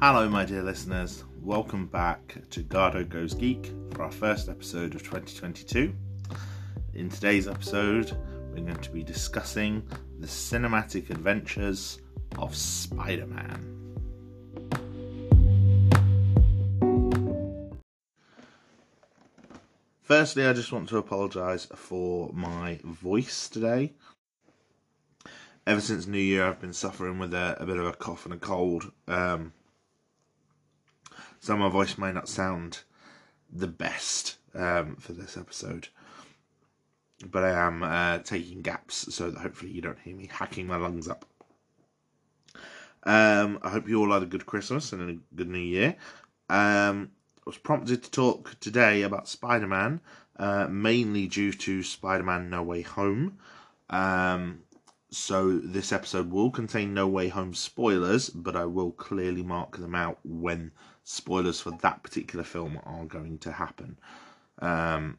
Hello, my dear listeners. Welcome back to Gardo Goes Geek for our first episode of 2022. In today's episode, we're going to be discussing the cinematic adventures of Spider Man. Firstly, I just want to apologise for my voice today. Ever since New Year, I've been suffering with a, a bit of a cough and a cold. Um, so my voice may not sound the best um, for this episode. But I am uh, taking gaps so that hopefully you don't hear me hacking my lungs up. Um, I hope you all had a good Christmas and a good New Year. Um, I was prompted to talk today about Spider Man, uh, mainly due to Spider Man No Way Home. Um, so this episode will contain No Way Home spoilers, but I will clearly mark them out when spoilers for that particular film are going to happen. Um,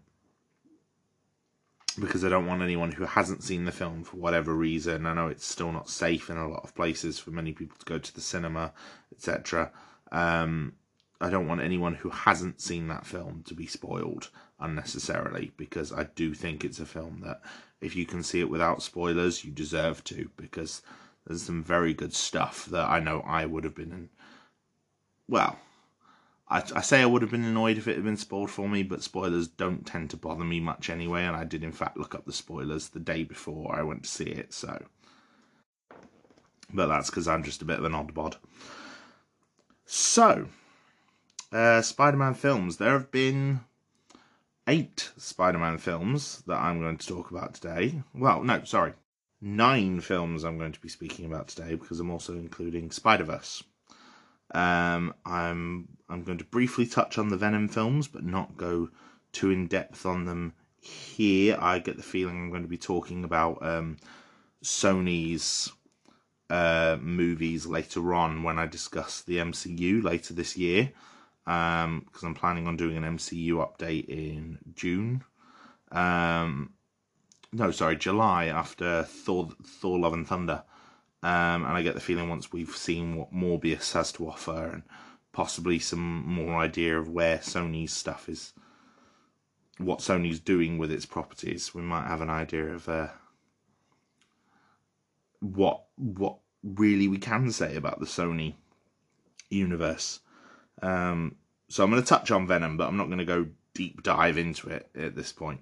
because I don't want anyone who hasn't seen the film for whatever reason. I know it's still not safe in a lot of places for many people to go to the cinema, etc. Um, I don't want anyone who hasn't seen that film to be spoiled unnecessarily because I do think it's a film that if you can see it without spoilers, you deserve to because there's some very good stuff that I know I would have been in. Well, I, I say I would have been annoyed if it had been spoiled for me, but spoilers don't tend to bother me much anyway, and I did in fact look up the spoilers the day before I went to see it, so. But that's because I'm just a bit of an odd bod. So, uh, Spider Man films. There have been eight Spider Man films that I'm going to talk about today. Well, no, sorry. Nine films I'm going to be speaking about today because I'm also including Spider Verse. Um, I'm I'm going to briefly touch on the Venom films, but not go too in depth on them here. I get the feeling I'm going to be talking about um, Sony's uh, movies later on when I discuss the MCU later this year because um, I'm planning on doing an MCU update in June. Um, no, sorry, July after Thor, Thor: Love and Thunder, um, and I get the feeling once we've seen what Morbius has to offer and possibly some more idea of where Sony's stuff is, what Sony's doing with its properties, we might have an idea of uh, what what really we can say about the Sony universe. Um, so I'm going to touch on Venom, but I'm not going to go deep dive into it at this point.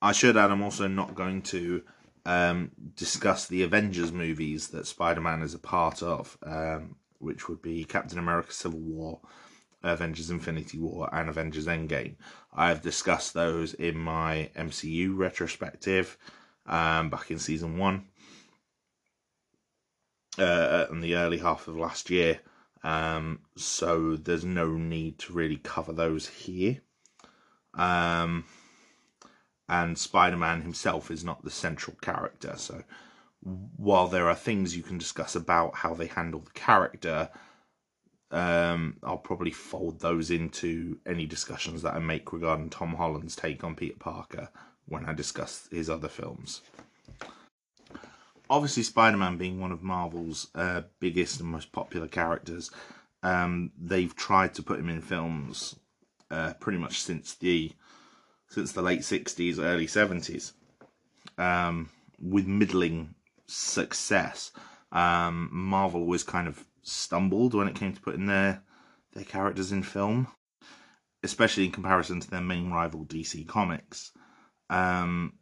I should add, I'm also not going to um, discuss the Avengers movies that Spider Man is a part of, um, which would be Captain America Civil War, Avengers Infinity War, and Avengers Endgame. I have discussed those in my MCU retrospective um, back in season one uh, in the early half of last year. Um, so there's no need to really cover those here. Um, and Spider Man himself is not the central character. So while there are things you can discuss about how they handle the character, um, I'll probably fold those into any discussions that I make regarding Tom Holland's take on Peter Parker when I discuss his other films obviously Spider-Man being one of Marvel's uh, biggest and most popular characters, um, they've tried to put him in films uh, pretty much since the since the late '60s, early '70s, um, with middling success. Um, Marvel always kind of stumbled when it came to putting their their characters in film, especially in comparison to their main rival DC Comics. Um,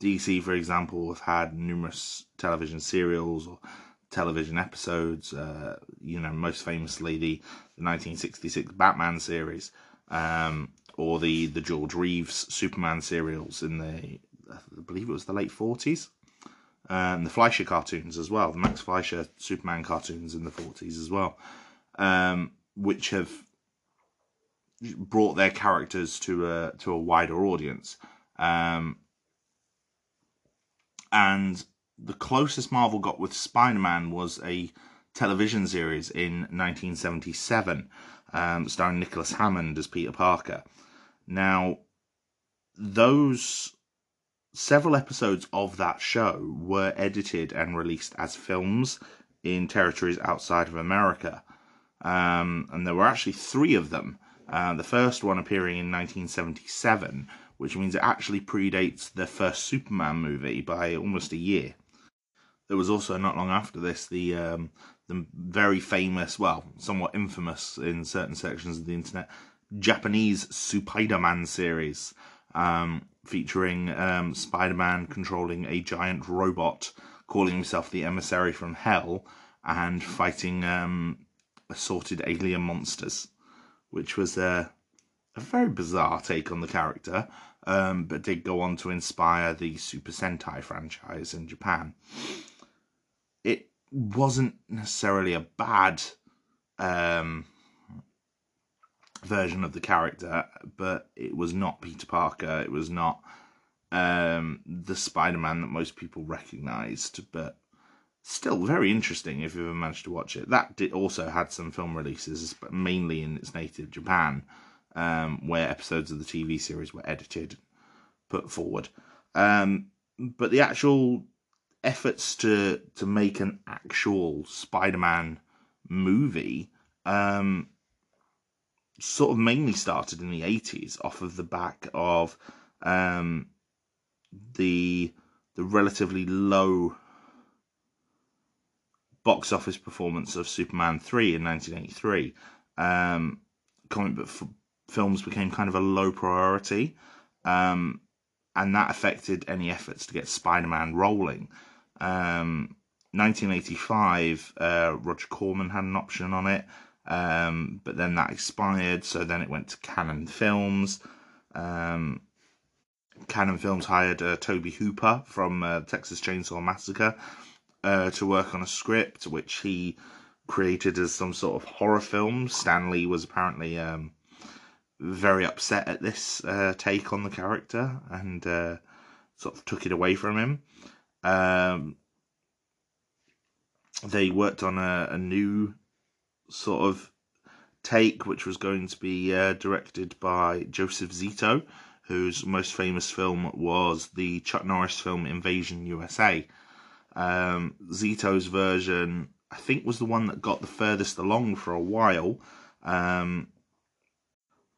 DC, for example, have had numerous television serials or television episodes. Uh, you know, most famously the, the 1966 Batman series, um, or the the George Reeves Superman serials in the I believe it was the late 40s. and the Fleischer cartoons as well, the Max Fleischer Superman cartoons in the 40s as well, um, which have brought their characters to a to a wider audience. Um, and the closest Marvel got with Spider Man was a television series in 1977, um, starring Nicholas Hammond as Peter Parker. Now, those several episodes of that show were edited and released as films in territories outside of America. um, and there were actually three of them. Uh, the first one appearing in 1977, which means it actually predates the first Superman movie by almost a year. There was also not long after this the um, the very famous, well, somewhat infamous in certain sections of the internet, Japanese Spider-Man series, um, featuring um, Spider-Man controlling a giant robot, calling himself the emissary from hell, and fighting um, assorted alien monsters, which was a, a very bizarre take on the character, um, but did go on to inspire the Super Sentai franchise in Japan. Wasn't necessarily a bad um, version of the character, but it was not Peter Parker. It was not um, the Spider Man that most people recognized, but still very interesting if you ever managed to watch it. That did also had some film releases, but mainly in its native Japan, um, where episodes of the TV series were edited, put forward. Um, but the actual efforts to to make an actual Spider-Man movie um, sort of mainly started in the 80s off of the back of um, the the relatively low box office performance of Superman 3 in 1983. Um, comic book f- films became kind of a low priority, um, and that affected any efforts to get Spider Man rolling. Um, 1985, uh, Roger Corman had an option on it, um, but then that expired, so then it went to Cannon Films. Um, Cannon Films hired uh, Tobe Hooper from uh, Texas Chainsaw Massacre uh, to work on a script, which he created as some sort of horror film. Stan Lee was apparently um, very upset at this uh, take on the character and uh, sort of took it away from him. Um, they worked on a, a, new sort of take, which was going to be uh, directed by Joseph Zito, whose most famous film was the Chuck Norris film Invasion USA. Um, Zito's version, I think, was the one that got the furthest along for a while. Um,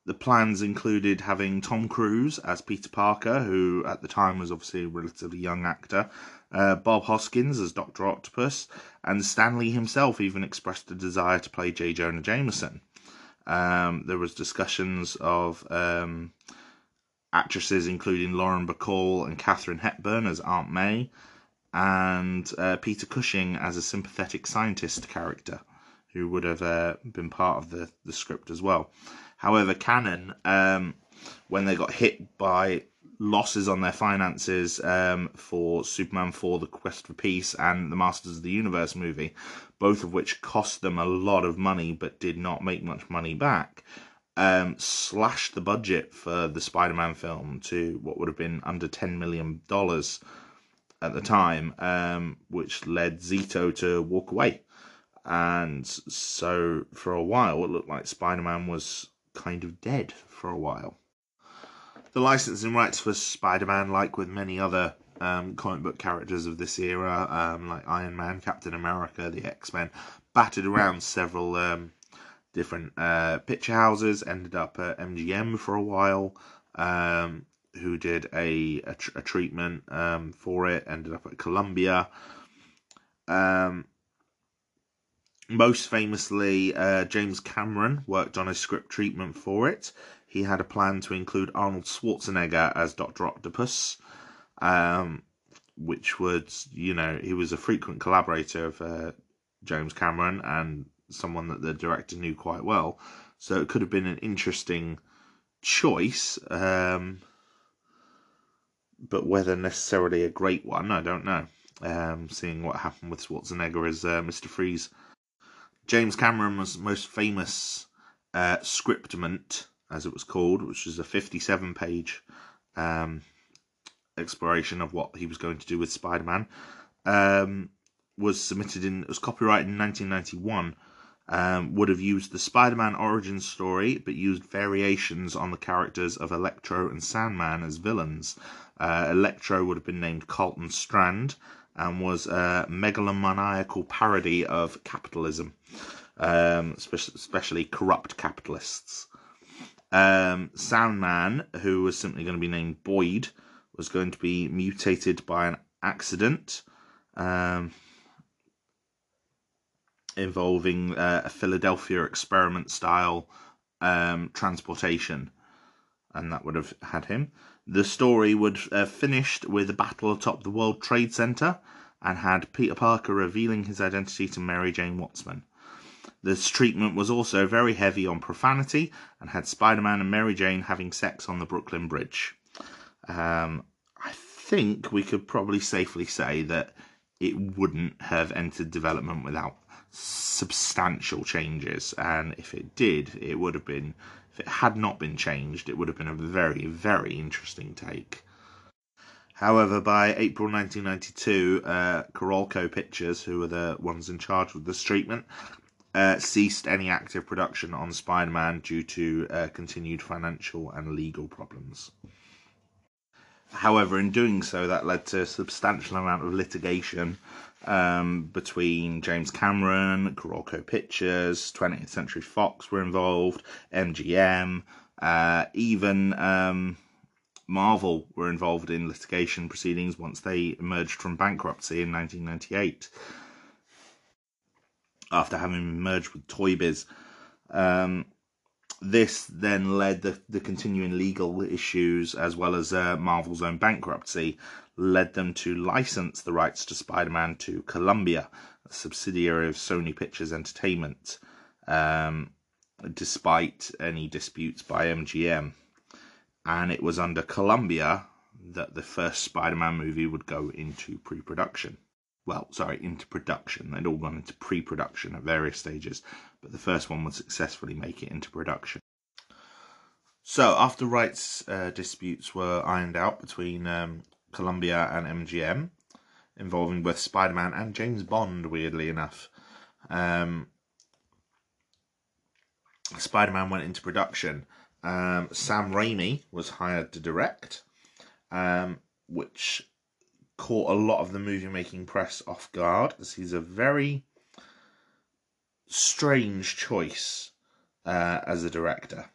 the plans included having Tom Cruise as Peter Parker, who at the time was obviously a relatively young actor, uh, Bob Hoskins as Dr. Octopus, and Stan Lee himself even expressed a desire to play J. Jonah Jameson. Um, there was discussions of um, actresses including Lauren Bacall and Katharine Hepburn as Aunt May, and uh, Peter Cushing as a sympathetic scientist character who would have uh, been part of the, the script as well. However, Cannon, um, when they got hit by losses on their finances um, for Superman 4 The Quest for Peace and the Masters of the Universe movie, both of which cost them a lot of money but did not make much money back, um, slashed the budget for the Spider Man film to what would have been under $10 million at the time, um, which led Zito to walk away. And so for a while, it looked like Spider Man was kind of dead for a while. The licensing rights for Spider Man, like with many other um, comic book characters of this era, um, like Iron Man, Captain America, the X Men, battered around several um, different uh, picture houses, ended up at MGM for a while, um, who did a, a, tr- a treatment um, for it, ended up at Columbia. Um, most famously, uh, James Cameron worked on a script treatment for it. He had a plan to include Arnold Schwarzenegger as Dr. Octopus, um, which would, you know, he was a frequent collaborator of uh, James Cameron and someone that the director knew quite well. So it could have been an interesting choice, um, but whether necessarily a great one, I don't know. Um, seeing what happened with Schwarzenegger as uh, Mr. Freeze James Cameron's most famous uh, scriptment, as it was called, which was a 57 page um, exploration of what he was going to do with Spider Man, um, was submitted in, it was copyrighted in 1991. Um, would have used the Spider Man origin story, but used variations on the characters of Electro and Sandman as villains. Uh, Electro would have been named Carlton Strand and was a megalomaniacal parody of capitalism. um, especially corrupt capitalists. Um, Sandman, who was simply going to be named Boyd, was going to be mutated by an accident um, involving uh, a Philadelphia experiment style um, transportation, and that would have had him. The story would have finished with a battle atop the World Trade Center and had Peter Parker revealing his identity to Mary Jane Watson. This treatment was also very heavy on profanity and had Spider Man and Mary Jane having sex on the Brooklyn Bridge. Um, I think we could probably safely say that it wouldn't have entered development without substantial changes, and if it did, it would have been, if it had not been changed, it would have been a very, very interesting take. However, by April 1992, uh, Carolco Pictures, who were the ones in charge of this treatment, uh, ceased any active production on Spider Man due to uh, continued financial and legal problems. However, in doing so, that led to a substantial amount of litigation um, between James Cameron, Carolco Pictures, 20th Century Fox were involved, MGM, uh, even um, Marvel were involved in litigation proceedings once they emerged from bankruptcy in 1998 after having merged with Toy Biz. Um, this then led the, the continuing legal issues as well as uh, Marvel's own bankruptcy led them to license the rights to Spider-Man to Columbia, a subsidiary of Sony Pictures Entertainment, um, despite any disputes by MGM. And it was under Columbia that the first Spider-Man movie would go into pre-production well, sorry, into production. They'd all gone into pre production at various stages, but the first one would successfully make it into production. So, after rights uh, disputes were ironed out between um, Columbia and MGM, involving both Spider Man and James Bond, weirdly enough, um, Spider Man went into production. Um, Sam Raimi was hired to direct, um, which caught a lot of the movie making press off guard as he's a very strange choice uh, as a director.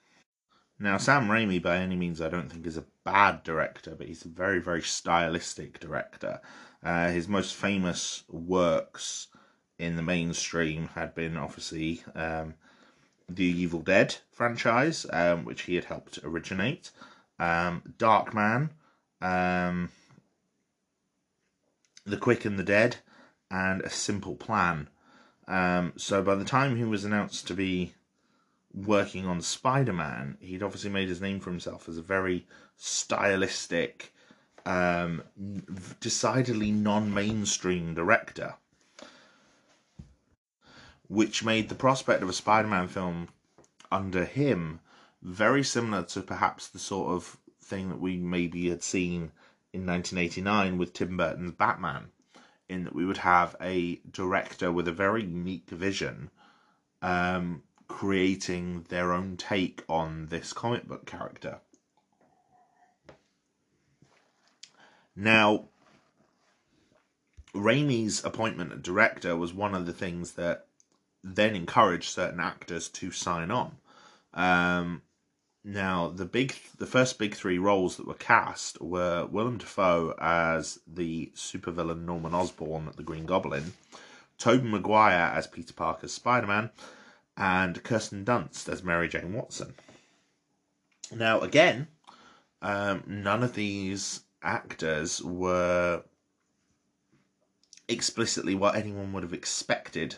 Now, Sam Raimi, by any means, I don't think is a bad director, but he's a very, very stylistic director. Uh, his most famous works in the mainstream had been obviously um, the Evil Dead franchise, um, which he had helped originate, um, Darkman, um, the Quick and the Dead, and A Simple Plan. Um, so by the time he was announced to be working on Spider Man, he'd obviously made his name for himself as a very stylistic, um, decidedly non mainstream director. Which made the prospect of a Spider Man film under him very similar to perhaps the sort of thing that we maybe had seen in 1989 with Tim Burton's Batman, in that we would have a director with a very unique vision um, creating their own take on this comic book character. Now, Raimi's appointment as director was one of the things that then encouraged certain actors to sign on. Um, now, the big, the first big three roles that were cast were Willem Dafoe as the supervillain Norman Osborn, the Green Goblin, Tobey Maguire as Peter Parker's Spider-Man, and Kirsten Dunst as Mary Jane Watson. Now, again, um, none of these actors were explicitly what anyone would have expected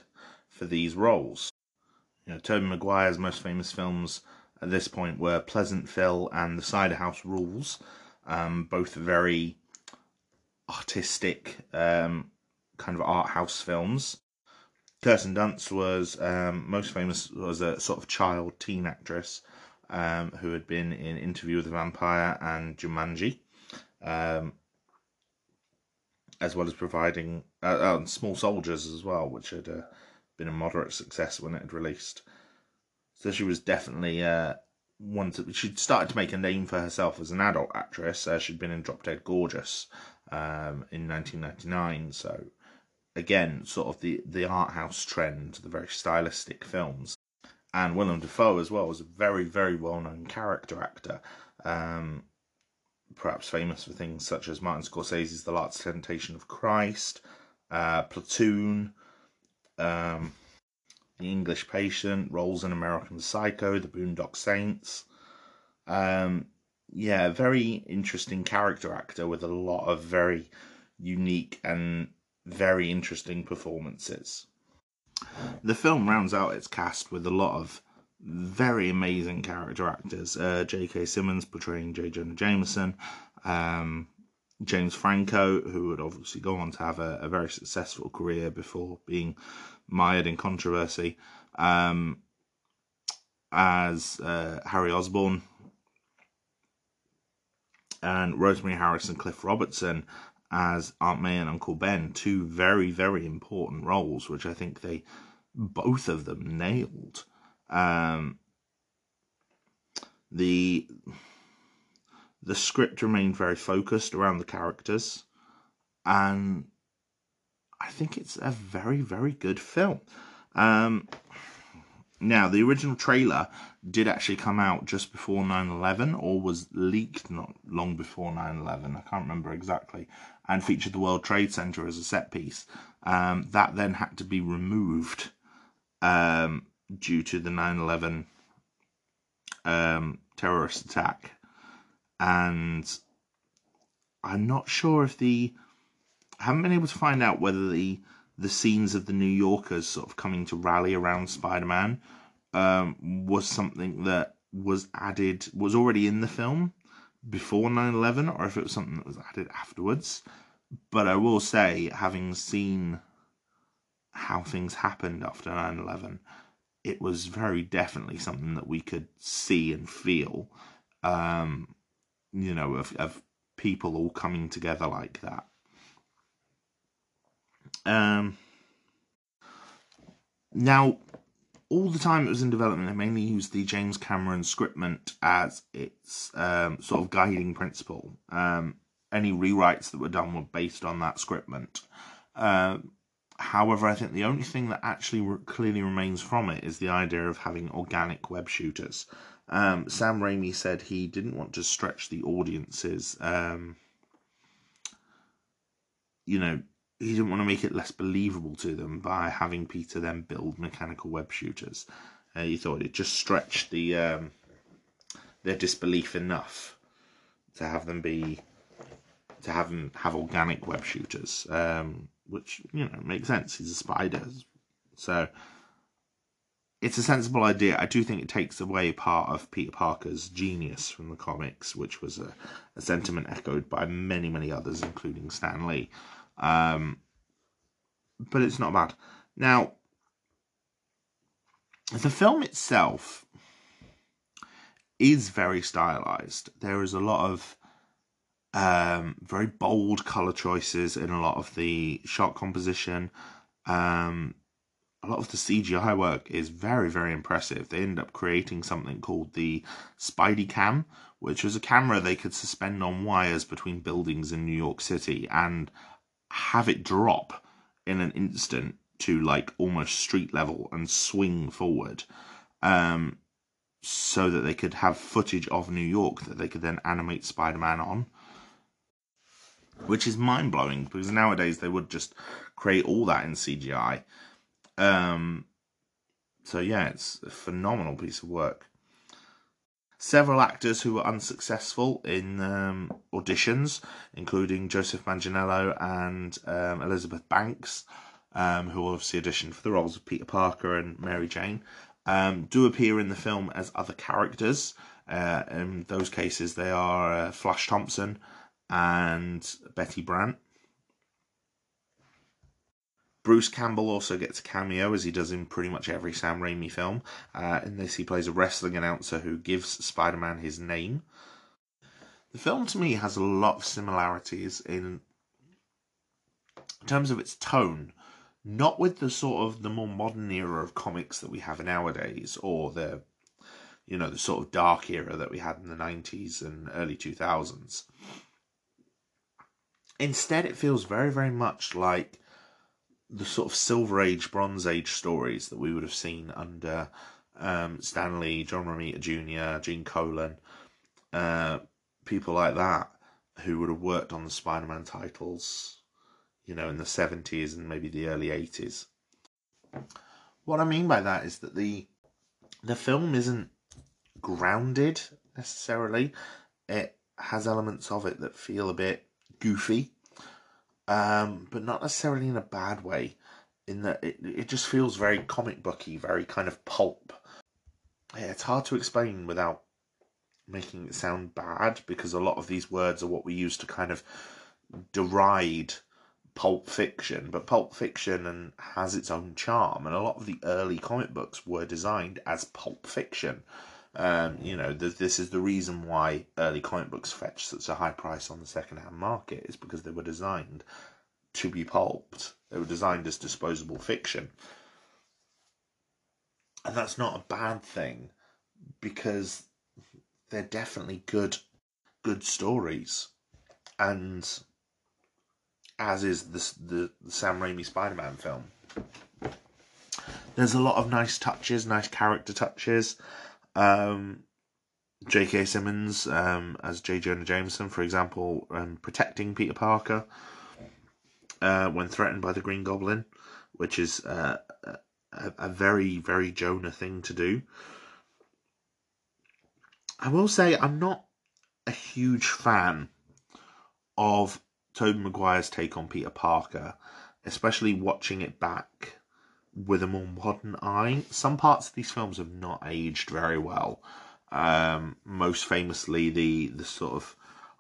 for these roles. You know, Tobey Maguire's most famous films at this point were Pleasantville and The Cider House Rules, um, both very artistic, um, kind of art house films. Kirsten Dunst was um, most famous was a sort of child teen actress um, who had been in Interview with the Vampire and Jumanji, um, as well as providing uh, uh, Small Soldiers as well, which had uh, been a moderate success when it had released. So she was definitely uh, one to, she'd started to make a name for herself as an adult actress. Uh, she'd been in Drop Dead Gorgeous um, in 1999, so again, sort of the, the art house trend, the very stylistic films. And Willem Dafoe as well was a very, very well known character actor. Um, perhaps famous for things such as Martin Scorsese's The Last Temptation of Christ, uh, Platoon, um, The English Patient, roles in American Psycho, The Boondock Saints. Um, yeah, very interesting character actor with a lot of very unique and very interesting performances. The film rounds out its cast with a lot of very amazing character actors. Uh, J.K. Simmons portraying J. Jonah Jameson, um, James Franco, who would obviously go on to have a, a very successful career before being mired in controversy, um, as uh, Harry Osborn, and Rosemary Harris and Cliff Robertson as Aunt May and Uncle Ben, two very, very important roles, which I think they both of them nailed. Um, the the script remained very focused around the characters, and I think it's a very, very good film. Um, now, the original trailer did actually come out just before 9 11 or was leaked not long before 9 11. I can't remember exactly, and featured the World Trade Center as a set piece. Um, that then had to be removed um, due to the 9 11 um, terrorist attack. And I'm not sure if the. I haven't been able to find out whether the the scenes of the New Yorkers sort of coming to rally around Spider Man um, was something that was added, was already in the film before 9 11, or if it was something that was added afterwards. But I will say, having seen how things happened after 9 11, it was very definitely something that we could see and feel, um, you know, of, of people all coming together like that. Um, now, all the time it was in development, they mainly used the James Cameron scriptment as its um, sort of guiding principle. Um, any rewrites that were done were based on that scriptment. Uh, however, I think the only thing that actually re- clearly remains from it is the idea of having organic web shooters. Um, Sam Raimi said he didn't want to stretch the audiences. Um, you know, he didn't want to make it less believable to them by having Peter then build mechanical web shooters. Uh, he thought it just stretched the um, their disbelief enough to have them be to have them have organic web shooters, um, which you know makes sense. He's a spider, so it's a sensible idea. I do think it takes away part of Peter Parker's genius from the comics, which was a, a sentiment echoed by many, many others, including Stan Lee. Um, but it's not bad. Now, the film itself is very stylized. There is a lot of um, very bold color choices in a lot of the shot composition. Um, a lot of the CGI work is very, very impressive. They end up creating something called the Spidey Cam, which was a camera they could suspend on wires between buildings in New York City and have it drop in an instant to like almost street level and swing forward um, so that they could have footage of New York that they could then animate Spider Man on. Which is mind blowing because nowadays they would just create all that in CGI. Um, so, yeah, it's a phenomenal piece of work several actors who were unsuccessful in um, auditions, including Joseph Manganiello and um, Elizabeth Banks, um, who obviously auditioned for the roles of Peter Parker and Mary Jane, um, do appear in the film as other characters. Uh, in those cases, they are uh, Flash Thompson and Betty Brant. Bruce Campbell also gets a cameo, as he does in pretty much every Sam Raimi film. Uh, in this, he plays a wrestling announcer who gives Spider Man his name. The film, to me, has a lot of similarities in, terms of its tone. Not with the sort of the more modern era of comics that we have nowadays, or the you know the sort of dark era that we had in the 90s and early 2000s. Instead, it feels very, very much like the sort of Silver Age, Bronze Age stories that we would have seen under um, Stan Lee, John Romita Jr., Gene Colan, uh, people like that who would have worked on the Spider Man titles, you know, in the 70s and maybe the early 80s. What I mean by that is that the the film isn't grounded necessarily. It has elements of it that feel a bit goofy, um, but not necessarily in a bad way. In that it, it just feels very comic booky, very kind of pulp. Yeah, it's hard to explain without making it sound bad because a lot of these words are what we use to kind of deride pulp fiction, but pulp fiction and has its own charm, and a lot of the early comic books were designed as pulp fiction. Um, you know, th- this is the reason why early comic books fetch such a high price on the second-hand market is because they were designed to be pulped. They were designed as disposable fiction, and that's not a bad thing because they're definitely good, good stories, and as is the, the, the Sam Raimi Spider Man film. There's a lot of nice touches, nice character touches. Um, J.K. Simmons um, as J. Jonah Jameson, for example, um, protecting Peter Parker uh, when threatened by the Green Goblin, which is uh, a, a very, very Jonah thing to do. I will say I'm not a huge fan of Tobey Maguire's take on Peter Parker, especially watching it back with a more modern eye. Some parts of these films have not aged very well. Um, most famously, the the sort of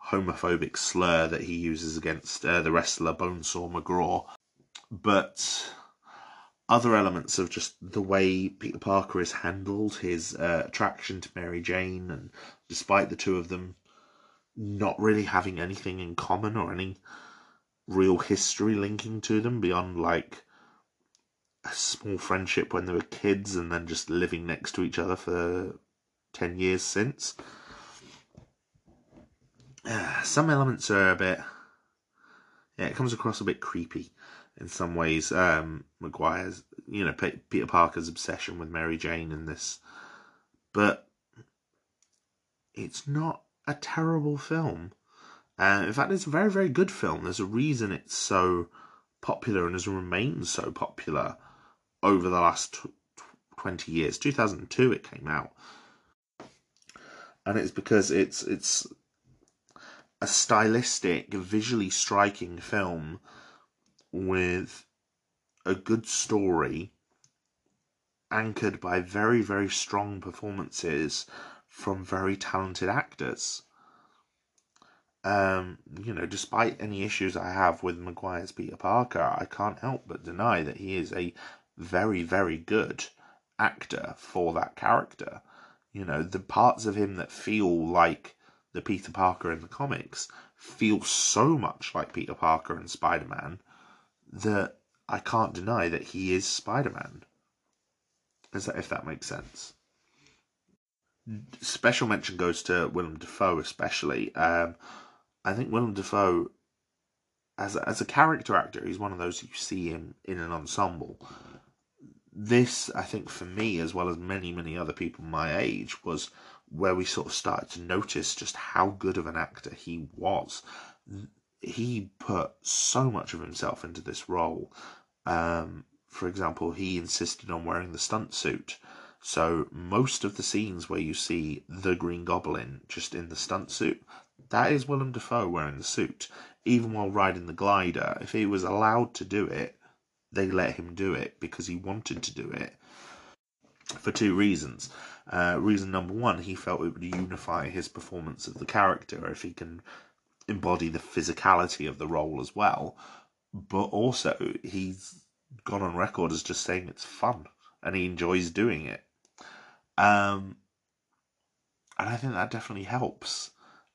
homophobic slur that he uses against uh, the wrestler Bonesaw McGraw, but other elements of just the way Peter Parker is handled, his uh, attraction to Mary Jane, and despite the two of them not really having anything in common or any real history linking to them beyond like a small friendship when they were kids and then just living next to each other for 10 years since. Uh, some elements are a bit. Yeah, it comes across a bit creepy in some ways. Um, Maguire's, you know, Peter Parker's obsession with Mary Jane in this. But it's not a terrible film. Uh, in fact, it's a very, very good film. There's a reason it's so popular and has remained so popular over the last 20 years. 2002 it came out. And it's because it's it's a stylistic, visually striking film with a good story anchored by very, very strong performances from very talented actors. Um, you know, despite any issues I have with Maguire's Peter Parker, I can't help but deny that he is a very, very good actor for that character. You know, the parts of him that feel like the Peter Parker in the comics feel so much like Peter Parker and Spider Man that I can't deny that he is Spider Man. Is that If that makes sense special mention goes to Willem Dafoe, especially. Um, I think Willem Dafoe, as a, as a character actor, he's one of those you see him in an ensemble. This, I think, for me, as well as many, many other people my age, was where we sort of started to notice just how good of an actor he was. He put so much of himself into this role. Um, for example, he insisted on wearing the stunt suit so most of the scenes where you see the Green Goblin just in the stunt suit, that is Willem Dafoe wearing the suit. Even while riding the glider, if he was allowed to do it, they let him do it because he wanted to do it for two reasons. Uh, reason number one, he felt it would unify his performance of the character if he can embody the physicality of the role as well. But also, he's gone on record as just saying it's fun and he enjoys doing it. Um, and I think that definitely helps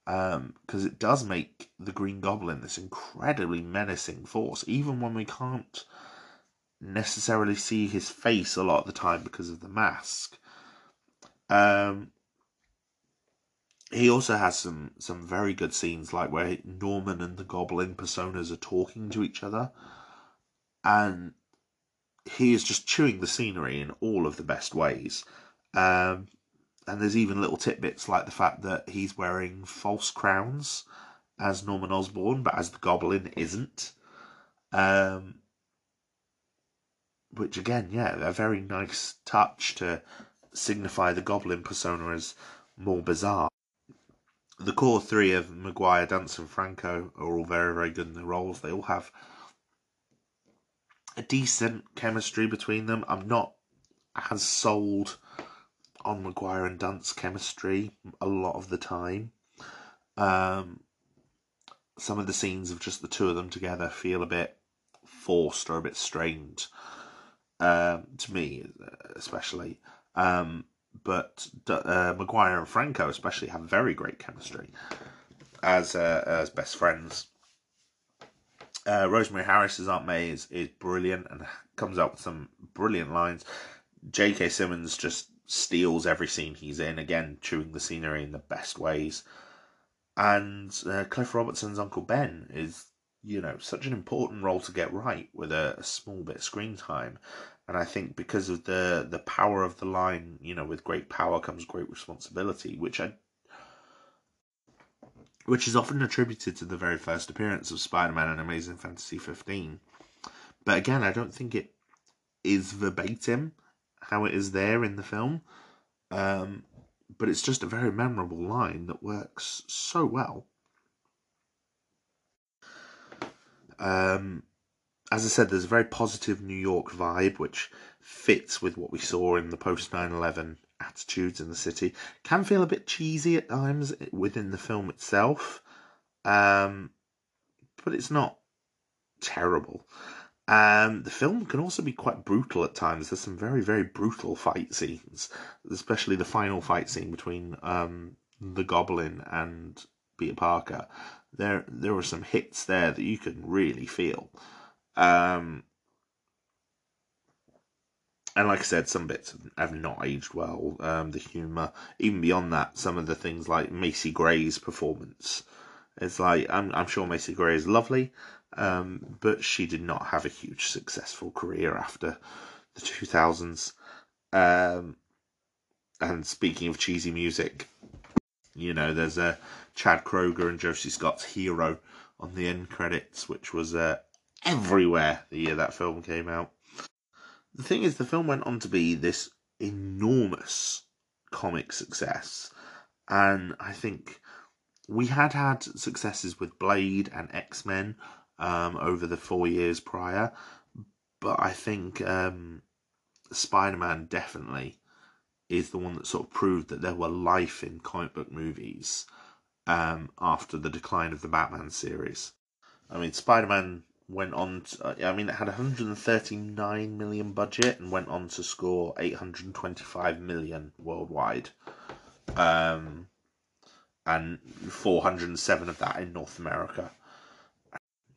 because um, it does make the Green Goblin this incredibly menacing force, even when we can't necessarily see his face a lot of the time because of the mask. Um, he also has some some very good scenes, like where Norman and the Goblin personas are talking to each other, and he is just chewing the scenery in all of the best ways. Um, and there's even little tidbits like the fact that he's wearing false crowns as Norman Osborn, but as the Goblin isn't. Um, which again, yeah, a very nice touch to signify the Goblin persona as more bizarre. The core three of Maguire, and Franco are all very, very good in their roles. They all have a decent chemistry between them. I'm not as sold on Maguire and Dunst's chemistry a lot of the time. Um, some of the scenes of just the two of them together feel a bit forced or a bit strained um, to me, especially. Um, but uh, Maguire and Franco, especially, have very great chemistry as uh, as best friends. Uh, Rosemary Harris's Aunt May is, is brilliant and comes up with some brilliant lines. J.K. Simmons just steals every scene he's in, again, chewing the scenery in the best ways. And uh, Cliff Robertson's Uncle Ben is, you know, such an important role to get right with a, a small bit of screen time. And I think because of the the power of the line, you know, with great power comes great responsibility, which I which is often attributed to the very first appearance of Spider-Man in Amazing Fantasy 15. But again, I don't think it is verbatim how it is there in the film. Um, but it's just a very memorable line that works so well. Um, as I said, there's a very positive New York vibe, which fits with what we saw in the post 9 11 attitudes in the city. Can feel a bit cheesy at times within the film itself, um, but it's not terrible. Um, the film can also be quite brutal at times. There's some very, very brutal fight scenes, especially the final fight scene between um, the Goblin and Peter Parker. There, there were some hits there that you can really feel. Um, and like I said, some bits have not aged well. Um, the humour, even beyond that, some of the things like Macy Gray's performance. It's like I'm, I'm sure Macy Gray is lovely, um, but she did not have a huge successful career after the 2000s. Um, and speaking of cheesy music, you know, there's a Chad Kroeger and Josie Scott's Hero on the end credits, which was uh, everywhere the year that film came out. The thing is, the film went on to be this enormous comic success, and I think we had had successes with Blade and X Men um, over the four years prior. But I think um, Spider Man definitely is the one that sort of proved that there were life in comic book movies um, after the decline of the Batman series. I mean, Spider Man went on. To, I mean, it had 139 million budget and went on to score 825 million worldwide, um, and 407 of that in North America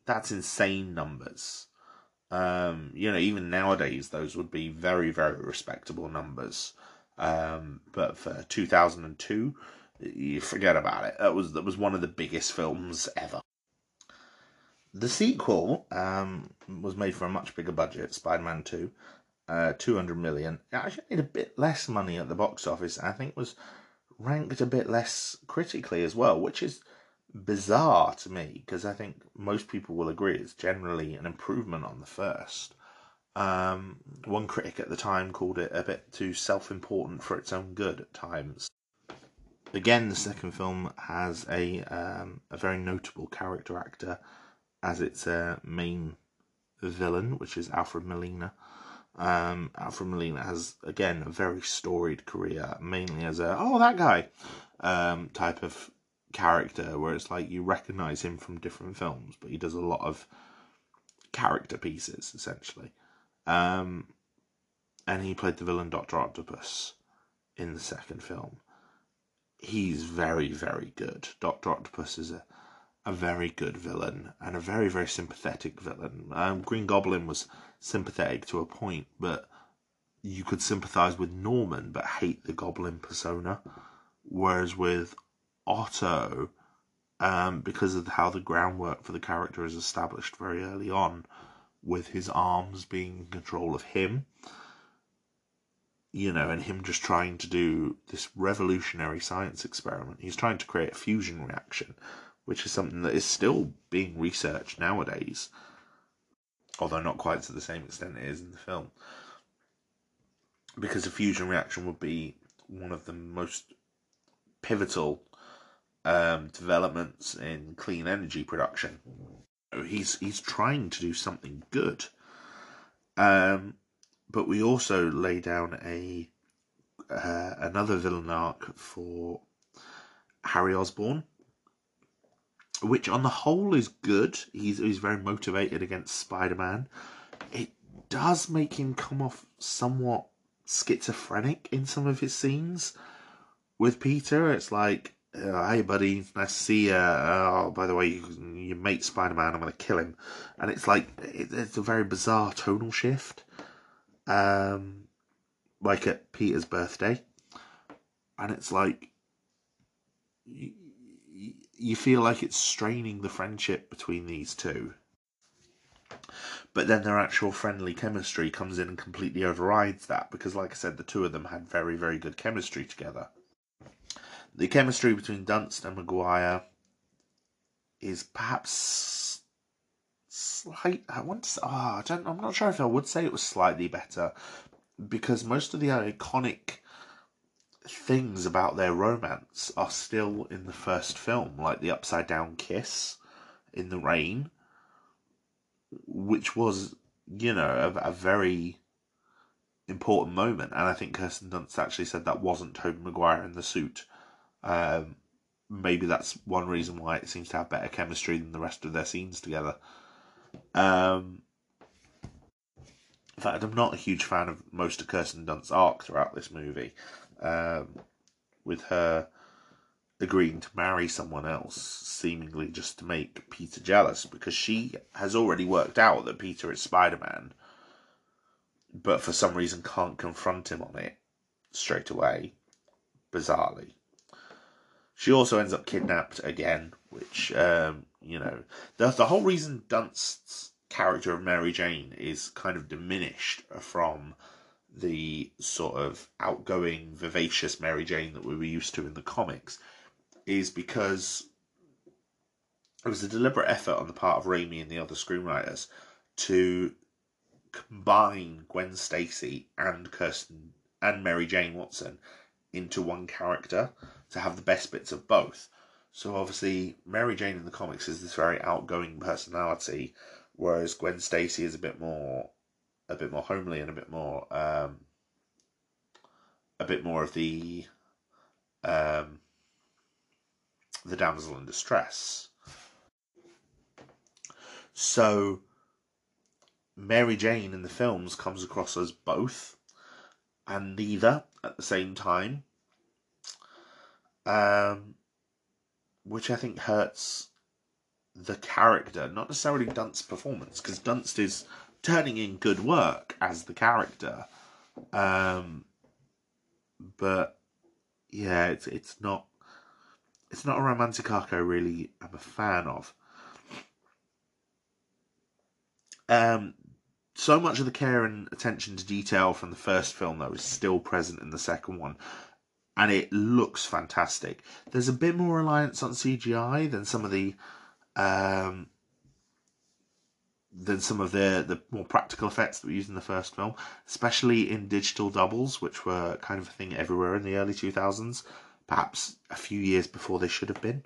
that's insane numbers. Um, you know, even nowadays, those would be very, very respectable numbers. Um, but for 2002, you forget about it. That was that was one of the biggest films ever. The sequel um, was made for a much bigger budget, Spider-Man Two, uh, 200 million. It actually made a bit less money at the box office. I think was ranked a bit less critically as well, which is bizarre to me because I think most people will agree it's generally an improvement on the first. Um, one critic at the time called it a bit too self important for its own good at times. Again, the second film has a um, a very notable character actor as its uh, main villain, which is Alfred Molina. Um, Alfred Molina has again a very storied career, mainly as a oh that guy um, type of character where it's like you recognize him from different films, but he does a lot of character pieces essentially. Um, and he played the villain Doctor Octopus in the second film. He's very, very good. Doctor Octopus is a a very good villain and a very, very sympathetic villain. Um, Green Goblin was sympathetic to a point, but you could sympathize with Norman but hate the Goblin persona. Whereas with Otto, um, because of how the groundwork for the character is established very early on, with his arms being in control of him. You know, and him just trying to do this revolutionary science experiment. He's trying to create a fusion reaction, which is something that is still being researched nowadays, although not quite to the same extent it is in the film. Because a fusion reaction would be one of the most pivotal um, developments in clean energy production. He's he's trying to do something good, um, but we also lay down a uh, another villain arc for Harry Osborn, which on the whole is good. He's he's very motivated against Spider Man. It does make him come off somewhat schizophrenic in some of his scenes with Peter. It's like uh, hey buddy, nice to see you. Oh, by the way, you, you mate Spider Man. I'm gonna kill him, and it's like it, it's a very bizarre tonal shift, um, like at Peter's birthday, and it's like you, you feel like it's straining the friendship between these two. But then their actual friendly chemistry comes in and completely overrides that because, like I said, the two of them had very, very good chemistry together. The chemistry between Dunst and Maguire is perhaps slight. I want to. Oh, I don't. I'm not sure if I would say it was slightly better because most of the iconic things about their romance are still in the first film, like the upside down kiss in the rain, which was, you know, a, a very important moment. And I think Kirsten Dunst actually said that wasn't Tobey Maguire in the suit. Um, maybe that's one reason why it seems to have better chemistry than the rest of their scenes together. Um, in fact, I'm not a huge fan of most of Kirsten Dunst's arc throughout this movie, um, with her agreeing to marry someone else, seemingly just to make Peter jealous, because she has already worked out that Peter is Spider Man, but for some reason can't confront him on it straight away, bizarrely. She also ends up kidnapped again, which um, you know the the whole reason Dunst's character of Mary Jane is kind of diminished from the sort of outgoing, vivacious Mary Jane that we were used to in the comics is because it was a deliberate effort on the part of Raimi and the other screenwriters to combine Gwen Stacy and Kirsten and Mary Jane Watson into one character to have the best bits of both. So obviously, Mary Jane in the comics is this very outgoing personality, whereas Gwen Stacy is a bit more, a bit more homely and a bit more, um, a bit more of the, um, the damsel in distress. So, Mary Jane in the films comes across as both and neither at the same time um, which I think hurts the character, not necessarily Dunst's performance, because Dunst is turning in good work as the character. Um, but yeah, it's it's not it's not a romantic arc I really am a fan of. Um, so much of the care and attention to detail from the first film though is still present in the second one and it looks fantastic. There's a bit more reliance on CGI than some of the um, than some of the the more practical effects that we used in the first film, especially in digital doubles, which were kind of a thing everywhere in the early 2000s, perhaps a few years before they should have been.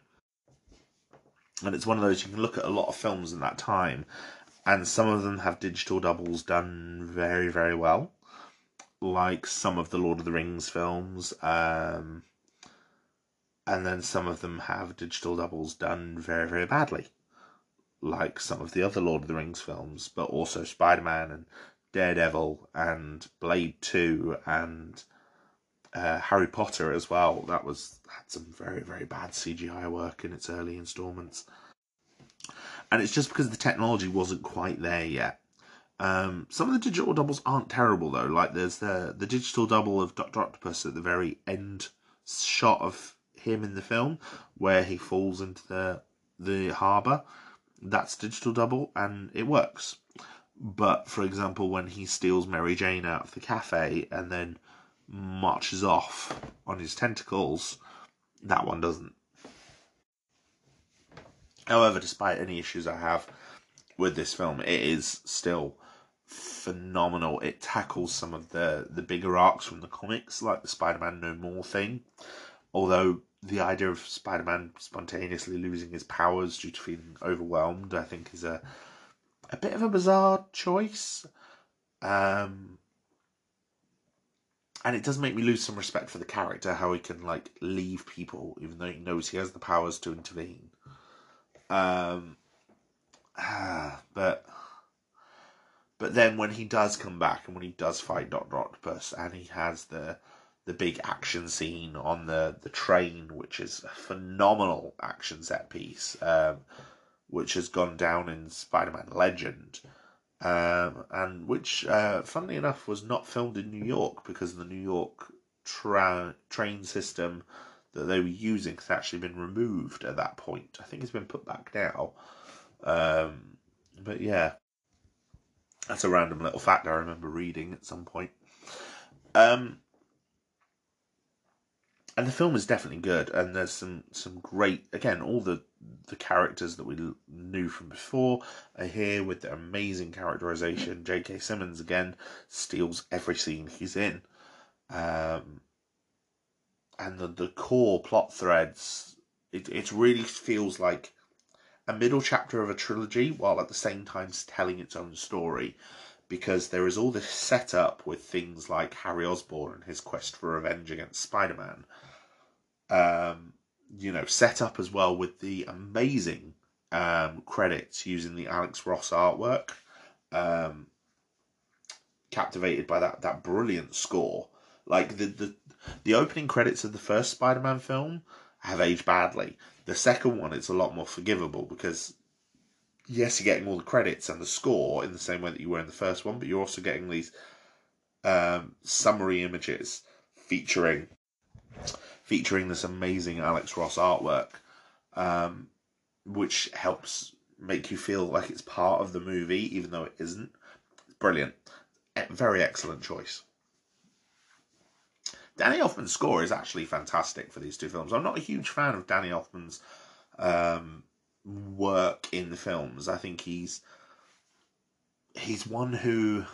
And it's one of those you can look at a lot of films in that time, and some of them have digital doubles done very, very well like some of the Lord of the Rings films, um, and then some of them have digital doubles done very, very badly, like some of the other Lord of the Rings films, but also Spider Man and Daredevil and Blade 2 and uh, Harry Potter as well. That was had some very, very bad CGI work in its early installments. And it's just because the technology wasn't quite there yet. Um, some of the digital doubles aren't terrible though. Like there's the the digital double of Doctor Octopus at the very end shot of him in the film where he falls into the the harbour. That's digital double and it works. But for example, when he steals Mary Jane out of the cafe and then marches off on his tentacles, that one doesn't. However, despite any issues I have with this film, it is still phenomenal. It tackles some of the the bigger arcs from the comics, like the Spider-Man No More thing. Although the idea of Spider-Man spontaneously losing his powers due to feeling overwhelmed, I think, is a a bit of a bizarre choice. Um, and it does make me lose some respect for the character, how he can like leave people even though he knows he has the powers to intervene. Um, but but then when he does come back and when he does fight Doctor Octopus and he has the the big action scene on the the train, which is a phenomenal action set piece, um, which has gone down in Spider-Man Legend, um, and which, uh, funnily enough, was not filmed in New York because the New York tra- train system that they were using has actually been removed at that point. I think it's been put back now. Um, but yeah, that's a random little fact I remember reading at some point. Um, and the film is definitely good, and there's some some great again all the the characters that we knew from before are here with their amazing characterization. J.K. Simmons again steals every scene he's in, um, and the the core plot threads. It it really feels like a middle chapter of a trilogy while at the same time telling its own story because there is all this setup with things like Harry Osborn and his quest for revenge against Spider Man. Um, you know, set up as well with the amazing um, credits using the Alex Ross artwork. Um, captivated by that that brilliant score. Like the the the opening credits of the first Spider Man film have aged badly. The second one, it's a lot more forgivable because, yes, you're getting all the credits and the score in the same way that you were in the first one, but you're also getting these um, summary images featuring featuring this amazing Alex Ross artwork, um, which helps make you feel like it's part of the movie, even though it isn't. It's brilliant, very excellent choice. Danny Elfman's score is actually fantastic for these two films. I'm not a huge fan of Danny Elfman's um, work in the films. I think he's he's one who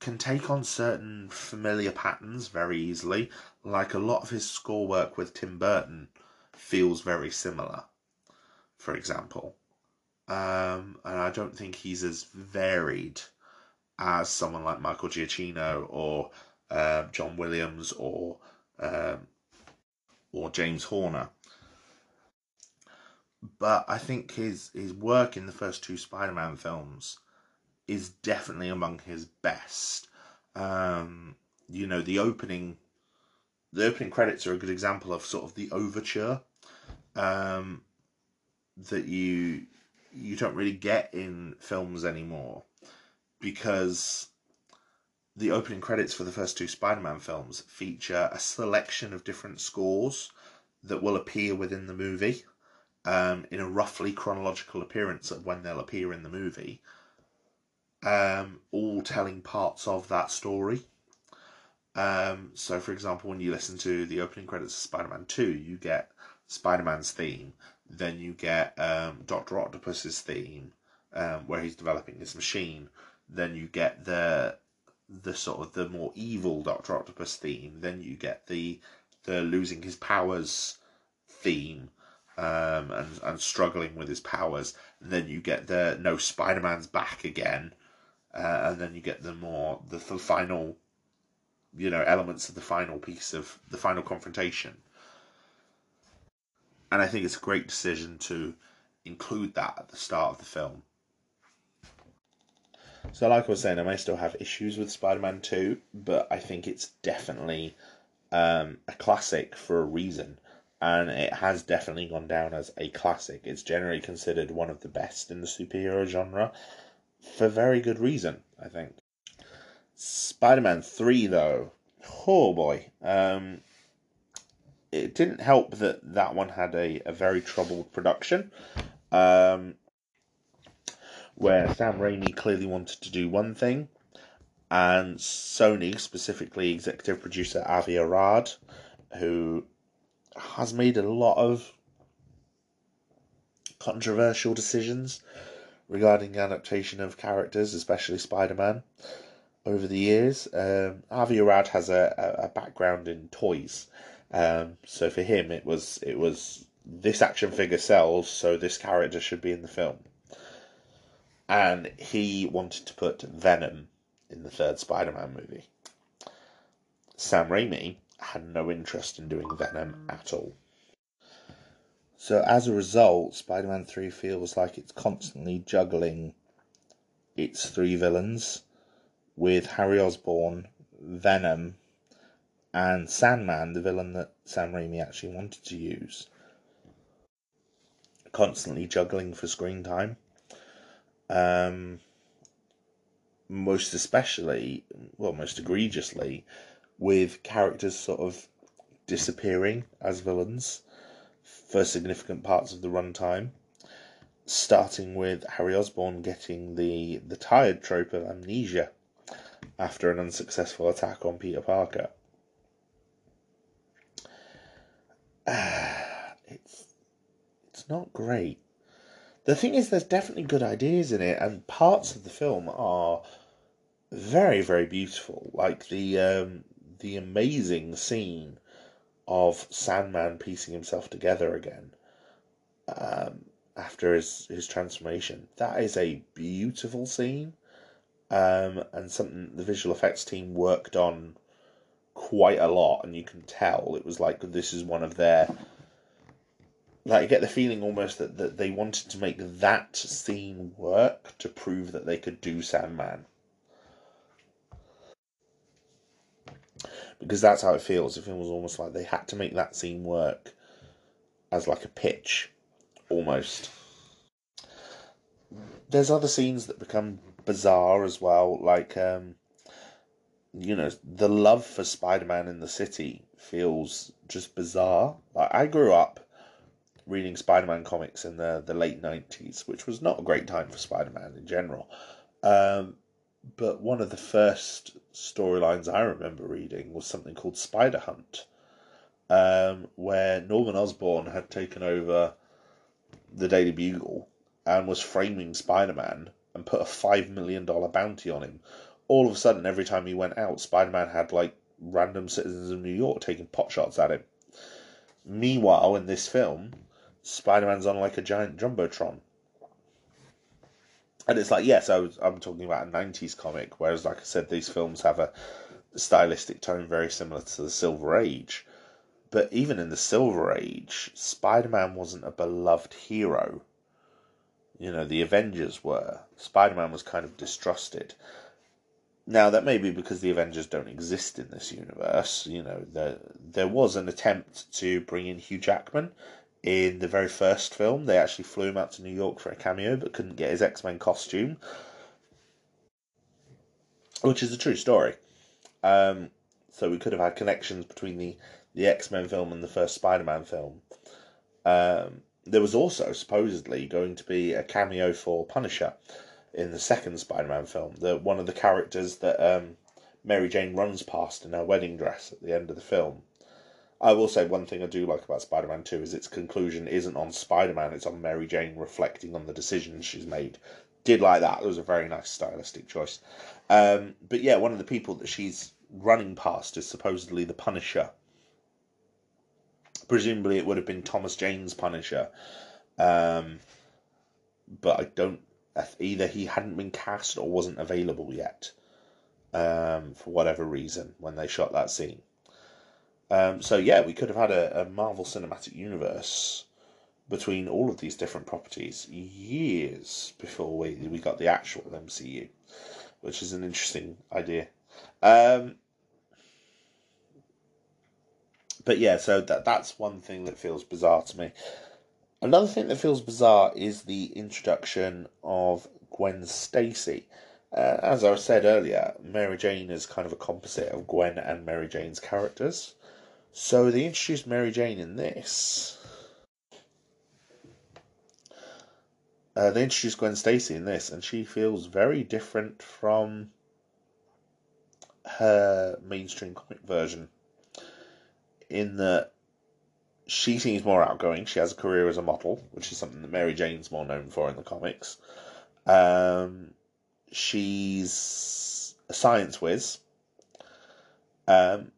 can take on certain familiar patterns very easily. Like a lot of his score work with Tim Burton feels very similar, for example. Um, and I don't think he's as varied as someone like Michael Giacchino or uh, John Williams or um, or James Horner. But I think his his work in the first two Spider-Man films is definitely among his best. Um, you know, the opening the opening credits are a good example of sort of the overture um, that you you don't really get in films anymore because the opening credits for the first two Spider-Man films feature a selection of different scores that will appear within the movie um, in a roughly chronological appearance of when they'll appear in the movie, um, all telling parts of that story. Um, so, for example, when you listen to the opening credits of Spider-Man Two, you get Spider-Man's theme, then you get um, Doctor Octopus's theme, um, where he's developing his machine. Then you get the the sort of the more evil Doctor Octopus theme, then you get the the losing his powers theme um, and and struggling with his powers. And then you get the no Spider Man's back again, uh, and then you get the more the, the final, you know, elements of the final piece of the final confrontation. And I think it's a great decision to include that at the start of the film so, like I was saying, I may still have issues with Spider Man 2, but I think it's definitely um, a classic for a reason. And it has definitely gone down as a classic. It's generally considered one of the best in the superhero genre for very good reason, I think. Spider Man 3, though, oh boy. Um, it didn't help that that one had a, a very troubled production. Um, where Sam Raimi clearly wanted to do one thing, and Sony, specifically executive producer Avi Arad, who has made a lot of controversial decisions regarding adaptation of characters, especially Spider Man, over the years. Um, Avi Arad has a, a, background in toys, um, so for him it was it was this action figure sells, so this character should be in the film. And he wanted to put Venom in the third Spider Man movie. Sam Raimi had no interest in doing Venom at all. So as a result, Spider Man 3 feels like it's constantly juggling its three villains with Harry Osborn, Venom, and Sandman, the villain that Sam Raimi actually wanted to use. Constantly juggling for screen time. Um, most especially, well, most egregiously, with characters sort of disappearing as villains for significant parts of the runtime. Starting with Harry Osborn getting the, the tired trope of amnesia after an unsuccessful attack on Peter Parker. it's it's not great. The thing is, there's definitely good ideas in it, and parts of the film are very, very beautiful. Like the um, the amazing scene of Sandman piecing himself together again um, after his, his transformation. That is a beautiful scene um, and something the visual effects team worked on quite a lot, and you can tell it was like this is one of their. Like, I get the feeling almost that, that they wanted to make that scene work to prove that they could do Sandman. because that's how it feels. It feels almost like they had to make that scene work as like a pitch, almost. There's other scenes that become bizarre as well, like um, you know, the love for Spider-Man in the city feels just bizarre. Like I grew up reading Spider-Man comics in the the late '90s, which was not a great time for Spider-Man in general. Um, but one of the first storylines I remember reading was something called Spider Hunt, um, where Norman Osborn had taken over the Daily Bugle and was framing Spider Man and put a $5 million bounty on him. All of a sudden, every time he went out, Spider Man had like random citizens of New York taking potshots at him. Meanwhile, in this film, Spider Man's on like a giant Jumbotron and it's like yes, I was I'm talking about a '90s comic, whereas like I said, these films have a stylistic tone very similar to the Silver Age. But even in the Silver Age, Spider Man wasn't a beloved hero. You know, the Avengers were. Spider Man was kind of distrusted. Now that may be because the Avengers don't exist in this universe. You know, there there was an attempt to bring in Hugh Jackman in the very first film. They actually flew him out to New York for a cameo, but couldn't get his X Men costume, which is a true story. Um, so we could have had connections between the, the X Men film and the first Spider Man film. Um, there was also supposedly going to be a cameo for Punisher in the second Spider Man film. The one of the characters that um, Mary Jane runs past in her wedding dress at the end of the film. I will say one thing I do like about Spider Man 2 is its conclusion isn't on Spider Man, it's on Mary Jane reflecting on the decisions she's made. Did like that. It was a very nice stylistic choice. Um, but yeah, one of the people that she's running past is supposedly the Punisher. Presumably, it would have been Thomas Jane's Punisher. Um, but I don't. Either he hadn't been cast or wasn't available yet um, for whatever reason when they shot that scene. Um, so yeah, we could have had a, a Marvel Cinematic Universe between all of these different properties years before we we got the actual MCU, which is an interesting idea. Um, but yeah, so that that's one thing that feels bizarre to me. Another thing that feels bizarre is the introduction of Gwen Stacy. Uh, as I said earlier, Mary Jane is kind of a composite of Gwen and Mary Jane's characters. So they introduced Mary Jane in this. uh, they introduced Gwen Stacy in this, and she feels very different from her mainstream comic version. In that she seems more outgoing. She has a career as a model, which is something that Mary Jane's more known for in the comics. Um, she's a science whiz. Um,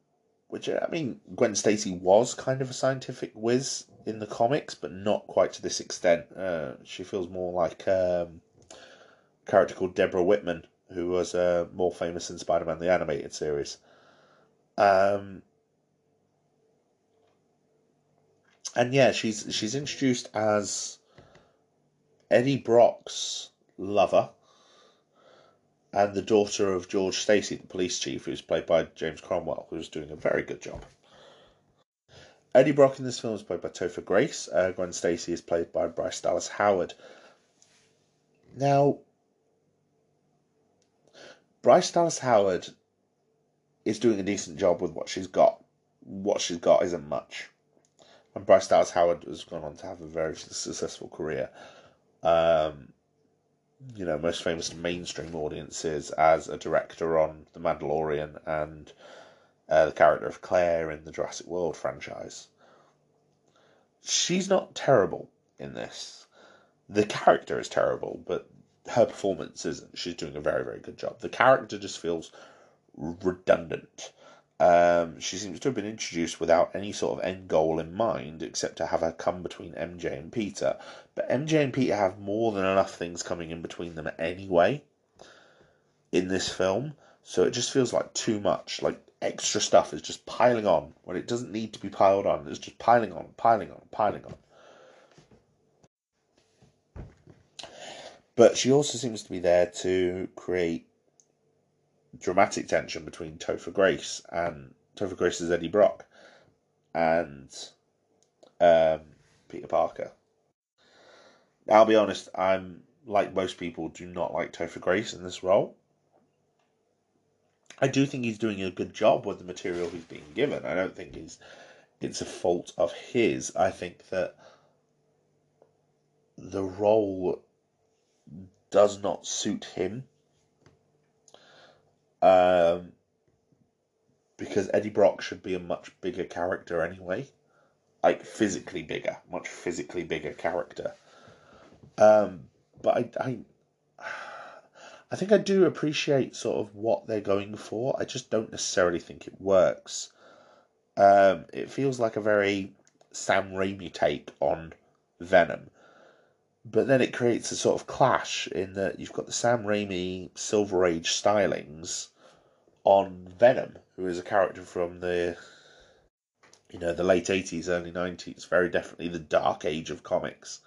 which I mean, Gwen Stacy was kind of a scientific whiz in the comics, but not quite to this extent. Uh, she feels more like um, a character called Deborah Whitman, who was uh, more famous in Spider-Man the animated series. Um, and yeah, she's she's introduced as Eddie Brock's lover and the daughter of George Stacy, the police chief, who's played by James Cromwell, who's doing a very good job. Eddie Brock in this film is played by Topher Grace. Uh, Gwen Stacy is played by Bryce Dallas Howard. Now, Bryce Dallas Howard is doing a decent job with what she's got. What she's got isn't much. And Bryce Dallas Howard has gone on to have a very successful career. Um, you know, most famous mainstream audiences as a director on The Mandalorian and uh, the character of Claire in the Jurassic World franchise. She's not terrible in this. The character is terrible, but her performance isn't. She's doing a very, very good job. The character just feels redundant. Um, she seems to have been introduced without any sort of end goal in mind, except to have her come between MJ and Peter. But MJ and Peter have more than enough things coming in between them anyway in this film, so it just feels like too much. Like extra stuff is just piling on when it doesn't need to be piled on. It's just piling on, piling on, piling on. But she also seems to be there to create dramatic tension between Topher Grace and Topher Grace's Eddie Brock and um, Peter Parker. I'll be honest, I'm like most people, do not like Topher Grace in this role. I do think he's doing a good job with the material he's being given. I don't think he's it's a fault of his. I think that the role does not suit him um, because Eddie Brock should be a much bigger character anyway, like physically bigger, much physically bigger character. Um, but I, I, I think I do appreciate sort of what they're going for. I just don't necessarily think it works. Um, it feels like a very Sam Raimi take on Venom. But then it creates a sort of clash in that you've got the Sam Raimi Silver Age stylings on Venom, who is a character from the you know the late eighties, early nineties, very definitely the dark age of comics.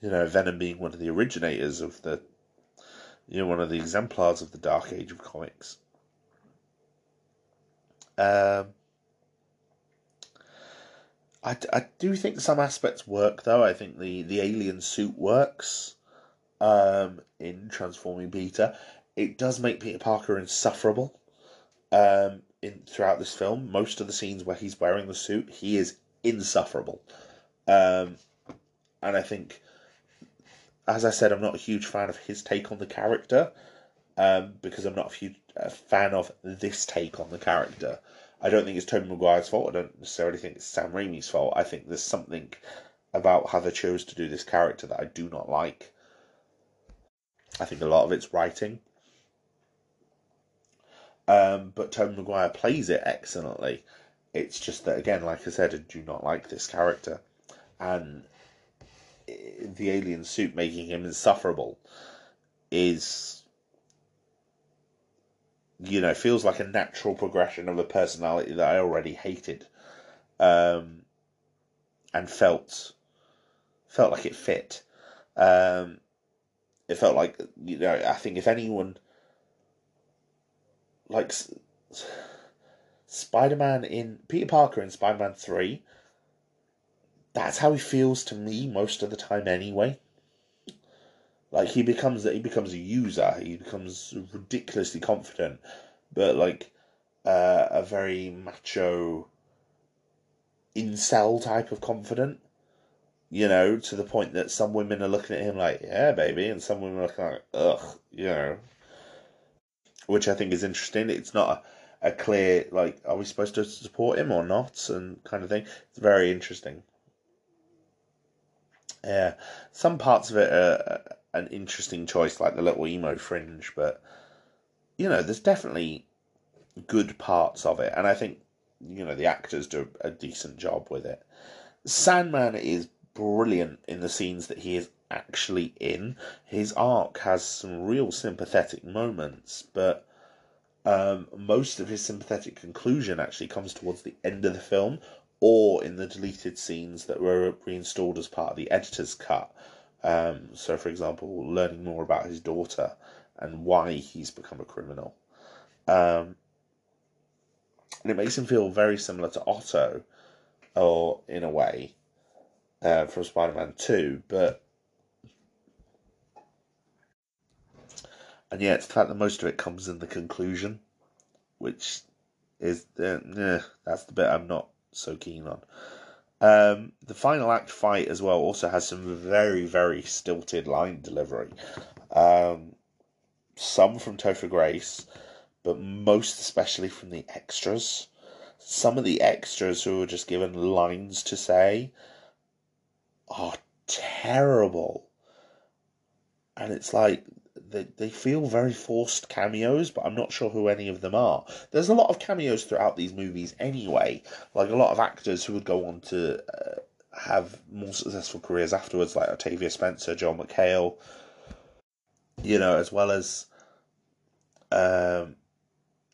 You know, Venom being one of the originators of the you know one of the exemplars of the dark age of comics. Um, I, I do think some aspects work though. I think the, the alien suit works um, in transforming Peter it does make Peter Parker insufferable um, in throughout this film. Most of the scenes where he's wearing the suit, he is insufferable. Um, and I think, as I said, I'm not a huge fan of his take on the character um, because I'm not a, huge, a fan of this take on the character. I don't think it's Tobey Maguire's fault. I don't necessarily think it's Sam Raimi's fault. I think there's something about how they chose to do this character that I do not like. I think a lot of it's writing. Um, but Tobey Maguire plays it excellently. It's just that again, like I said, I do not like this character, and the alien suit making him insufferable is, you know, feels like a natural progression of a personality that I already hated, um, and felt felt like it fit. Um, it felt like you know, I think if anyone like Spider Man in Peter Parker in Spider Man 3, that's how he feels to me most of the time anyway. Like he becomes he becomes a user, he becomes ridiculously confident, but like uh, a very macho incel type of confident. You know, to the point that some women are looking at him like, yeah, baby, and some women are looking like, ugh, you know. Which I think is interesting. It's not a, a clear, like, are we supposed to support him or not? And kind of thing. It's very interesting. Yeah, some parts of it are an interesting choice, like the little emo fringe, but you know, there's definitely good parts of it, and I think you know the actors do a decent job with it. Sandman is brilliant in the scenes that he is actually in. His arc has some real sympathetic moments, but um, most of his sympathetic conclusion actually comes towards the end of the film or in the deleted scenes that were reinstalled as part of the editor's cut. Um, so, for example, learning more about his daughter and why he's become a criminal. Um, and it makes him feel very similar to Otto, or in a way, uh, from Spider Man 2, but. And yet, the fact that most of it comes in the conclusion, which is. Uh, that's the bit I'm not so keen on. Um, the final act fight as well also has some very, very stilted line delivery. Um, some from Topher Grace, but most especially from the extras. Some of the extras who were just given lines to say are terrible. And it's like they, they feel very forced cameos, but I'm not sure who any of them are. There's a lot of cameos throughout these movies anyway, like a lot of actors who would go on to uh, have more successful careers afterwards, like Octavia Spencer, Joel McHale, you know, as well as um,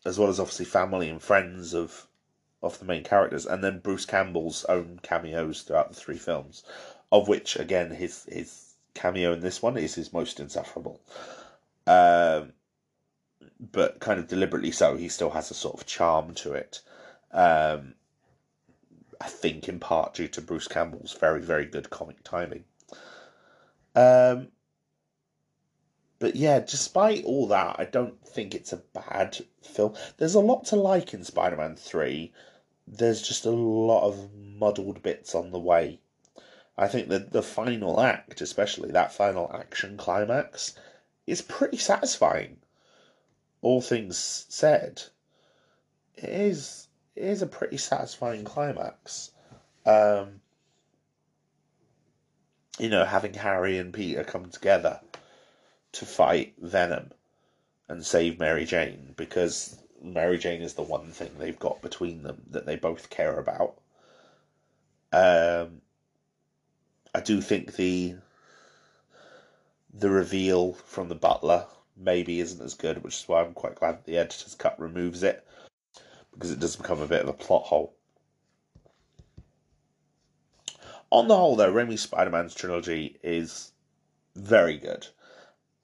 as well as obviously family and friends of of the main characters, and then Bruce Campbell's own cameos throughout the three films, of which again his his cameo in this one is his most insufferable. Um, but kind of deliberately so. He still has a sort of charm to it. Um, I think in part due to Bruce Campbell's very, very good comic timing. Um, but yeah, despite all that, I don't think it's a bad film. There's a lot to like in Spider Man 3. There's just a lot of muddled bits on the way. I think that the final act, especially that final action climax, is pretty satisfying. All things said, it is it is a pretty satisfying climax. Um, you know, having Harry and Peter come together to fight Venom and save Mary Jane because Mary Jane is the one thing they've got between them that they both care about. Um, I do think the the reveal from the butler maybe isn't as good, which is why I'm quite glad that the editor's cut removes it because it does become a bit of a plot hole. On the whole, though, Raimi's Spider-Man's trilogy is very good.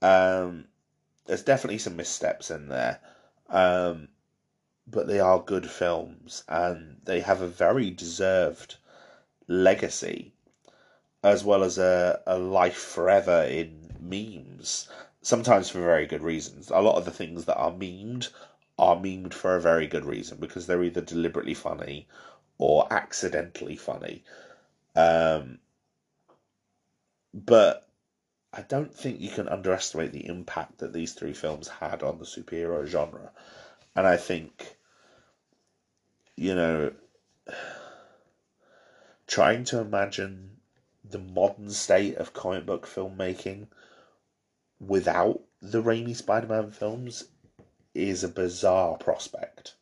Um, there's definitely some missteps in there, um, but they are good films, and they have a very deserved legacy as well as a, a life forever in memes, sometimes for very good reasons. A lot of the things that are memed are memed for a very good reason because they're either deliberately funny or accidentally funny. Um, but I don't think you can underestimate the impact that these three films had on the superhero genre. And I think, you know, trying to imagine the modern state of comic book filmmaking without the Raimi Spider Man films is a bizarre prospect.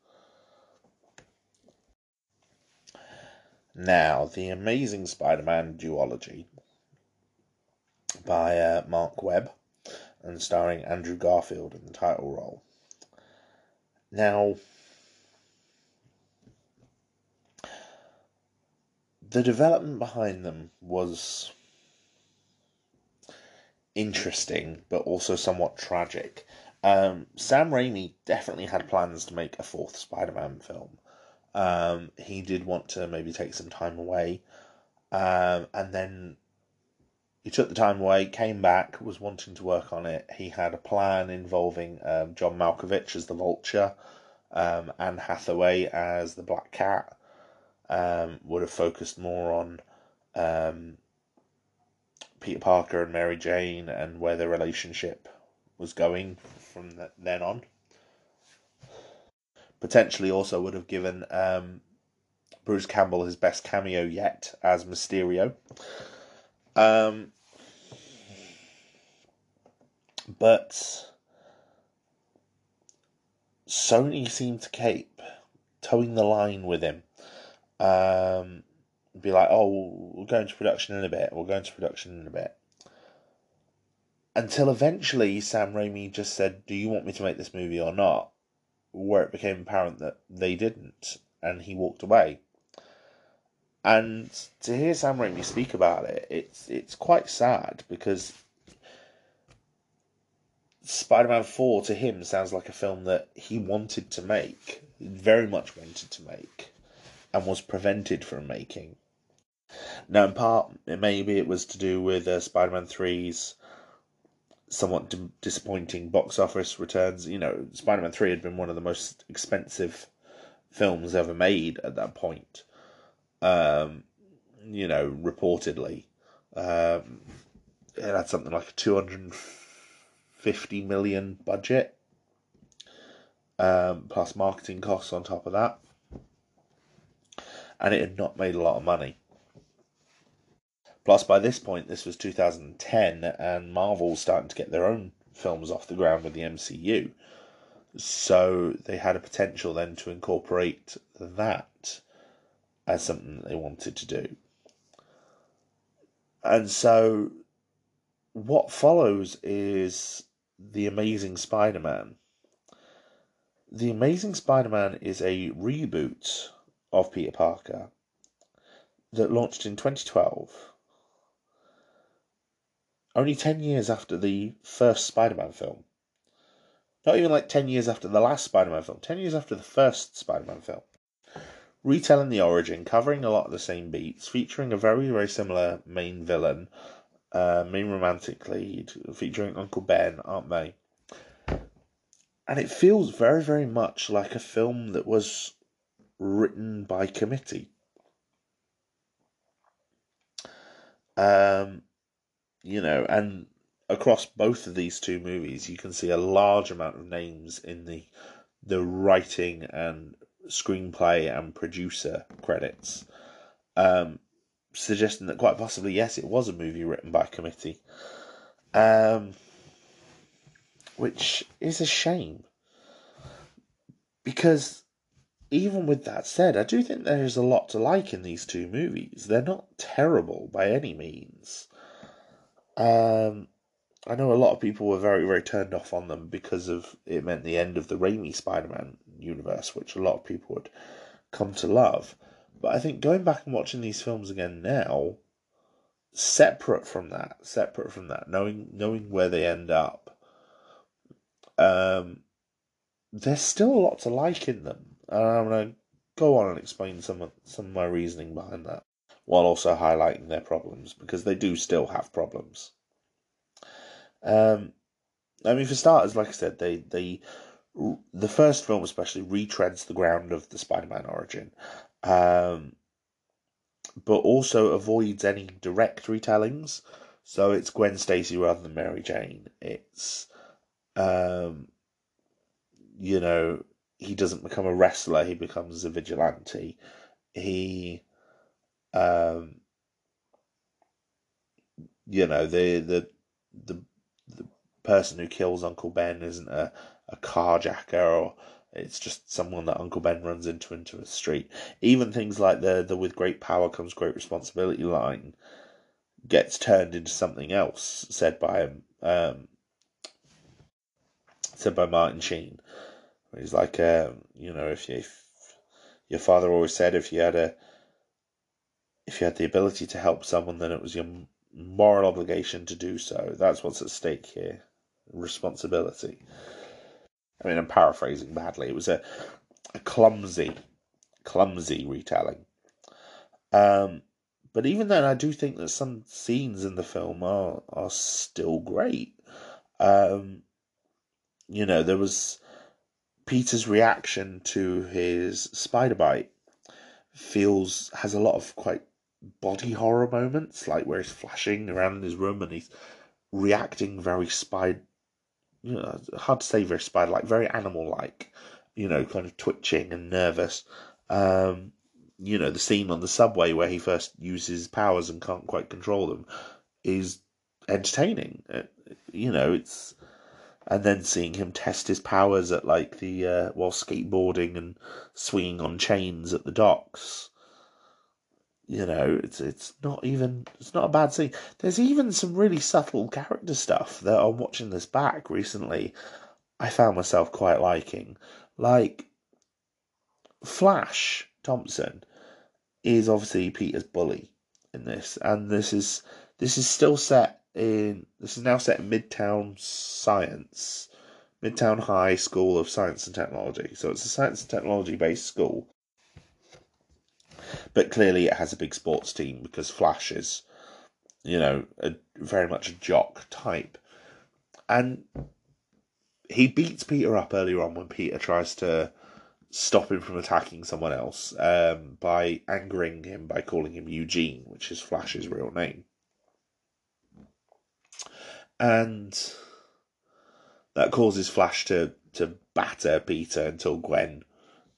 Now, The Amazing Spider Man duology by uh, Marc Webb and starring Andrew Garfield in the title role. Now, the development behind them was interesting, but also somewhat tragic. Um, Sam Raimi definitely had plans to make a fourth Spider Man film. Um, he did want to maybe take some time away, um, and then he took the time away, came back, was wanting to work on it. He had a plan involving um, John Malkovich as the Vulture, um, Anne Hathaway as the Black Cat, um, would have focused more on um, Peter Parker and Mary Jane and where their relationship was going from then on. Potentially also would have given um, Bruce Campbell his best cameo yet as Mysterio. Um, but Sony seemed to keep towing the line with him. Um, be like, oh, we'll go into production in a bit. We'll go into production in a bit. Until eventually, Sam Raimi just said, "Do you want me to make this movie or not?" Where it became apparent that they didn't, and he walked away. And to hear Sam Raimi speak about it, it's it's quite sad because Spider-Man Four to him sounds like a film that he wanted to make, very much wanted to make, and was prevented from making. Now, in part, maybe it was to do with uh, Spider-Man 3's somewhat d- disappointing box office returns. You know, Spider-Man 3 had been one of the most expensive films ever made at that point um, you know, reportedly. Um, it had something like a 250 million budget, um, plus marketing costs on top of that. And it had not made a lot of money. Plus, by this point, this was 2010, and Marvel's starting to get their own films off the ground with the MCU. So they had a potential then to incorporate that as something that they wanted to do. And so what follows is The Amazing Spider Man. The Amazing Spider Man is a reboot of Peter Parker that launched in 2012, only 10 years after the first Spider Man film. Not even like 10 years after the last Spider Man film, 10 years after the first Spider Man film retelling the origin, covering a lot of the same beats, featuring a very, very similar main villain, uh, main romantic lead, featuring Uncle Ben, aren't they? And it feels very, very much like a film that was written by committee. Um, you know, and across both of these two movies, you can see a large amount of names in the the writing and screenplay and producer credits, um, suggesting that quite possibly, yes, it was a movie written by committee. Um, which is a shame. Because even with that said, I do think there is a lot to like in these two movies. They're not terrible by any means. Um, I know a lot of people were very, very turned off on them because of it meant the end of the Raimi Spider-Man universe, which a lot of people would come to love. But I think going back and watching these films again now, separate from that, separate from that, knowing knowing where they end up, um, there's still a lot to like in them, and I'm gonna go on and explain some some of my reasoning behind that, while also highlighting their problems because they do still have problems. Um, I mean, for starters, like I said, they they the first film especially retreads the ground of the Spider-Man origin, um, but also avoids any direct retellings. So it's Gwen Stacy rather than Mary Jane. It's, um, you know, he doesn't become a wrestler; he becomes a vigilante. He, um, you know, the the the the person who kills Uncle Ben isn't a, a carjacker or it's just someone that Uncle Ben runs into into a street. Even things like the the with great power comes great responsibility line gets turned into something else said by um, said by Martin Sheen. He's like, um, you know, if, if your father always said if you had a if you had the ability to help someone, then it was your moral obligation to do so. That's what's at stake here responsibility. I mean, I'm paraphrasing badly. It was a, a clumsy, clumsy retelling. Um, but even then, I do think that some scenes in the film are are still great. Um, you know, there was Peter's reaction to his spider bite feels has a lot of quite body horror moments, like where he's flashing around in his room and he's reacting very spider. You know, hard to say very spider like, very animal like. You know, kind of twitching and nervous. Um, you know, the scene on the subway where he first uses powers and can't quite control them is entertaining. Uh, you know, it's and then seeing him test his powers at like the uh, while skateboarding and swinging on chains at the docks you know, it's it's not even it's not a bad scene. There's even some really subtle character stuff that I'm watching this back recently. I found myself quite liking, like Flash Thompson is obviously Peter's bully in this, and this is this is still set in this is now set in Midtown Science, Midtown High School of Science and Technology. So it's a science and technology based school but clearly, it has a big sports team because Flash is, you know, a, very much a jock type. And he beats Peter up earlier on when Peter tries to stop him from attacking someone else um, by angering him by calling him Eugene, which is Flash's real name. And that causes Flash to, to batter Peter until Gwen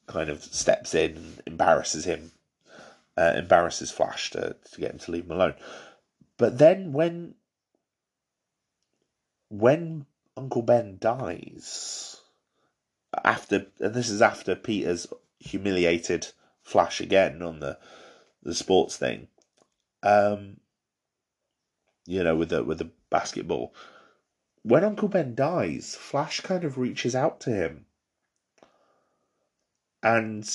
kind of steps in and embarrasses him uh, embarrasses Flash to, to get him to leave him alone. But then when when Uncle Ben dies, after and this is after Peter's humiliated Flash again on the the sports thing, um, you know, with the with the basketball. When Uncle Ben dies, Flash kind of reaches out to him and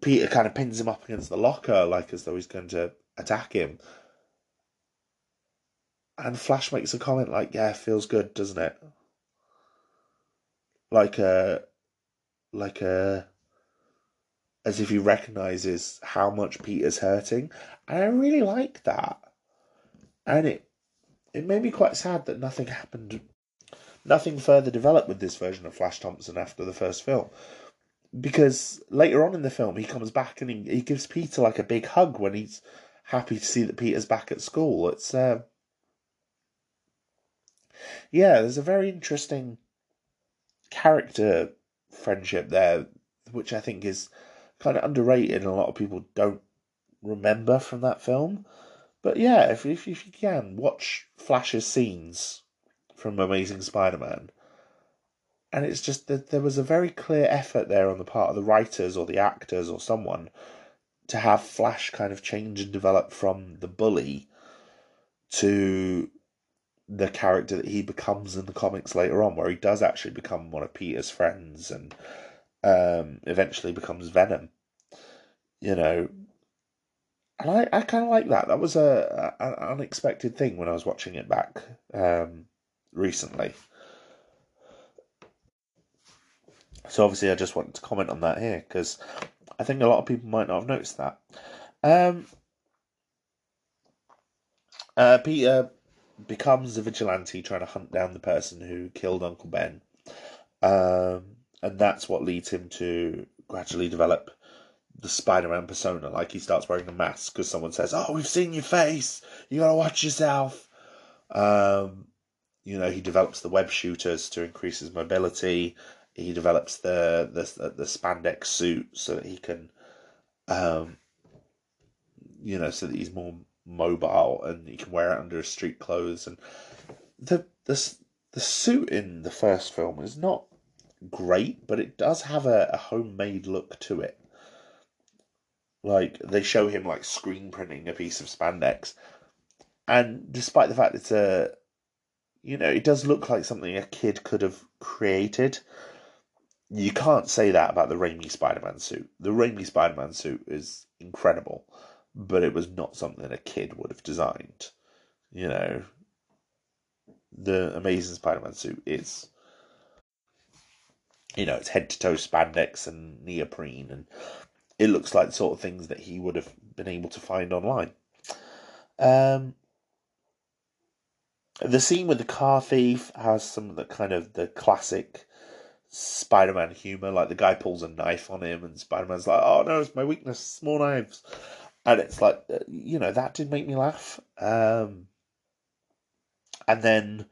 Peter kind of pins him up against the locker, like as though he's going to attack him. And Flash makes a comment like, "Yeah, feels good, doesn't it?" Like a, like a, as if he recognizes how much Peter's hurting, and I really like that. And it, it made me quite sad that nothing happened, nothing further developed with this version of Flash Thompson after the first film because later on in the film he comes back and he, he gives Peter like a big hug when he's happy to see that Peter's back at school. It's uh, yeah, there's a very interesting character friendship there, which I think is kind of underrated and a lot of people don't remember from that film. But yeah, if if, if you can watch Flash's scenes from Amazing Spider-Man and it's just that there was a very clear effort there on the part of the writers or the actors or someone to have Flash kind of change and develop from the bully to the character that he becomes in the comics later on, where he does actually become one of Peter's friends and um, eventually becomes Venom. You know, and I, I kind of like that. That was a, a, an unexpected thing when I was watching it back um, recently. So obviously, I just wanted to comment on that here because I think a lot of people might not have noticed that. Um, uh, Peter becomes a vigilante trying to hunt down the person who killed Uncle Ben, um, and that's what leads him to gradually develop the Spider-Man persona. Like he starts wearing a mask because someone says, "Oh, we've seen your face. You gotta watch yourself." Um, you know, he develops the web shooters to increase his mobility he develops the the the spandex suit so that he can, um, you know, so that he's more mobile and he can wear it under his street clothes. And the the the suit in the first film is not great, but it does have a, a homemade look to it. Like they show him like screen printing a piece of spandex, and despite the fact it's a, you know, it does look like something a kid could have created you can't say that about the Raimi Spider Man suit. The Raimi Spider Man suit is incredible, but it was not something a kid would have designed. You know, the Amazing Spider Man suit is, you know, it's head to toe spandex and neoprene, and it looks like the sort of things that he would have been able to find online. Um, the scene with the car thief has some of the kind of the classic Spider Man humor. Like the guy pulls a knife on him, and Spider Man's like, "Oh no, it's my weakness, small knives." and it's like uh, you know that did make me laugh. Um, and then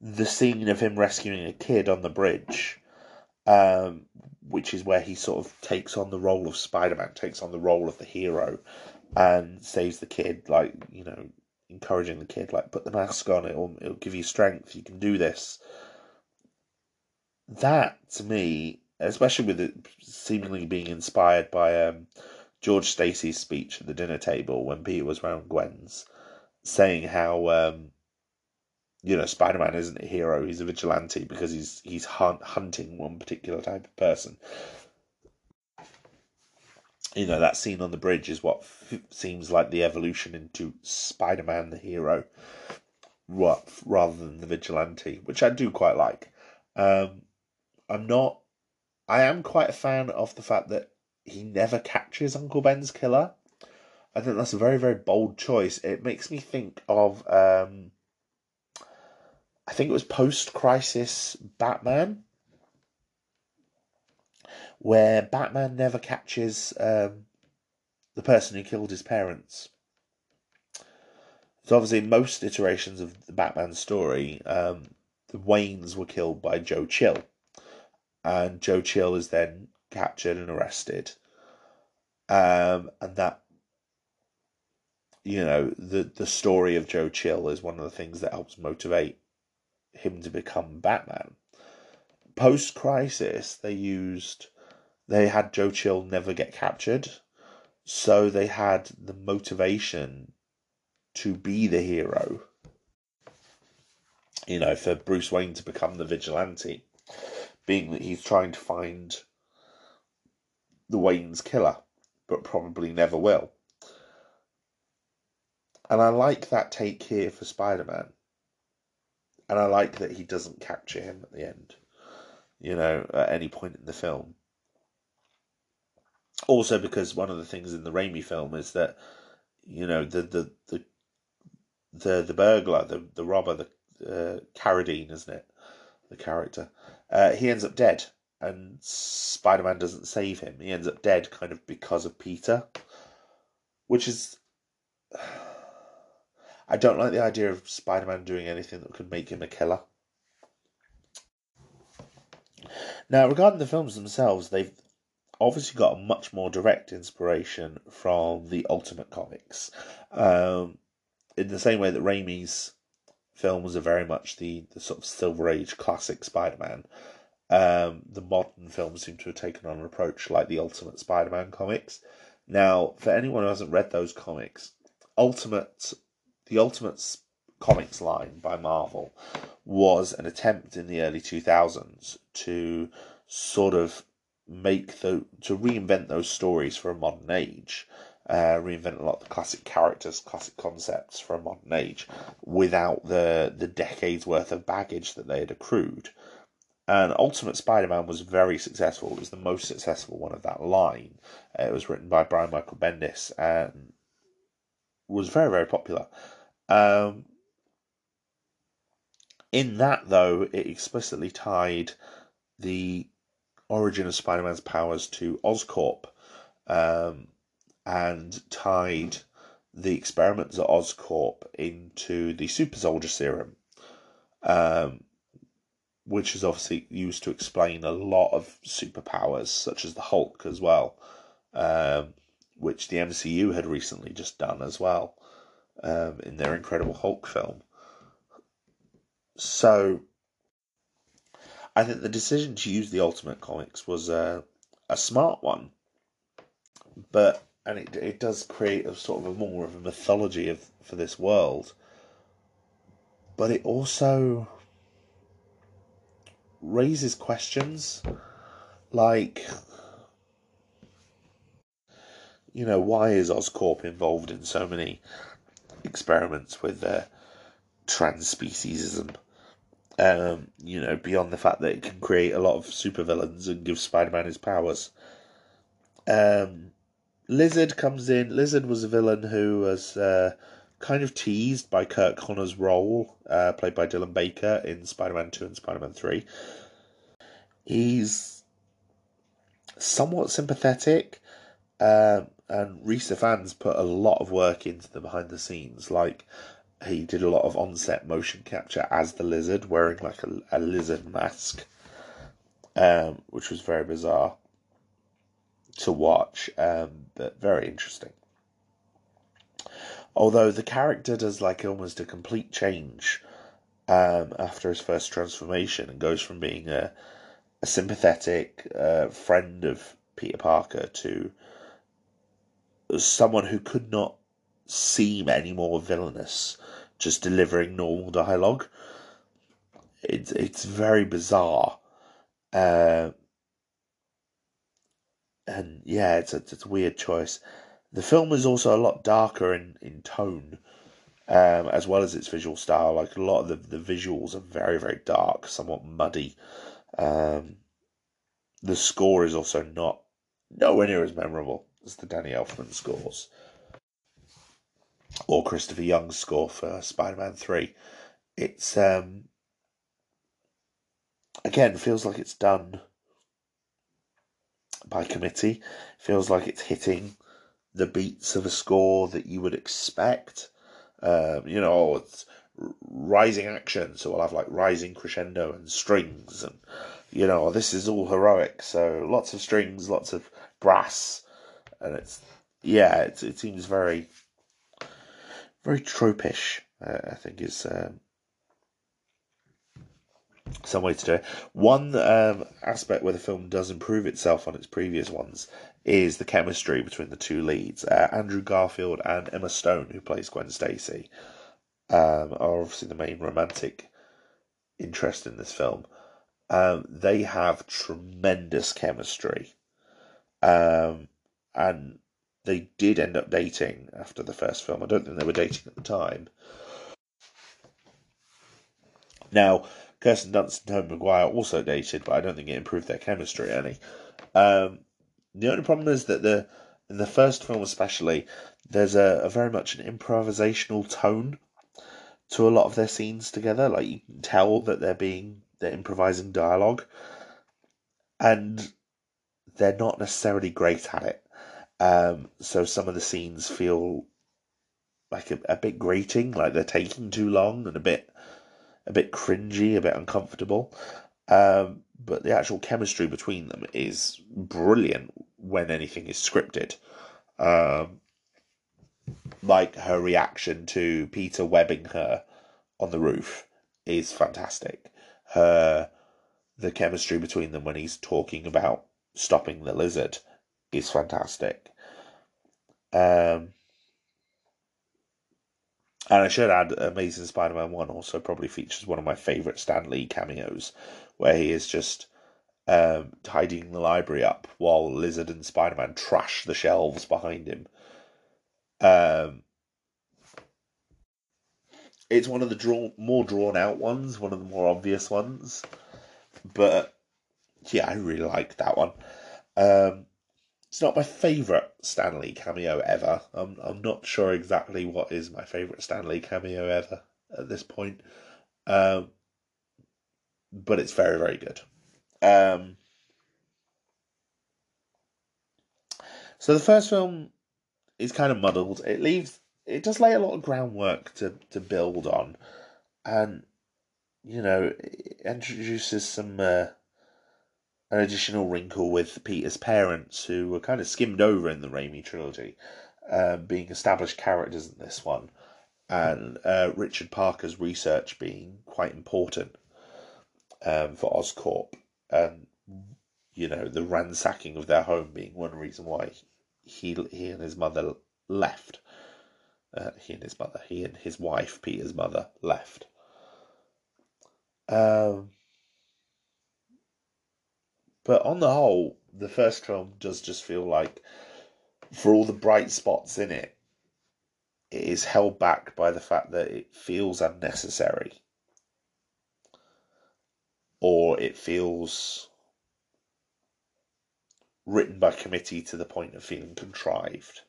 the scene of him rescuing a kid on the bridge, um, which is where he sort of takes on the role of Spider Man, takes on the role of the hero, and saves the kid, like you know, encouraging the kid, like put the mask on, it'll it'll give you strength, you can do this. That to me, especially with it seemingly being inspired by um, George Stacy's speech at the dinner table when Peter was around Gwen's, saying how um, you know Spider Man isn't a hero; he's a vigilante because he's he's hunt, hunting one particular type of person. You know that scene on the bridge is what f- seems like the evolution into Spider Man, the hero, what rather than the vigilante, which I do quite like. Um, I'm not. I am quite a fan of the fact that he never catches Uncle Ben's killer. I think that's a very, very bold choice. It makes me think of, um, I think it was post crisis Batman, where Batman never catches um, the person who killed his parents. So, obviously, most iterations of the Batman story, um, the Waynes were killed by Joe Chill. And Joe Chill is then captured and arrested. Um, and that, you know, the, the story of Joe Chill is one of the things that helps motivate him to become Batman. Post crisis, they used, they had Joe Chill never get captured. So they had the motivation to be the hero. You know, for Bruce Wayne to become the vigilante, being that he's trying to find the Wayne's killer, but probably never will. And I like that take here for Spider Man. And I like that he doesn't capture him at the end, you know, at any point in the film. Also, because one of the things in the Raimi film is that, you know, the the the the, the burglar, the the robber, the uh, Carradine, isn't it? The character, uh, he ends up dead and Spider Man doesn't save him. He ends up dead kind of because of Peter, which is. I don't like the idea of Spider Man doing anything that could make him a killer. Now, regarding the films themselves, they've obviously got a much more direct inspiration from the Ultimate Comics. Um, in the same way that Raimi's films are very much the, the sort of Silver Age classic Spider Man, um, the modern films seem to have taken on an approach like the Ultimate Spider Man comics. Now, for anyone who hasn't read those comics, Ultimate, the Ultimate Comics line by Marvel was an attempt in the early 2000s to sort of make the to reinvent those stories for a modern age uh, reinvent a lot of the classic characters classic concepts for a modern age without the the decades worth of baggage that they had accrued and Ultimate Spider Man was very successful. It was the most successful one of that line. Uh, it was written by Brian Michael Bendis and was very, very popular. Um, in that, though, it explicitly tied the origin of Spider Man's powers to Oscorp um, and tied the experiments at Oscorp into the super soldier serum. Um, which is obviously used to explain a lot of superpowers, such as the Hulk as well, um, which the MCU had recently just done as well um, in their Incredible Hulk film. So, I think the decision to use the Ultimate Comics was a, a smart one, but and it it does create a sort of a more of a mythology of for this world, but it also raises questions like you know why is Oscorp involved in so many experiments with uh, trans speciesism um, you know beyond the fact that it can create a lot of supervillains and give Spider-Man his powers. Um, Lizard comes in Lizard was a villain who was uh, kind of teased by Curt Connors' role, uh, played by Dylan Baker in Spider Man 2 and Spider Man 3. He's somewhat sympathetic, um, and Rhys Ifans put a lot of work into the behind the scenes. Like he did a lot of on-set motion capture as the lizard, wearing like a, a lizard mask, um, which was very bizarre to watch, um, but very interesting. Although the character does like almost a complete change um, after his first transformation and goes from being a, a sympathetic uh, friend of Peter Parker to someone who could not seem any more villainous, just delivering normal dialogue. It's it's very bizarre, uh, and yeah, it's a, it's a weird choice. The film is also a lot darker in in tone, um, as well as its visual style. Like a lot of the, the visuals are very very dark, somewhat muddy. Um, the score is also not nowhere near as memorable as the Danny Elfman scores or Christopher Young's score for Spider Man 3. It's, um, again, feels like it's done by committee. Feels like it's hitting the beats of a score that you would expect. Um, you know, it's rising action, so we'll have like rising crescendo and strings, and you know, this is all heroic. So lots of strings, lots of brass, and it's yeah, it's, it seems very very tropish. Uh, I think is um, some way to do it. One um, aspect where the film does improve itself on its previous ones is the chemistry between the two leads, uh, Andrew Garfield and Emma Stone, who plays Gwen Stacy, um, are obviously the main romantic interest in this film. Um, they have tremendous chemistry, um, and they did end up dating after the first film. I don't think they were dating at the time. Now, Kirsten Dunst and Tobey Maguire also dated, but I don't think it improved their chemistry any. Um, the only problem is that the in the first film, especially, there's a, a very much an improvisational tone to a lot of their scenes together. Like you can tell that they're being they're improvising dialogue, and they're not necessarily great at it. Um, so some of the scenes feel like a, a bit grating, like they're taking too long and a bit a bit cringy, a bit uncomfortable. Um, but the actual chemistry between them is brilliant when anything is scripted. Um, like her reaction to Peter webbing her on the roof is fantastic. Her the chemistry between them when he's talking about stopping the lizard is fantastic. Um, and I should add, Amazing Spider-Man One also probably features one of my favourite Stan Lee cameos, where he is just um, tidying the library up while Lizard and Spider-Man trash the shelves behind him. Um, it's one of the draw, more drawn out ones, one of the more obvious ones, but yeah, I really like that one. Um, it's not my favourite Stan Lee cameo ever. I'm I'm not sure exactly what is my favourite Stan Lee cameo ever at this point, um, but it's very very good. Um, so the first film is kind of muddled. It leaves it does lay a lot of groundwork to to build on, and you know it introduces some. Uh, an additional wrinkle with Peter's parents, who were kind of skimmed over in the Raimi trilogy, um, being established characters in this one, and uh, Richard Parker's research being quite important um, for Oscorp, and you know the ransacking of their home being one reason why he he and his mother left. Uh, he and his mother, he and his wife, Peter's mother, left. Um, but on the whole, the first film does just feel like, for all the bright spots in it, it is held back by the fact that it feels unnecessary. Or it feels written by committee to the point of feeling contrived.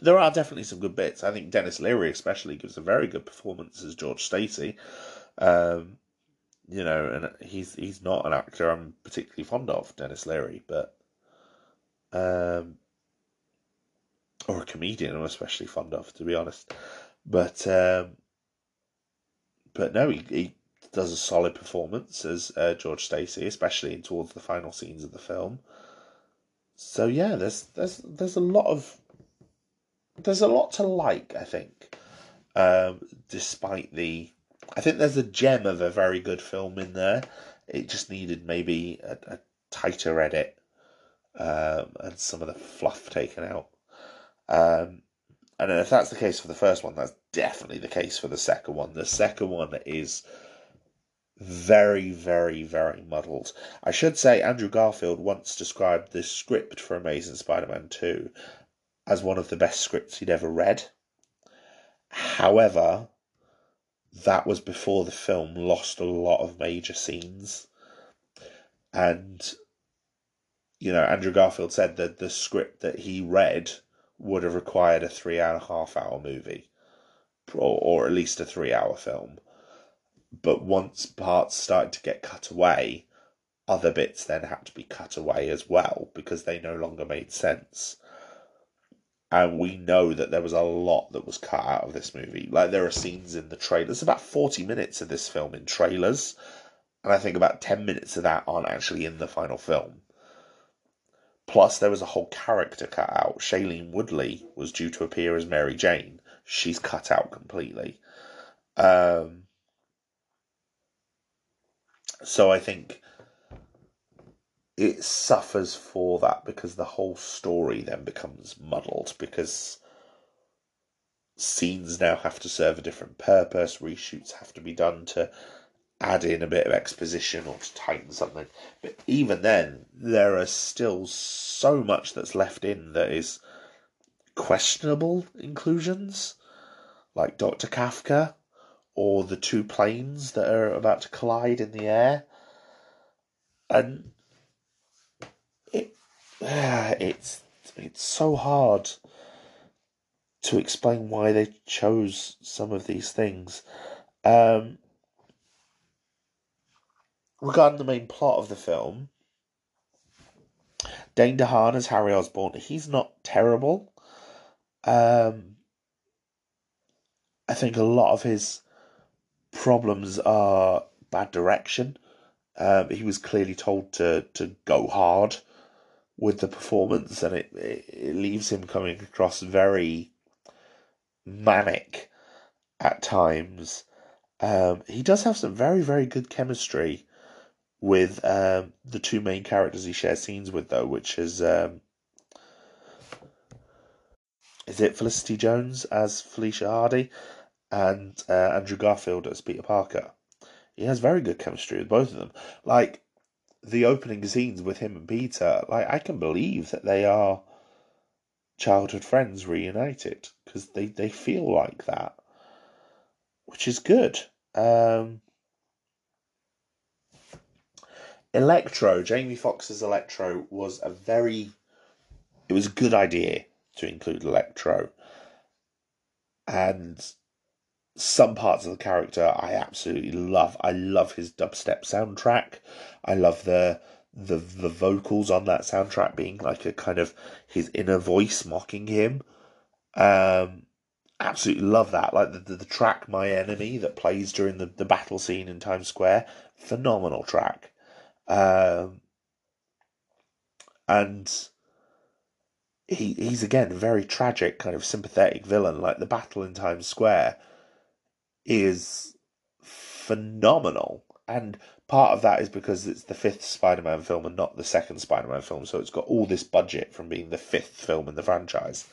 There are definitely some good bits. I think Denis Leary, especially, gives a very good performance as George Stacy. Um, you know, and he's he's not an actor I'm particularly fond of, Denis Leary, but um, or a comedian I'm especially fond of, to be honest. But um, but no, he, he does a solid performance as uh, George Stacy, especially in towards the final scenes of the film. So yeah, there's there's there's a lot of there's a lot to like. I think, um, despite the, I think there's a gem of a very good film in there. It just needed maybe a, a tighter edit um, and some of the fluff taken out. Um, and if that's the case for the first one, that's definitely the case for the second one. The second one is very, very, very muddled. I should say Andrew Garfield once described the script for Amazing Spider Man 2 as one of the best scripts he'd ever read. However, that was before the film lost a lot of major scenes. And, you know, Andrew Garfield said that the script that he read would have required a three and a half hour movie, or, or at least a three hour film. But once parts started to get cut away, other bits then had to be cut away as well because they no longer made sense. And we know that there was a lot that was cut out of this movie. Like there are scenes in the trailer. There's about 40 minutes of this film in trailers, and I think about 10 minutes of that aren't actually in the final film. Plus, there was a whole character cut out. Shailene Woodley was due to appear as Mary Jane. She's cut out completely. Um, so I think it suffers for that because the whole story then becomes muddled because scenes now have to serve a different purpose, reshoots have to be done to add in a bit of exposition or to tighten something. But even then, there are still so much that's left in that is questionable inclusions, like Dr. Kafka or the two planes that are about to collide in the air. And it's it's so hard to explain why they chose some of these things. Um, regarding the main plot of the film, Dane DeHaan as Harry Osborn, he's not terrible. Um, I think a lot of his problems are bad direction. Um, he was clearly told to, to go hard with the performance, and it, it, it leaves him coming across very manic at times. Um, he does have some very, very good chemistry with um, the two main characters he shares scenes with, though, which is um, is it Felicity Jones as Felicia Hardy and uh, Andrew Garfield as Peter Parker. He has very good chemistry with both of them. Like the opening scenes with him and Peter, like I can believe that they are childhood friends reunited because they, they feel like that, which is good. Um, Electro, Jamie Foxx's Electro was a very, it was a good idea to include Electro. And some parts of the character I absolutely love. I love his dubstep soundtrack. I love the the the vocals on that soundtrack being like a kind of his inner voice mocking him. Um, absolutely love that. Like the, the, the track "My Enemy" that plays during the, the battle scene in Times Square, phenomenal track. Um, and he he's again a very tragic, kind of sympathetic villain. Like the battle in Times Square is phenomenal, and part of that is because it's the fifth Spider-Man film and not the second Spider-Man film, so it's got all this budget from being the fifth film in the franchise.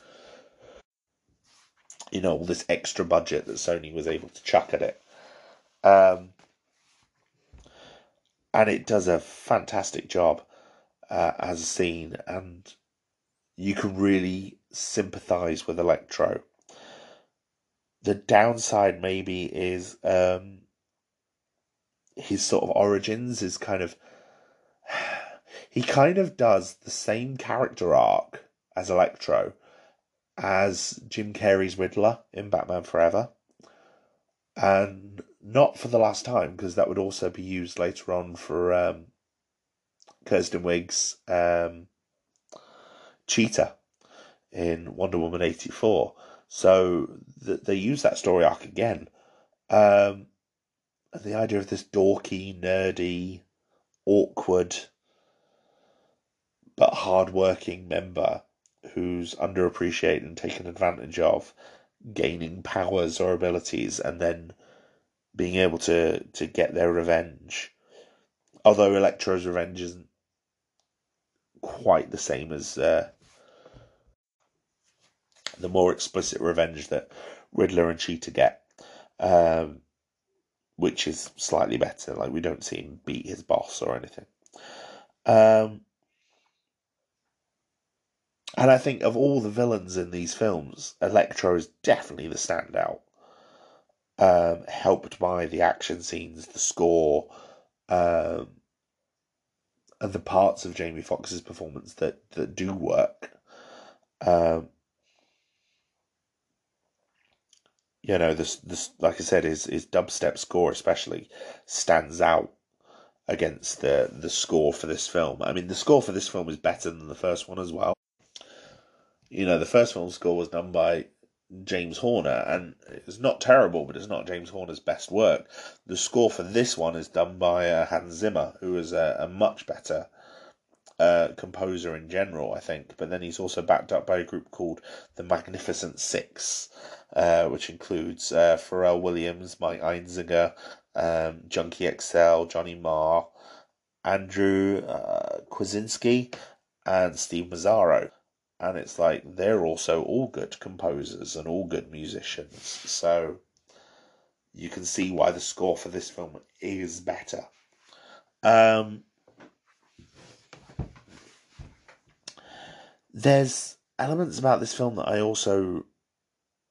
You know, all this extra budget that Sony was able to chuck at it. Um, and it does a fantastic job uh, as a scene, and you can really sympathize with Electro. The downside maybe is um, his sort of origins is kind of he kind of does the same character arc as Electro as Jim Carrey's Riddler in Batman Forever. And not for the last time, because that would also be used later on for um, Kristen Wiig's um, Cheetah in Wonder Woman 84. So th- they use that story arc again. Um, and the idea of this dorky, nerdy, awkward, but hard-working member who's underappreciated and taken advantage of, gaining powers or abilities, and then being able to to get their revenge. Although Electro's revenge isn't quite the same as uh, the more explicit revenge that Riddler and Cheetah get, um, which is slightly better. Like we don't see him beat his boss or anything. Um, and I think of all the villains in these films, Electro is definitely the standout. Um, helped by the action scenes, the score, um, and the parts of Jamie Foxx's performance that, that do work. Um, you know, this this like I said, his his dubstep score especially stands out against the the score for this film. I mean, the score for this film is better than the first one as well you know, the first film score was done by James Horner, and it's not terrible, but it's not James Horner's best work. The score for this one is done by uh, Hans Zimmer, who is a, a much better uh, composer in general, I think. But then he's also backed up by a group called the Magnificent Six, uh, which includes uh, Pharrell Williams, Mike Einziger, um, Junkie XL, Johnny Marr, Andrew uh, Kawczynski, and Steve Mazzaro and it's like they're also all good composers and all good musicians. So you can see why the score for this film is better. Um, there's elements about this film that I also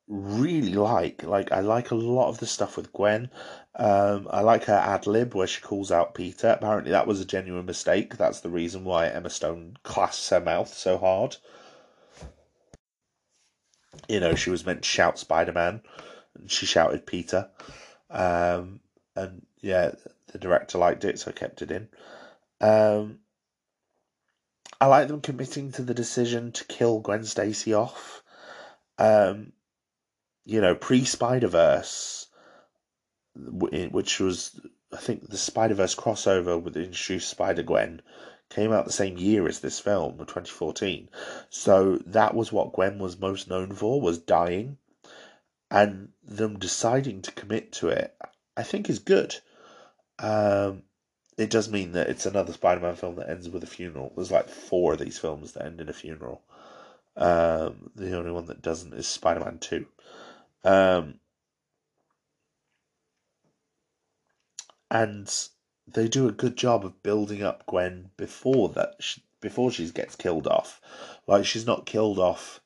really like. Like I like a lot of the stuff with Gwen. Um, I like her ad lib where she calls out Peter. Apparently that was a genuine mistake. That's the reason why Emma Stone clasps her mouth so hard you know, she was meant to shout Spider Man, and she shouted Peter. Um, and yeah, the director liked it, so I kept it in. Um, I like them committing to the decision to kill Gwen Stacy off. Um, you know, pre Spider Verse, which was I think the Spider Verse crossover with the introduced Spider Gwen came out the same year as this film, 2014. So that was what Gwen was most known for, was dying. And them deciding to commit to it, I think is good. Um, it does mean that it's another Spider-Man film that ends with a funeral. There's like four of these films that end in a funeral. Um, the only one that doesn't is Spider-Man 2. Um, and they do a good job of building up Gwen before that she, before she gets killed off. Like she's not killed off.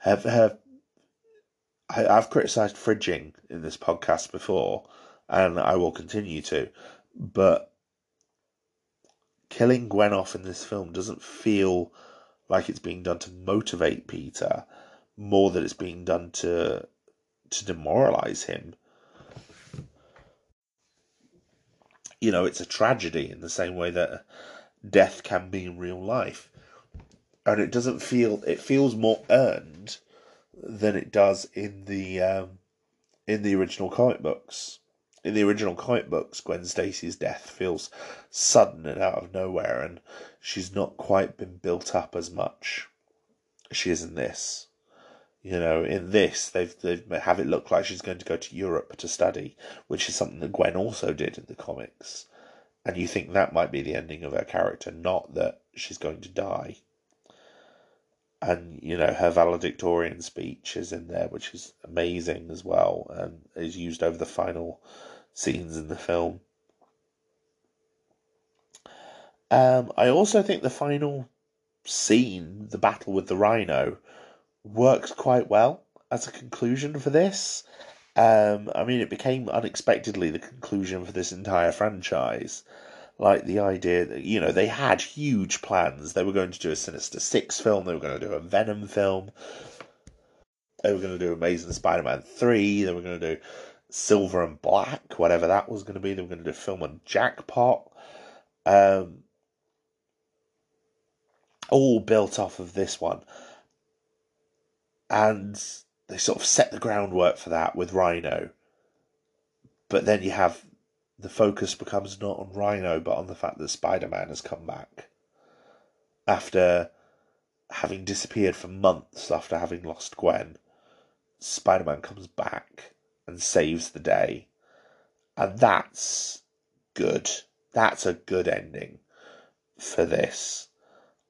Have have I, I've criticised fridging in this podcast before, and I will continue to, but killing Gwen off in this film doesn't feel like it's being done to motivate Peter, more than it's being done to to demoralize him. you know, it's a tragedy in the same way that death can be in real life. And it doesn't feel, it feels more earned than it does in the, um, in the original comic books. In the original comic books, Gwen Stacy's death feels sudden and out of nowhere, and she's not quite been built up as much as she is in this. You know, in this, they've they have it look like she's going to go to Europe to study, which is something that Gwen also did in the comics. And you think that might be the ending of her character, not that she's going to die. And, you know, her valedictorian speech is in there, which is amazing as well, and is used over the final scenes in the film. Um, I also think the final scene, the battle with the rhino, works quite well as a conclusion for this. Um, I mean, it became unexpectedly the conclusion for this entire franchise. Like the idea that, you know, they had huge plans. They were going to do a Sinister Six film, they were going to do a Venom film, they were going to do Amazing Spider Man 3, they were going to do Silver and Black, whatever that was going to be, they were going to do a film on Jackpot. Um, all built off of this one. And they sort of set the groundwork for that with Rhino. But then you have the focus becomes not on Rhino, but on the fact that Spider Man has come back after having disappeared for months after having lost Gwen. Spider Man comes back and saves the day. And that's good. That's a good ending for this,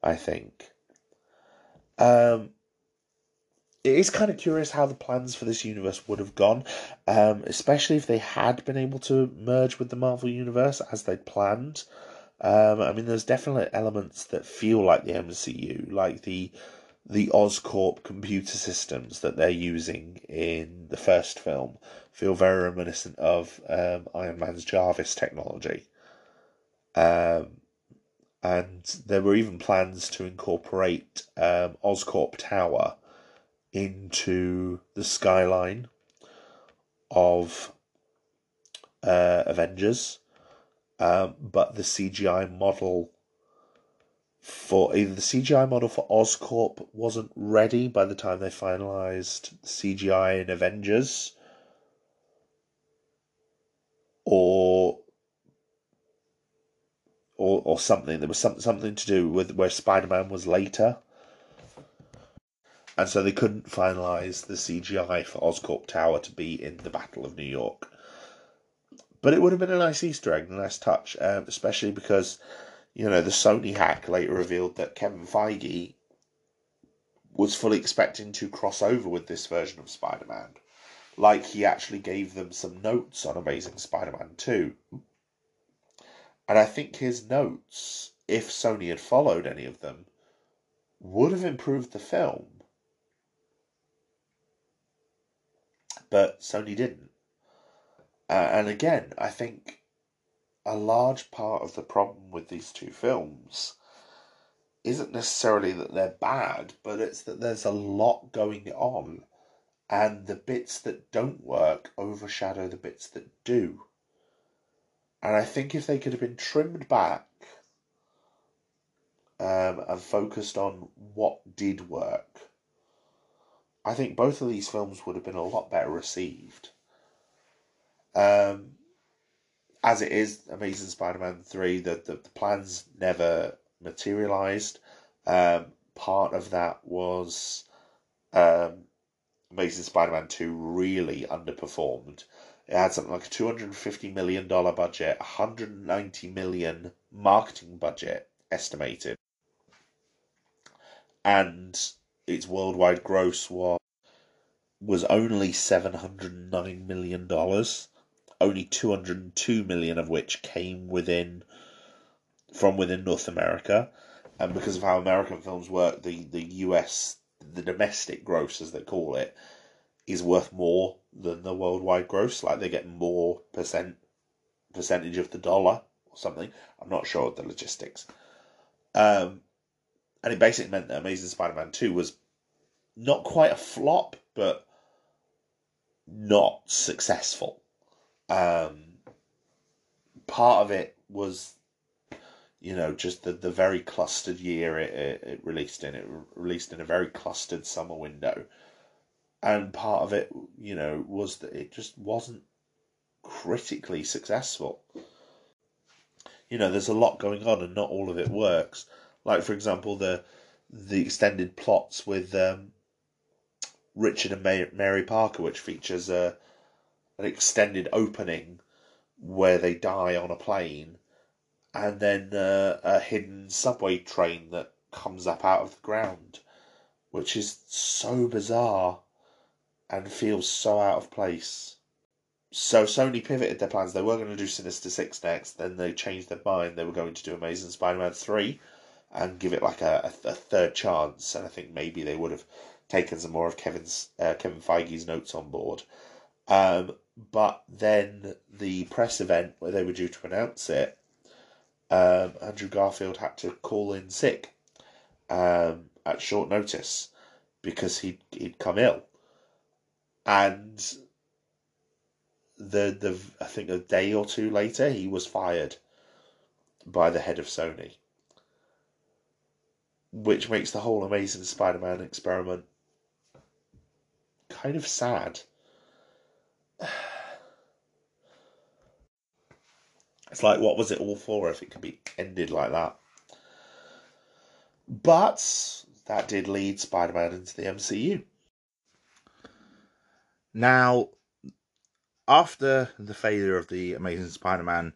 I think. Um, it is kind of curious how the plans for this universe would have gone, um, especially if they had been able to merge with the Marvel Universe as they'd planned. Um, I mean, there's definitely elements that feel like the MCU, like the the Oscorp computer systems that they're using in the first film feel very reminiscent of um, Iron Man's Jarvis technology. Um, and there were even plans to incorporate um, Oscorp Tower into the skyline of uh, Avengers, um, but the CGI model for either the CGI model for Oscorp wasn't ready by the time they finalized CGI in Avengers, or or or something. There was some, something to do with where Spider Man was later. And so they couldn't finalise the CGI for Oscorp Tower to be in the Battle of New York. But it would have been a nice Easter egg, a nice touch, um, especially because you know, the Sony hack later revealed that Kevin Feige was fully expecting to cross over with this version of Spider Man. Like he actually gave them some notes on Amazing Spider Man 2. And I think his notes, if Sony had followed any of them, would have improved the film. But Sony didn't. Uh, and again, I think a large part of the problem with these two films isn't necessarily that they're bad, but it's that there's a lot going on, and the bits that don't work overshadow the bits that do. And I think if they could have been trimmed back um, and focused on what did work, I think both of these films would have been a lot better received. Um, as it is, Amazing Spider-Man three, the, the, the plans never materialized. Um, part of that was um, Amazing Spider-Man two really underperformed. It had something like a two hundred and fifty million dollar budget, one hundred and ninety million marketing budget estimated, and its worldwide gross was was only seven hundred nine million dollars only 202 million of which came within from within North America. And because of how American films work, the, the US, the domestic gross, as they call it, is worth more than the worldwide gross. Like they get more percent percentage of the dollar or something. I'm not sure of the logistics. Um, and it basically meant that Amazing Spider-Man Two was not quite a flop, but not successful. Um, part of it was, you know, just the, the very clustered year it, it, it released in. It released in a very clustered summer window. And part of it, you know, was that it just wasn't critically successful. You know, there's a lot going on and not all of it works. Like, for example, the the extended plots with um, Richard and Mary Parker, which features a an extended opening where they die on a plane, and then uh, a hidden subway train that comes up out of the ground, which is so bizarre and feels so out of place. So Sony pivoted their plans. They were going to do Sinister Six next, then they changed their mind. They were going to do Amazing Spider-Man three, and give it like a, a, a third chance. And I think maybe they would have taken some more of Kevin's uh, Kevin Feige's notes on board. Um, but then the press event where they were due to announce it, um, Andrew Garfield had to call in sick um, at short notice because he'd he'd come ill, and the the I think a day or two later he was fired by the head of Sony. which makes the whole Amazing Spider Man experiment kind of sad. It's like, what was it all for if it could be ended like that? But that did lead Spider Man into the MCU. Now, after the failure of the Amazing Spider Man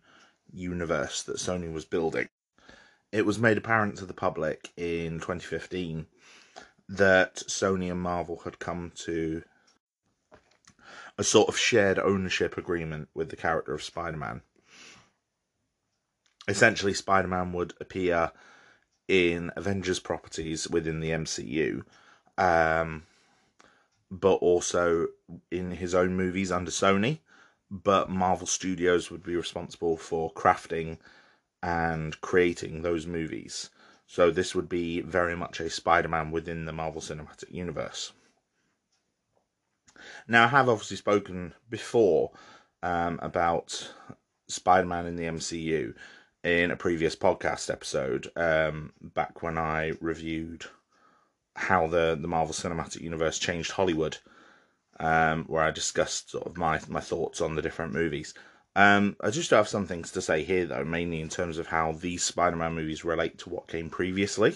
universe that Sony was building, it was made apparent to the public in 2015 that Sony and Marvel had come to a sort of shared ownership agreement with the character of Spider Man. Essentially, Spider Man would appear in Avengers properties within the MCU, um, but also in his own movies under Sony. But Marvel Studios would be responsible for crafting and creating those movies. So this would be very much a Spider-Man within the Marvel Cinematic Universe. Now, I have obviously spoken before um, about Spider-Man in the MCU in a previous podcast episode, um, back when I reviewed how the, the Marvel Cinematic Universe changed Hollywood, um, where I discussed sort of my, my thoughts on the different movies. Um, I just have some things to say here, though, mainly in terms of how these Spider Man movies relate to what came previously.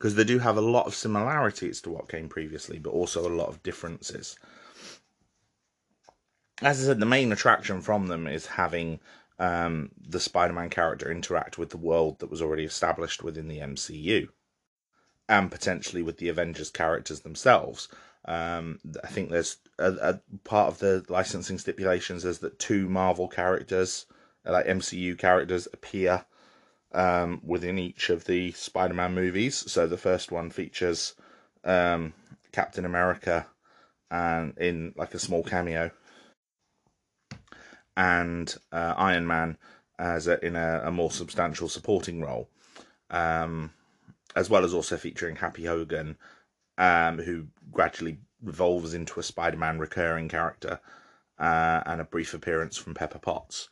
Because they do have a lot of similarities to what came previously, but also a lot of differences. As I said, the main attraction from them is having um, the Spider Man character interact with the world that was already established within the MCU, and potentially with the Avengers characters themselves. Um, I think there's a, a, part of the licensing stipulations is that two Marvel characters, like MCU characters, appear um, within each of the Spider-Man movies. So the first one features um, Captain America and in like a small cameo, and uh, Iron Man as a, in a, a, more substantial supporting role, um, as well as also featuring Happy Hogan um, who gradually evolves into a Spider-Man recurring character, uh, and a brief appearance from Pepper Potts.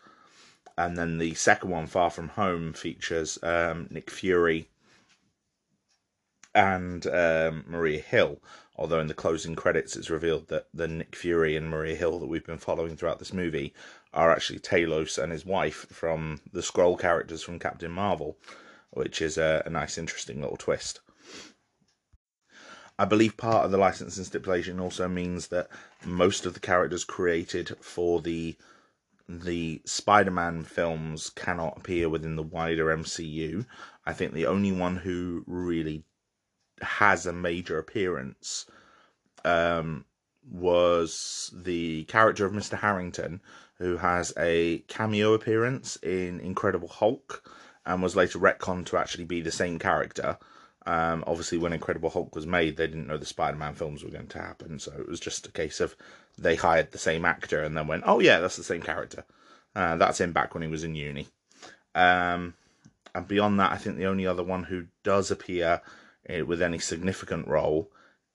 And then the second one, Far From Home, features um, Nick Fury and um, Maria Hill. Although in the closing credits, it's revealed that the Nick Fury and Maria Hill that we've been following throughout this movie are actually Talos and his wife from the Skrull characters from Captain Marvel, which is a, a nice, interesting little twist. I believe part of the licensing stipulation also means that most of the characters created for the the Spider-Man films cannot appear within the wider MCU. I think the only one who really has a major appearance um, was the character of Mr. Harrington, who has a cameo appearance in Incredible Hulk and was later retconned to actually be the same character. Um, obviously, when Incredible Hulk was made, they didn't know the Spider Man films were going to happen, so it was just a case of they hired the same actor and then went, oh, yeah, that's the same character. Uh, that's him back when he was in uni. Um, and beyond that, I think the only other one who does appear uh, with any significant role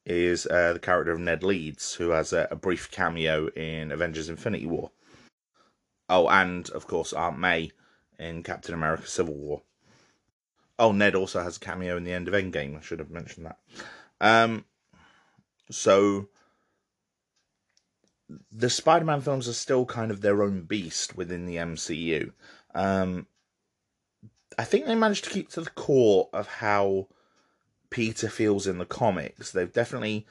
is uh, the character of Ned Leeds, who has a, a, brief cameo in Avengers Infinity War. Oh, and of course, Aunt May in Captain America Civil War. Oh, Ned also has a cameo in the end of Endgame. I should have mentioned that. Um, so the Spider-Man films are still kind of their own beast within the MCU. Um, I think they managed to keep to the core of how Peter feels in the comics. They've definitely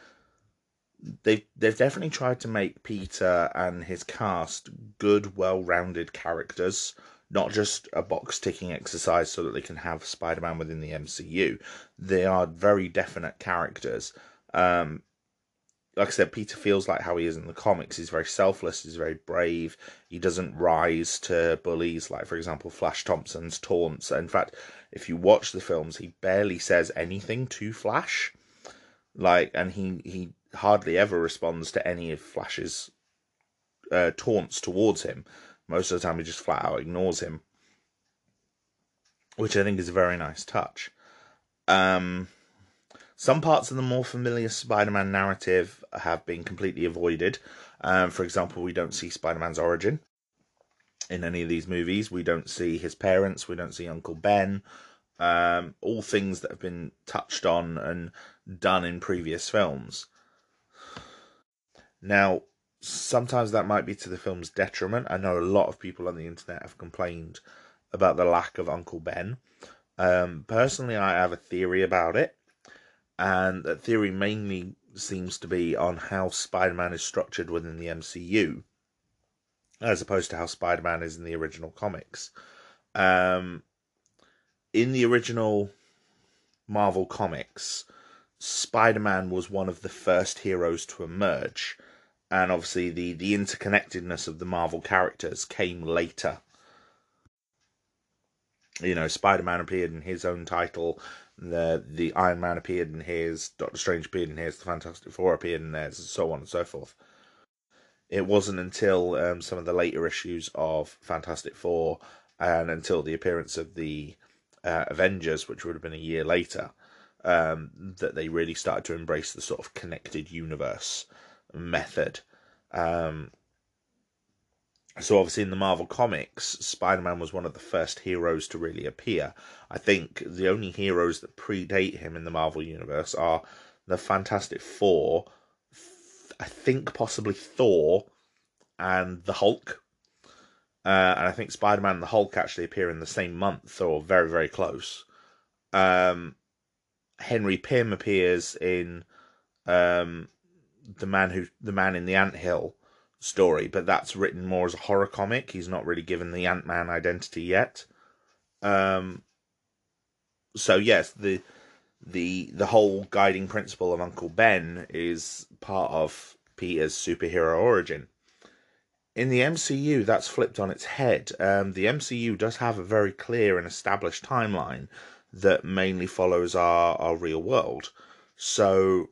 they've they've definitely tried to make Peter and his cast good, well-rounded characters not just a box ticking exercise so that they can have Spider Man within the MCU. They are very definite characters. Um, like I said, Peter feels like how he is in the comics. He's very selfless, he's very brave. He doesn't rise to bullies, like, for example, Flash Thompson's taunts. In fact, if you watch the films, he barely says anything to Flash. Like, and he, he hardly ever responds to any of Flash's uh, taunts towards him. Most of the time, he just flat out ignores him, which I think is a very nice touch. Um, some parts of the more familiar Spider Man narrative have been completely avoided. Um, for example, we don't see Spider Man's origin in any of these movies. We don't see his parents. We don't see Uncle Ben. Um, all things that have been touched on and done in previous films. Now, sometimes that might be to the film's detriment. I know a lot of people on the internet have complained about the lack of Uncle Ben. Um, personally, I have a theory about it, and that theory mainly seems to be on how Spider Man is structured within the MCU, as opposed to how Spider Man is in the original comics. Um, in the original Marvel comics, Spider Man was one of the first heroes to emerge, and obviously the the interconnectedness of the Marvel characters came later. You know, Spider Man appeared in his own title, the the Iron Man appeared in his, Doctor Strange appeared in his, the Fantastic Four appeared in theirs, and so on and so forth. It wasn't until um, some of the later issues of Fantastic Four and until the appearance of the uh, Avengers, which would have been a year later, um, that they really started to embrace the sort of connected universe method. Um, so obviously in the Marvel comics, Spider-Man was one of the first heroes to really appear. I think the only heroes that predate him in the Marvel universe are the Fantastic Four, I think possibly Thor, and the Hulk. Uh, and I think Spider-Man and the Hulk actually appear in the same month or very very close. Um, Henry Pym appears in um, the man who the man in the ant hill story, but that's written more as a horror comic. He's not really given the Ant Man identity yet. Um, so yes, the the the whole guiding principle of Uncle Ben is part of Peter's superhero origin. In the MCU, that's flipped on its head. Um, the MCU does have a very clear and established timeline that mainly follows our, our real world. So,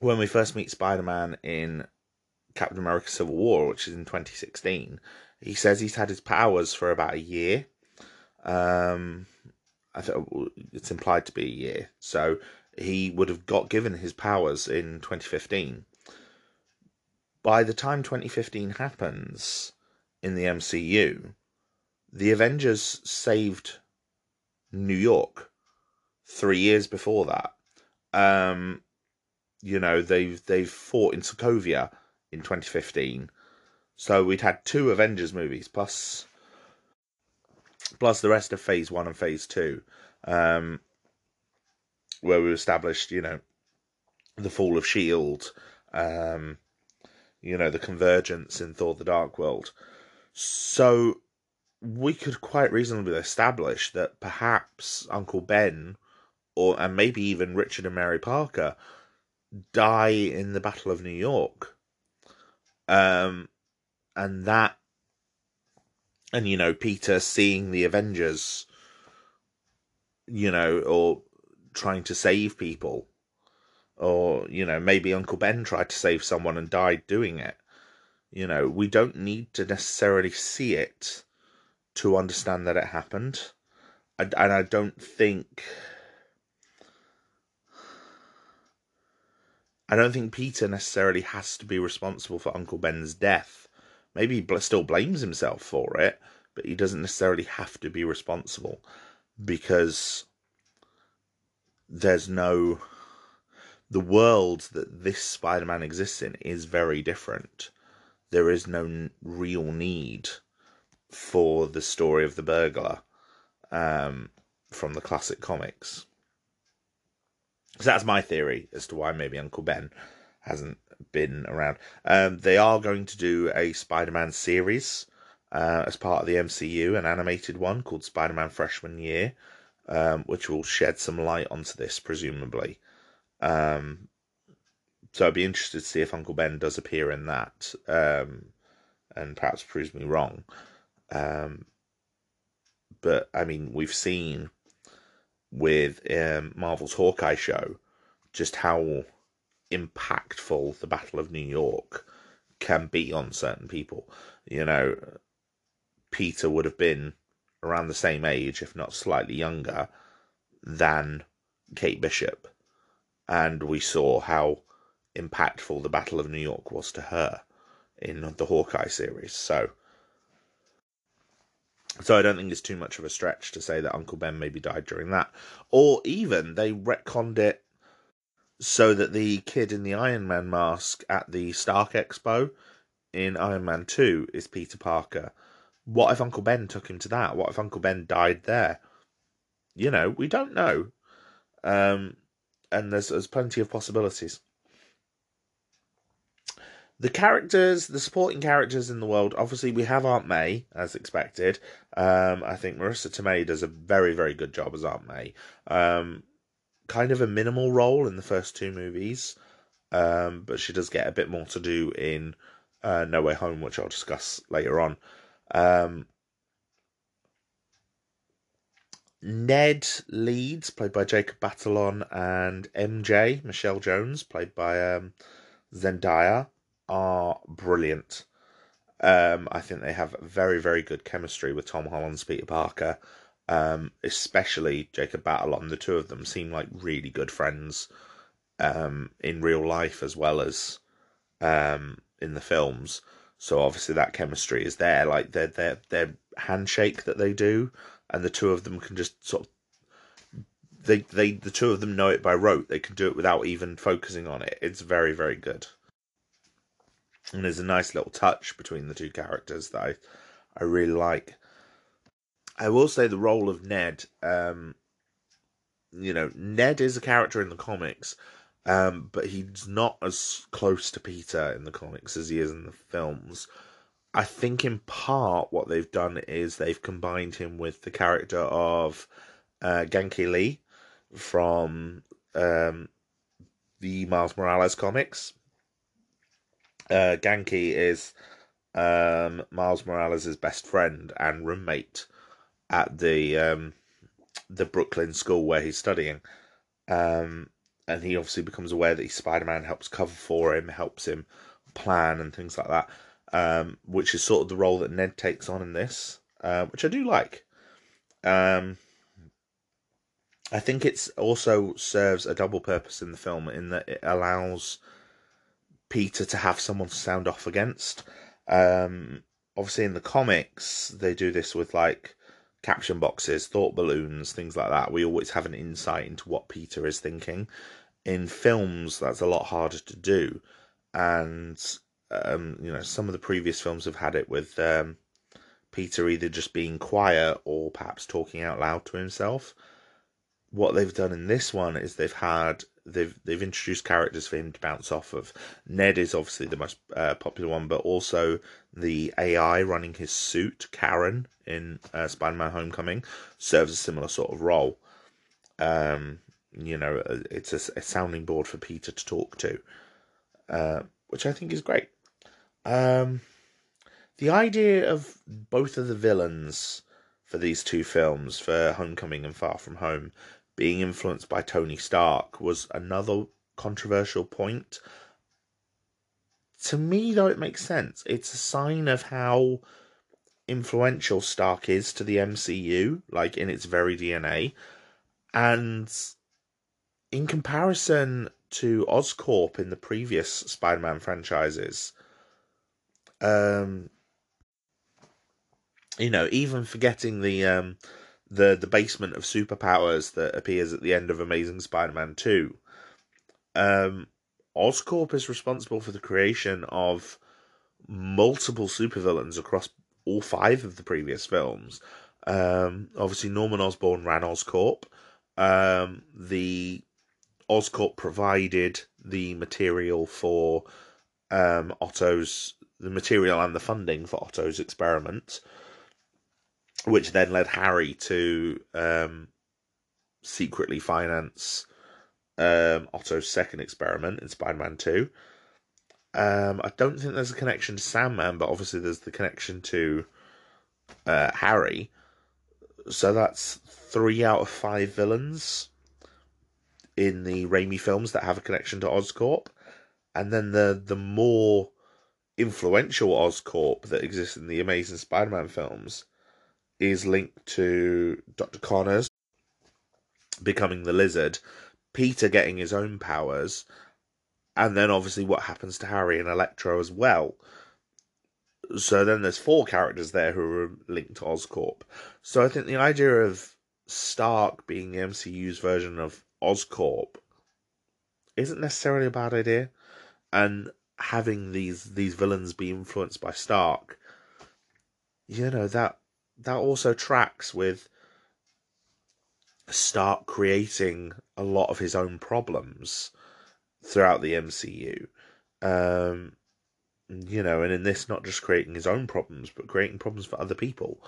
when we first meet Spider Man in Captain America Civil War, which is in 2016, he says he's had his powers for about a year. Um, I think it's implied to be a year. So he would have got given his powers in 2015. By the time 2015 happens in the MCU, the Avengers saved New York three years before that. Um, you know, they've they've fought in Sokovia in 2015. So we'd had two Avengers movies plus plus the rest of Phase One and Phase Two, um, where we established, you know, the fall of Shield, um, you know, the convergence in Thor: The Dark World. So we could quite reasonably establish that perhaps Uncle Ben, or and maybe even Richard and Mary Parker, die in the Battle of New York. Um, and that, and you know, Peter seeing the Avengers, you know, or trying to save people, or you know, maybe Uncle Ben tried to save someone and died doing it. You know, we don't need to necessarily see it to understand that it happened. And, and I don't think. I don't think Peter necessarily has to be responsible for Uncle Ben's death. Maybe he still blames himself for it, but he doesn't necessarily have to be responsible because there's no. The world that this Spider Man exists in is very different. There is no real need for the story of the burglar um, from the classic comics. So that's my theory as to why maybe Uncle Ben hasn't been around. Um, they are going to do a Spider Man series uh, as part of the MCU, an animated one called Spider Man Freshman Year, um, which will shed some light onto this, presumably. Um, so I'd be interested to see if Uncle Ben does appear in that, um, and perhaps proves me wrong. Um, but I mean, we've seen with um, Marvel's Hawkeye show just how impactful the Battle of New York can be on certain people. You know, Peter would have been around the same age, if not slightly younger, than Kate Bishop. And we saw how impactful the Battle of New York was to her in the Hawkeye series. So So I don't think it's too much of a stretch to say that Uncle Ben maybe died during that. Or even they retconned it so that the kid in the Iron Man mask at the Stark Expo in Iron Man 2 is Peter Parker. What if Uncle Ben took him to that? What if Uncle Ben died there? You know, we don't know. Um, and there's, there's plenty of possibilities. The characters, the supporting characters in the world, obviously we have Aunt May, as expected. Um, I think Marisa Tomei does a very, very good job as Aunt May. Um, kind of a minimal role in the first two movies, um, but she does get a bit more to do in uh, No Way Home, which I'll discuss later on. Um, Ned Leeds, played by Jacob Batalon, and MJ, Michelle Jones, played by um, Zendaya, are brilliant. Um, I think they have very, very good chemistry with Tom Holland's Peter Parker, um, especially Jacob Battle Batalon. The two of them seem like really good friends um, in real life as well as um, in the films. So obviously that chemistry is there. Like their their their handshake that they do, and the two of them can just sort of they they the two of them know it by rote. They can do it without even focusing on it. It's very very good and there's a nice little touch between the two characters that I, I really like. I will say the role of Ned, um, you know, Ned is a character in the comics, um, but he's not as close to Peter in the comics as he is in the films. I think in part what they've done is they've combined him with the character of uh, Ganke Lee from um, the Miles Morales comics uh, Ganke is um, Miles Morales' best friend and roommate at the um, the Brooklyn school where he's studying. Um, and he obviously becomes aware that Spider Man helps cover for him, helps him plan and things like that, um, which is sort of the role that Ned takes on in this, uh, which I do like. Um, I think it's also serves a double purpose in the film in that it allows Peter to have someone to sound off against. Um, obviously, in the comics, they do this with like caption boxes, thought balloons, things like that. We always have an insight into what Peter is thinking. In films, that's a lot harder to do, and um, you know some of the previous films have had it with um, Peter either just being quiet or perhaps talking out loud to himself. What they've done in this one is they've had they've they've introduced characters for him to bounce off of. Ned is obviously the most uh, popular one, but also the AI running his suit, Karen in uh, Spider-Man: Homecoming, serves a similar sort of role. Um, you know, uh, it's a, a, sounding board for Peter to talk to, uh, which I think is great. Um, the idea of both of the villains for these two films, for Homecoming and Far From Home, being influenced by Tony Stark was another controversial point. To me, though, it makes sense. It's a sign of how influential Stark is to the MCU, like in its very DNA. And in comparison to Oscorp in the previous Spider Man franchises, um, you know, even forgetting the um, the the basement of superpowers that appears at the end of Amazing Spider-Man Two. Um, Oscorp is responsible for the creation of multiple supervillains across all five of the previous films. Um, obviously, Norman Osborn ran Oscorp. Um, the Oscorp provided the material for um, Otto's the material and the funding for Otto's experiment which then led Harry to um, secretly finance um, Otto's second experiment in Spider-Man Two. Um, I don't think there's a connection to Sandman, but obviously there's the connection to uh, Harry. So that's three out of five villains in the Raimi films that have a connection to Oscorp, and then the the more influential Oscorp that exists in the Amazing Spider-Man films is linked to Dr. Connors becoming the lizard, Peter getting his own powers, and then obviously what happens to Harry and Electro as well. so then there's four characters there who are linked to Oscorp. So I think the idea of Stark being the MCU's version of Oscorp isn't necessarily a bad idea, and having these these villains be influenced by Stark, you know that that also tracks with Stark creating a lot of his own problems throughout the MCU. Um, you know, and in this, not just creating his own problems, but creating problems for other people,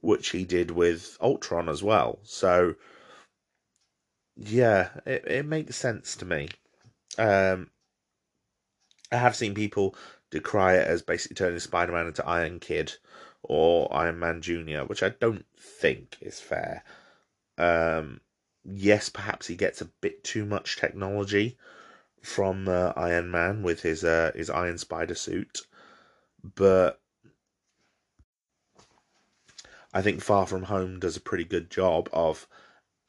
which he did with Ultron as well. So, yeah, it, it makes sense to me. Um, I have seen people decry it as basically turning Spider Man into Iron Kid or Iron Man Jr., which I don't think is fair. Um, yes, perhaps he gets a bit too much technology from uh, Iron Man with his uh, his Iron Spider suit, but I think Far From Home does a pretty good job of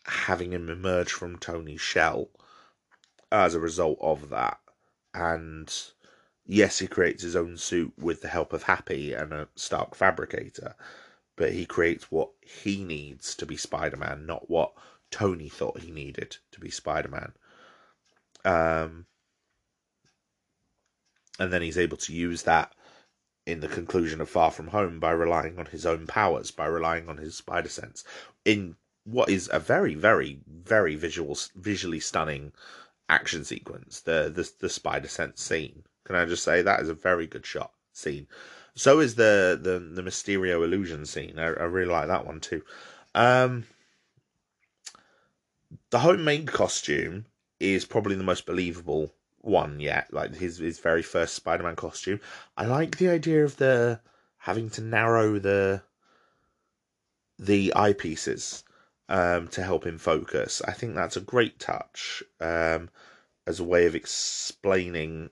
having him emerge from Tony's shell as a result of that. And yes, he creates his own suit with the help of Happy and a Stark fabricator, but he creates what he needs to be Spider Man, not what Tony thought he needed to be Spider Man. Um, and then he's able to use that in the conclusion of Far From Home by relying on his own powers, by relying on his spider sense in what is a very, very, very visual, visually stunning action sequence. The the the spider sense scene. Can I just say that is a very good shot scene. So is the the the Mysterio illusion scene. I, I really like that one too. Um, the homemade costume is probably the most believable one yet. Like his his very first Spider Man costume. I like the idea of the having to narrow the the eyepieces um, to help him focus. I think that's a great touch um, as a way of explaining,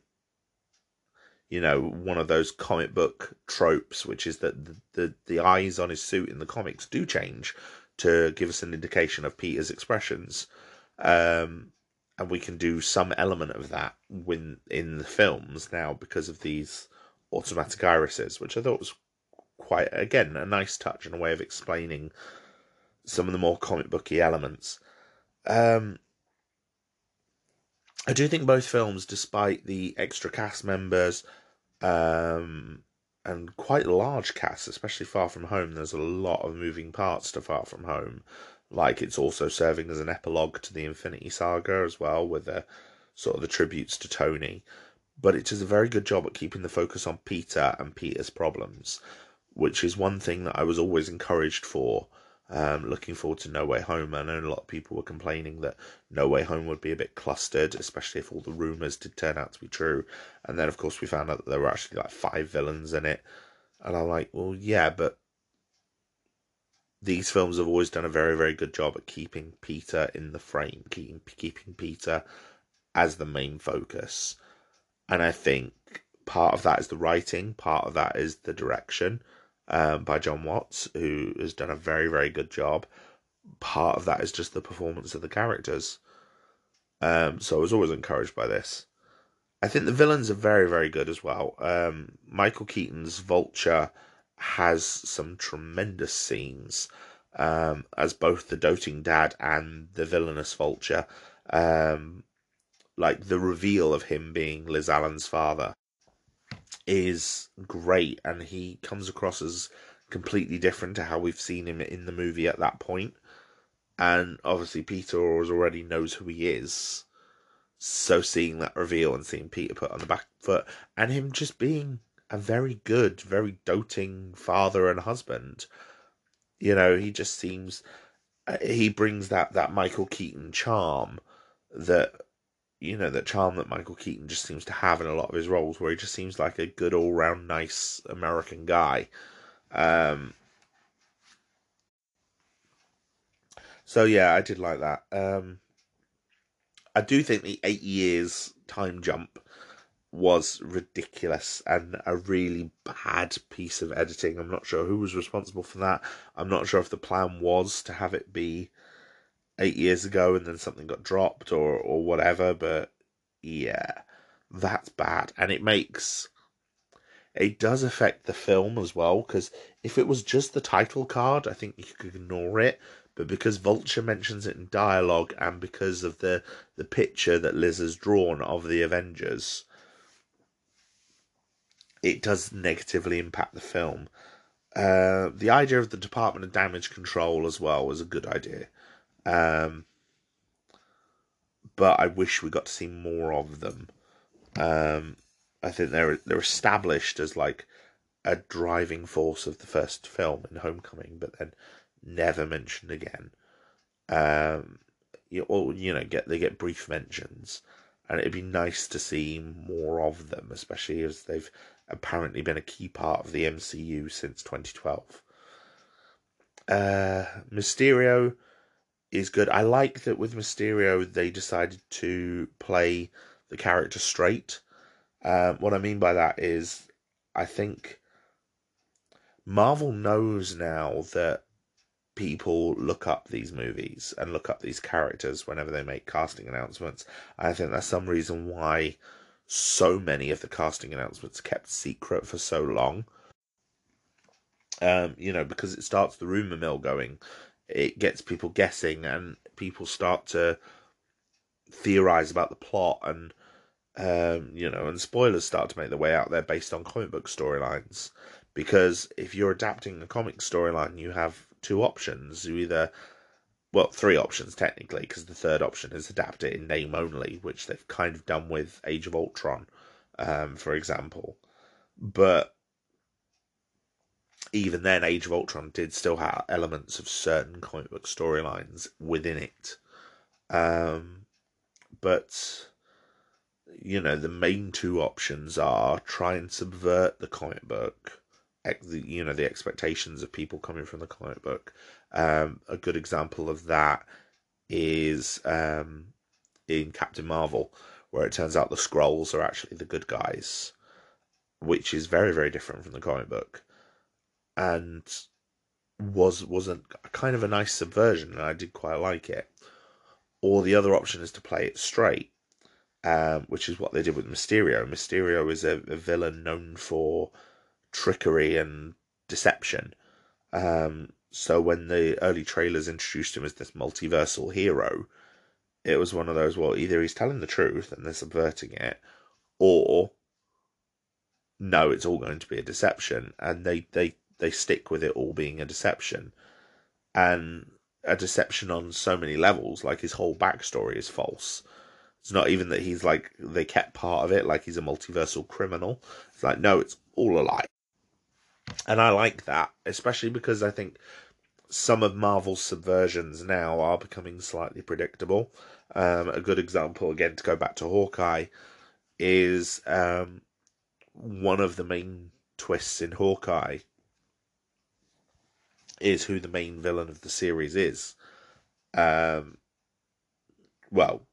you know, one of those comic book tropes, which is that the, the, the eyes on his suit in the comics do change to give us an indication of Peter's expressions. Um, and we can do some element of that when in the films now because of these automatic irises, which I thought was quite again a nice touch and a way of explaining some of the more comic booky elements. Um, I do think both films, despite the extra cast members um, and quite large cast, especially Far From Home, there's a lot of moving parts to Far From Home like it's also serving as an epilogue to the Infinity Saga as well, with the sort of the tributes to Tony. But it does a very good job at keeping the focus on Peter and Peter's problems, which is one thing that I was always encouraged for. Um, looking forward to No Way Home. I know a lot of people were complaining that No Way Home would be a bit clustered, especially if all the rumours did turn out to be true. And then, of course, we found out that there were actually like five villains in it. And I'm like, well, yeah, but these films have always done a very, very good job at keeping Peter in the frame, keeping keeping Peter as the main focus. And I think part of that is the writing, part of that is the direction um, by Jon Watts, who has done a very, very good job. Part of that is just the performance of the characters. Um, so I was always encouraged by this. I think the villains are very, very good as well. Um, Michael Keaton's Vulture has some tremendous scenes um, as both the doting dad and the villainous vulture. Um, like the reveal of him being Liz Allan's father is great, and he comes across as completely different to how we've seen him in the movie at that point. And obviously, Peter already knows who he is. So seeing that reveal and seeing Peter put on the back foot, and him just being a very good, very doting father and husband. You know, he just seems uh, he brings that that Michael Keaton charm that you know that charm that Michael Keaton just seems to have in a lot of his roles, where he just seems like a good all round nice American guy. Um, so yeah, I did like that. Um, I do think the eight years time jump was ridiculous and a really bad piece of editing. I'm not sure who was responsible for that. I'm not sure if the plan was to have it be eight years ago and then something got dropped or, or whatever, but yeah, that's bad. And it makes it does affect the film as well because if it was just the title card, I think you could ignore it. But because Vulture mentions it in dialogue and because of the the picture that Liz has drawn of the Avengers, it does negatively impact the film. Uh, the idea of the Department of Damage Control as well was a good idea. Um, but I wish we got to see more of them. Um, I think they're they're established as like a driving force of the first film in Homecoming, but then never mentioned again. Um, you, or you know, get they get brief mentions, and it'd be nice to see more of them, especially as they've apparently been a key part of the MCU since 2012. Uh, Mysterio is good. I like that with Mysterio they decided to play the character straight. Um, what I mean by that is, I think Marvel knows now that people look up these movies and look up these characters whenever they make casting announcements. I think that's some reason why so many of the casting announcements kept secret for so long. Um, you know, because it starts the rumor mill going, it gets people guessing, and people start to theorize about the plot, and um, you know, and spoilers start to make their way out there based on comic book storylines. Because if you're adapting a comic storyline, you have two options. You either well, three options technically, because the third option is adapt it in name only, which they've kind of done with Age of Ultron, um, for example. But even then, Age of Ultron did still have elements of certain comic book storylines within it. Um, but you know, the main two options are try and subvert the comic book, you know, the expectations of people coming from the comic book, um, a good example of that is um, in Captain Marvel, where it turns out the Skrulls are actually the good guys, which is very very different from the comic book, and was was a kind of a nice subversion, and I did quite like it. Or the other option is to play it straight, um, which is what they did with Mysterio. Mysterio is a, a villain known for trickery and deception. Um, so when the early trailers introduced him as this multiversal hero, it was one of those, well, either he's telling the truth and they're subverting it, or no, it's all going to be a deception. And they, they, they stick with it all being a deception. And a deception on so many levels, like his whole backstory is false. It's not even that he's like, they kept part of it, like he's a multiversal criminal. It's like, no, it's all a lie. And I like that, especially because I think some of Marvel's subversions now are becoming slightly predictable. Um, a good example, again, to go back to Hawkeye, is um, one of the main twists in Hawkeye is who the main villain of the series is. Um, well,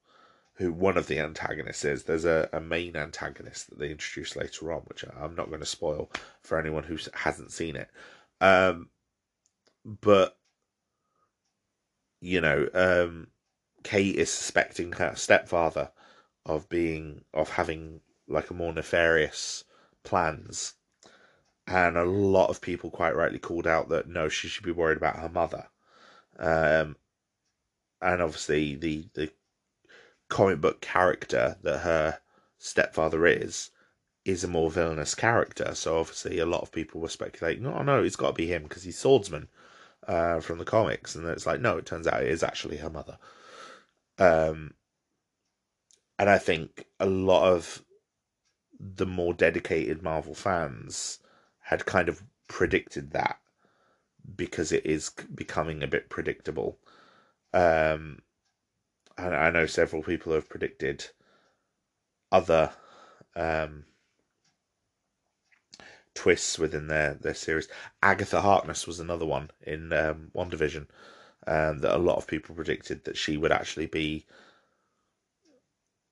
who one of the antagonists is. There's a, a main antagonist that they introduce later on, which I'm not going to spoil for anyone who hasn't seen it. Um, but you know, um, Kate is suspecting her stepfather of being of having like a more nefarious plans, and a lot of people quite rightly called out that no, she should be worried about her mother. Um, and obviously the the comic book character that her stepfather is is a more villainous character. So obviously a lot of people were speculating, oh no, it's got to be him because he's swordsman uh, from the comics, and then it's like no, it turns out it is actually her mother. Um, and I think a lot of the more dedicated Marvel fans had kind of predicted that because it is becoming a bit predictable. Um, I know several people have predicted other um, twists within their, their series. Agatha Harkness was another one in um, WandaVision um, that a lot of people predicted that she would actually be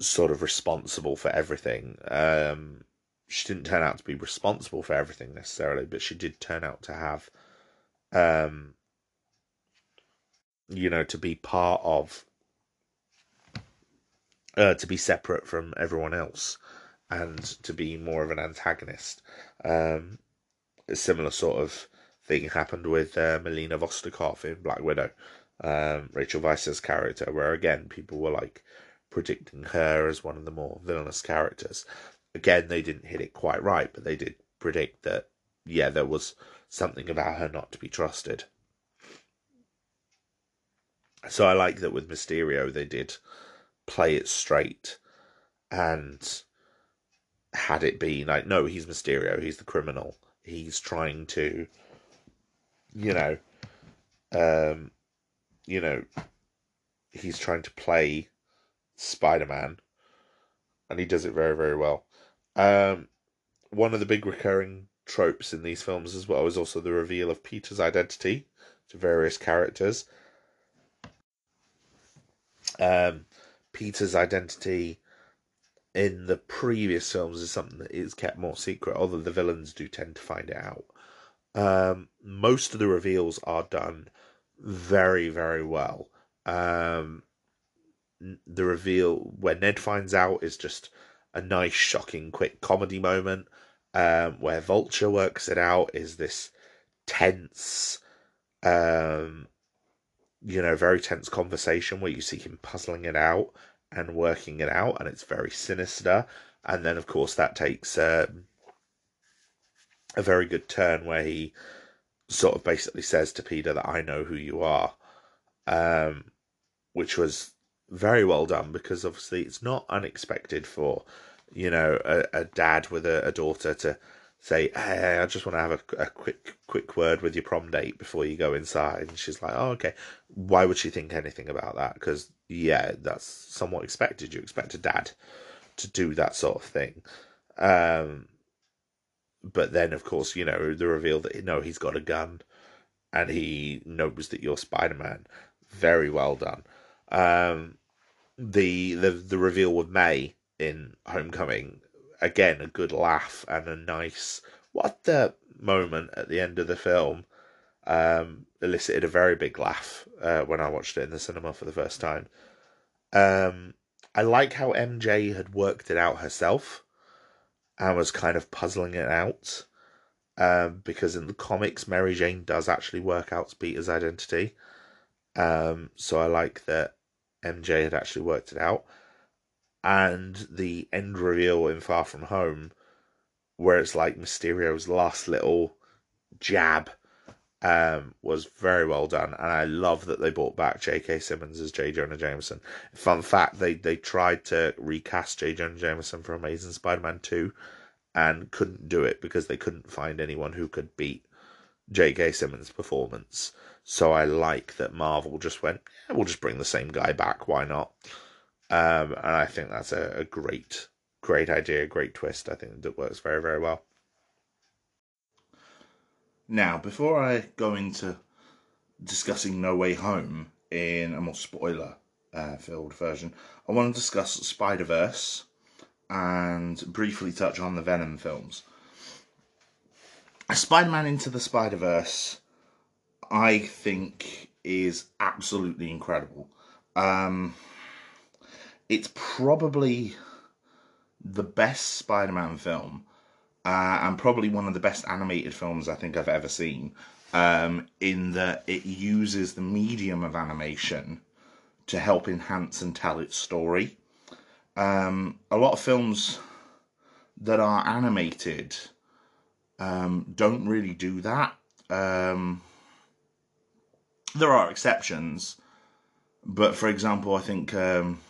sort of responsible for everything. Um, she didn't turn out to be responsible for everything necessarily, but she did turn out to have, um, you know, to be part of, uh, to be separate from everyone else and to be more of an antagonist. Um, a similar sort of thing happened with uh, Melina Vostokoff in Black Widow, um, Rachel Weisz's character, where again people were like predicting her as one of the more villainous characters. Again, they didn't hit it quite right, but they did predict that yeah, there was something about her not to be trusted. So I like that with Mysterio they did play it straight and had it be like, no, he's Mysterio, he's the criminal. He's trying to you know, um you know, he's trying to play Spider Man and he does it very, very well. Um one of the big recurring tropes in these films as well is also the reveal of Peter's identity to various characters. Um, Peter's identity in the previous films is something that is kept more secret, although the villains do tend to find it out. Um, most of the reveals are done very, very well. Um, the reveal where Ned finds out is just a nice, shocking, quick comedy moment. Um, where Vulture works it out is this tense, um, you know, very tense conversation where you see him puzzling it out and working it out, and it's very sinister. And then, of course, that takes um, a very good turn where he sort of basically says to Peter that I know who you are, um, which was very well done because obviously it's not unexpected for you know a, a dad with a, a, daughter to say hey i just want to have a, a quick quick word with your prom date before you go inside. And she's like oh okay. Why would she think anything about that? Because yeah that's somewhat expected. You expect a dad to do that sort of thing. Um but then of course you know the reveal that no he's got a gun and he knows that you're spider-man. Very well done um the the the reveal with May in Homecoming, again a good laugh and a nice what the moment at the end of the film um, elicited a very big laugh uh, when I watched it in the cinema for the first time. Um, I like how MJ had worked it out herself and was kind of puzzling it out. Um, because in the comics, Mary Jane does actually work out Peter's identity. Um, so I like that MJ had actually worked it out. And the end reveal in Far From Home, where it's like Mysterio's last little jab, um, was very well done. And I love that they brought back J.K. Simmons as J. Jonah Jameson. Fun fact, they, they tried to recast J. Jonah Jameson for Amazing Spider Man 2 and couldn't do it because they couldn't find anyone who could beat J.K. Simmons' performance. So I like that Marvel just went, yeah, we'll just bring the same guy back. Why not? Um, and I think that's a, a great, great idea, great twist. I think that works very, very well. Now, before I go into discussing No Way Home in a more spoiler uh, filled version, I want to discuss Spider Verse and briefly touch on the Venom films. Spider Man Into the Spider Verse I think is absolutely incredible. Um, it's probably the best Spider Man film uh, and probably one of the best animated films I think I've ever seen. Um, in that it uses the medium of animation to help enhance and tell its story. Um, a lot of films that are animated um, don't really do that. Um, there are exceptions, but for example, I think um,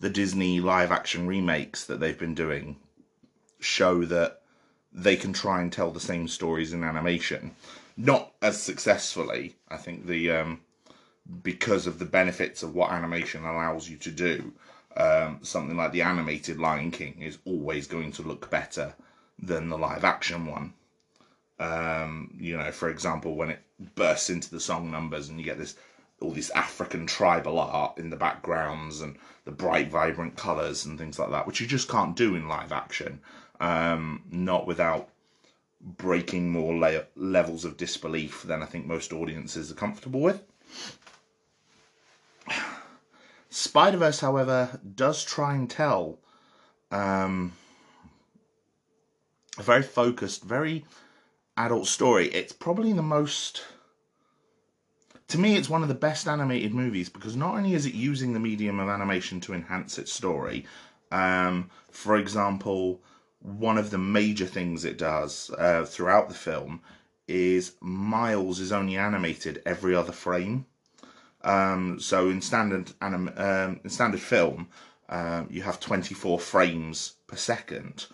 the Disney live action remakes that they've been doing show that they can try and tell the same stories in animation, not as successfully. I think the um, because of the benefits of what animation allows you to do. Um, something like the animated Lion King is always going to look better than the live action one. Um, you know, for example, when it bursts into the song numbers and you get this all this African tribal art in the backgrounds and the bright, vibrant colours and things like that, which you just can't do in live action, um, not without breaking more la- levels of disbelief than I think most audiences are comfortable with. Spider Verse, however, does try and tell um, a very focused, very adult story. It's probably the most. To me, it's one of the best animated movies because not only is it using the medium of animation to enhance its story, um, for example, one of the major things it does uh, throughout the film is Miles is only animated every other frame. Um, so in standard anim- um, in standard film, um, you have 24 frames per second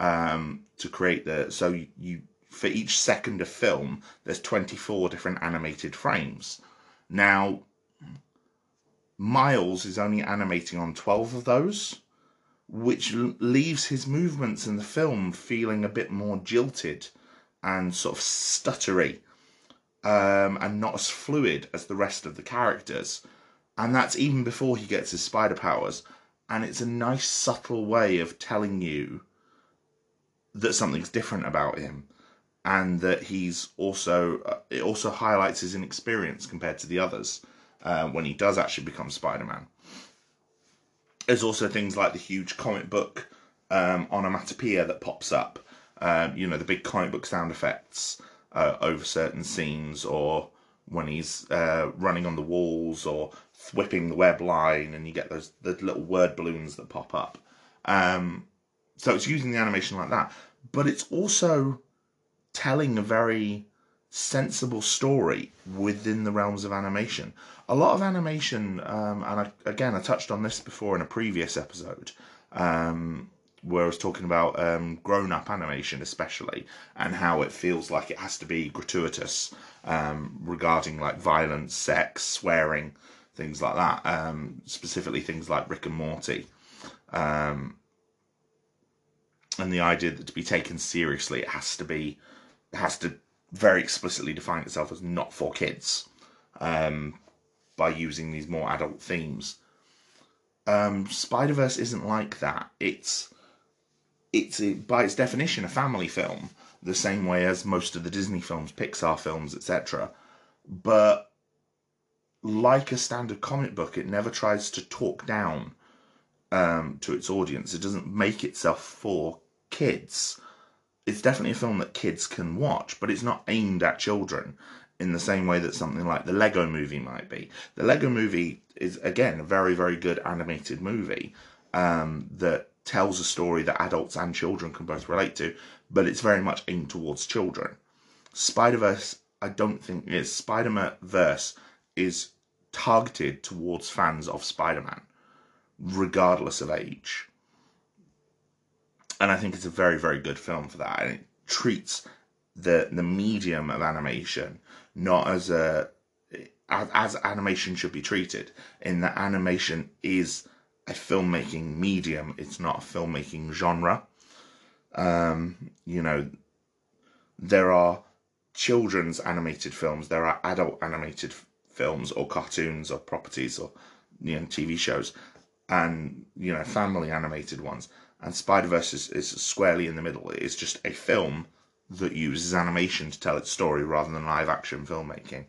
um, to create the. So you, you for each second of film, there's 24 different animated frames. Now, Miles is only animating on 12 of those, which leaves his movements in the film feeling a bit more jilted and sort of stuttery um, and not as fluid as the rest of the characters. And that's even before he gets his spider powers. And it's a nice, subtle way of telling you that something's different about him and that he's also uh, it also highlights his inexperience compared to the others uh, when he does actually become Spider-Man. There's also things like the huge comic book um, onomatopoeia that pops up. Um, you know, the big comic book sound effects uh, over certain scenes, or when he's uh, running on the walls, or whipping the web line, and you get those the little word balloons that pop up. Um, so it's using the animation like that, but it's also telling a very sensible story within the realms of animation. A lot of animation, um, and I, again, I touched on this before in a previous episode, um, where I was talking about um, grown up animation, especially, and how it feels like it has to be gratuitous um, regarding like violence, sex, swearing, things like that. Um, specifically, things like Rick and Morty. Um, and the idea that to be taken seriously, it has to be, has to very explicitly define itself as not for kids um, by using these more adult themes. Um, Spider Verse isn't like that. It's it's a, by its definition a family film, the same way as most of the Disney films, Pixar films, etc. But like a standard comic book, it never tries to talk down um, to its audience. It doesn't make itself for kids. It's definitely a film that kids can watch, but it's not aimed at children in the same way that something like the Lego movie might be. The Lego movie is, again, a very, very good animated movie um, that tells a story that adults and children can both relate to, but it's very much aimed towards children. Spider Verse, I don't think is. Spider Verse is targeted towards fans of Spider Man, regardless of age. And I think it's a very, very good film for that. And it treats the the medium of animation not as a as, as animation should be treated, in that animation is a filmmaking medium. It's not a filmmaking genre. Um, you know, there are children's animated films, there are adult animated films or cartoons or properties or you know TV shows, and you know family animated ones. And Spider Verse is, is squarely in the middle. It is just a film that uses animation to tell its story rather than live action filmmaking.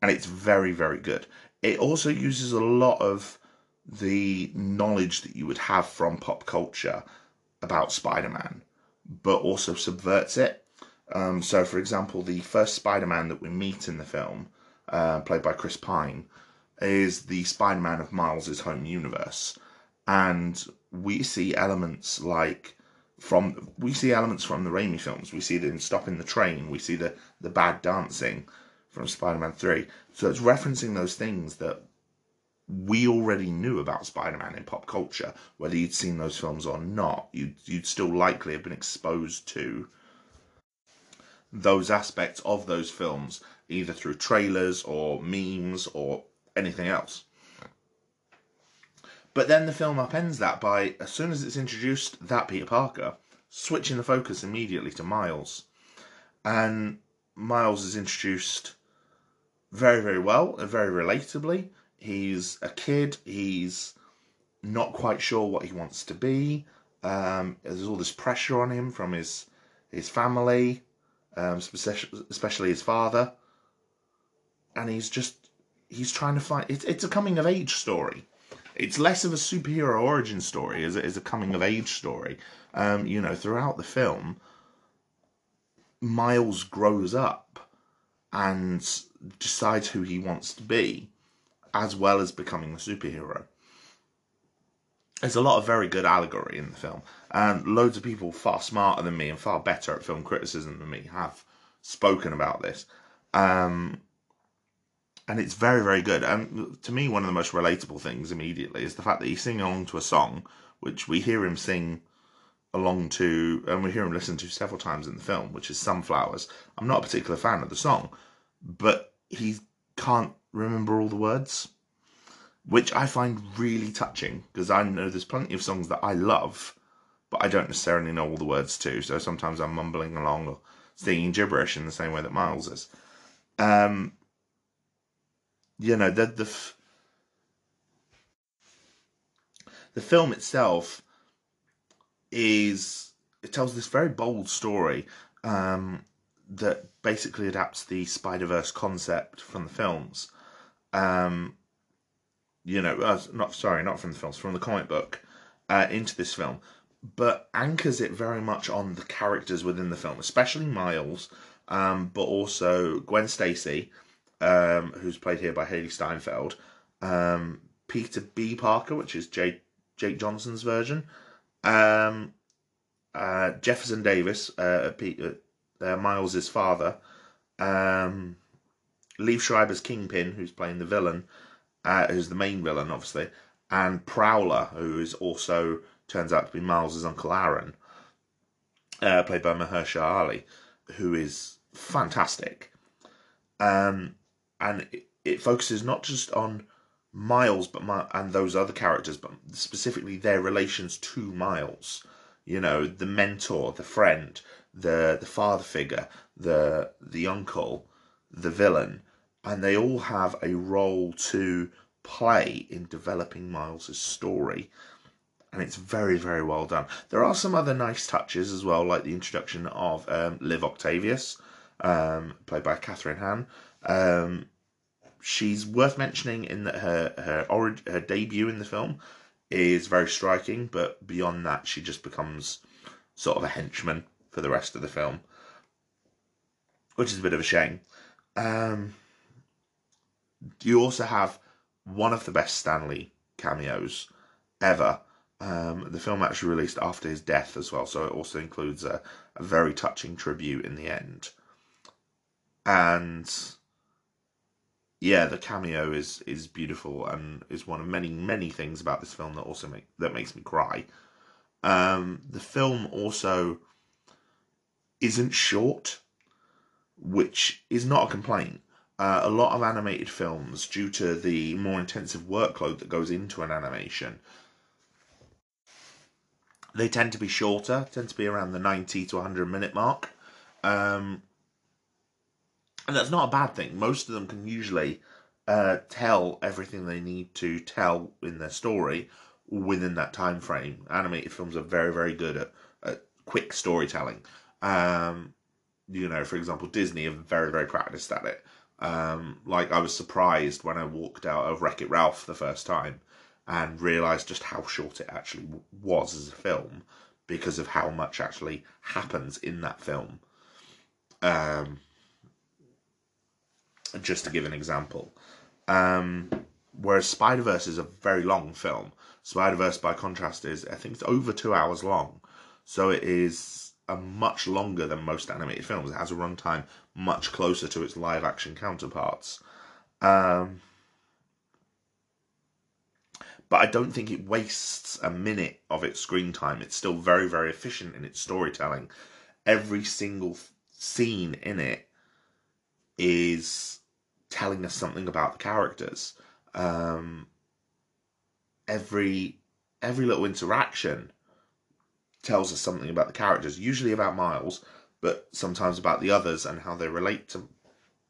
And it's very, very good. It also uses a lot of the knowledge that you would have from pop culture about Spider Man, but also subverts it. Um, so, for example, the first Spider Man that we meet in the film, uh, played by Chris Pine, is the Spider Man of Miles's home universe. And we see elements like from we see elements from the Raimi films. We see them stopping the train. We see the the bad dancing from Spider-Man Three. So it's referencing those things that we already knew about Spider-Man in pop culture. Whether you'd seen those films or not, you'd you'd still likely have been exposed to those aspects of those films either through trailers or memes or anything else. But then the film upends that by, as soon as it's introduced that Peter Parker, switching the focus immediately to Miles. And Miles is introduced very, very well and very relatably. He's a kid, he's not quite sure what he wants to be. Um, there's all this pressure on him from his his family, um, especially his father, and he's just he's trying to find. It's it's a coming of age story, it's less of a superhero origin story as it is a coming of age story. Um, you know, throughout the film, Miles grows up and decides who he wants to be, as well as becoming a superhero. There's a lot of very good allegory in the film, and loads of people far smarter than me and far better at film criticism than me have spoken about this. Um, and it's very, very good. And to me, one of the most relatable things immediately is the fact that he's singing along to a song, which we hear him sing along to, and we hear him listen to several times in the film, which is Sunflowers. I'm not a particular fan of the song, but he can't remember all the words, which I find really touching because I know there's plenty of songs that I love, but I don't necessarily know all the words to. So sometimes I'm mumbling along or singing gibberish in the same way that Miles is. Um, you know the the the film itself is it tells this very bold story um, that basically adapts the Spider Verse concept from the films. Um, you know, uh, not sorry, not from the films, from the comic book uh, into this film, but anchors it very much on the characters within the film, especially Miles, um, but also Gwen Stacy, um, who's played here by Hailee Steinfeld, um, Peter B. Parker, which is Jake, Jake Johnson's version, um, uh, Jefferson Davis, uh, Peter, uh, Miles's father, um, Liev Schreiber's Kingpin, who's playing the villain, uh, who's the main villain, obviously, and Prowler, who is also turns out to be Miles's uncle Aaron, uh, played by Mahershala Ali, who is fantastic. Um, and it, it focuses not just on Miles, but my, and those other characters, but specifically their relations to Miles. You know, the mentor, the friend, the the father figure, the the uncle, the villain, and they all have a role to play in developing Miles's story. And it's very, very well done. There are some other nice touches as well, like the introduction of um, Liv Octavius, um, played by Kathryn Hahn, um, she's worth mentioning in that her her orig- her debut in the film is very striking, but beyond that, she just becomes sort of a henchman for the rest of the film, which is a bit of a shame. Um, you also have one of the best Stan Lee cameos ever. Um, the film actually released after his death as well, so it also includes a, a very touching tribute in the end. And yeah, the cameo is is beautiful and is one of many many things about this film that also make that makes me cry. Um, the film also isn't short, which is not a complaint. Uh, a lot of animated films, due to the more intensive workload that goes into an animation, they tend to be shorter, tend to be around the 90 to 100 minute mark. Um, and that's not a bad thing. Most of them can usually uh, tell everything they need to tell in their story within that time frame. Animated films are very, very good at, at quick storytelling. Um, you know, for example, Disney are very, very practiced at it. Um, like I was surprised when I walked out of Wreck It Ralph the first time and realised just how short it actually was as a film because of how much actually happens in that film. Um, just to give an example. Um, whereas Spider Verse is a very long film. Spider Verse, by contrast, is I think it's over two hours long, so it is a much longer than most animated films. It has a runtime much closer to its live action counterparts. Um, but I don't think it wastes a minute of its screen time. It's still very, very efficient in its storytelling. Every single scene in it is telling us something about the characters. Um, every every little interaction tells us something about the characters, usually about Miles, but sometimes about the others and how they relate to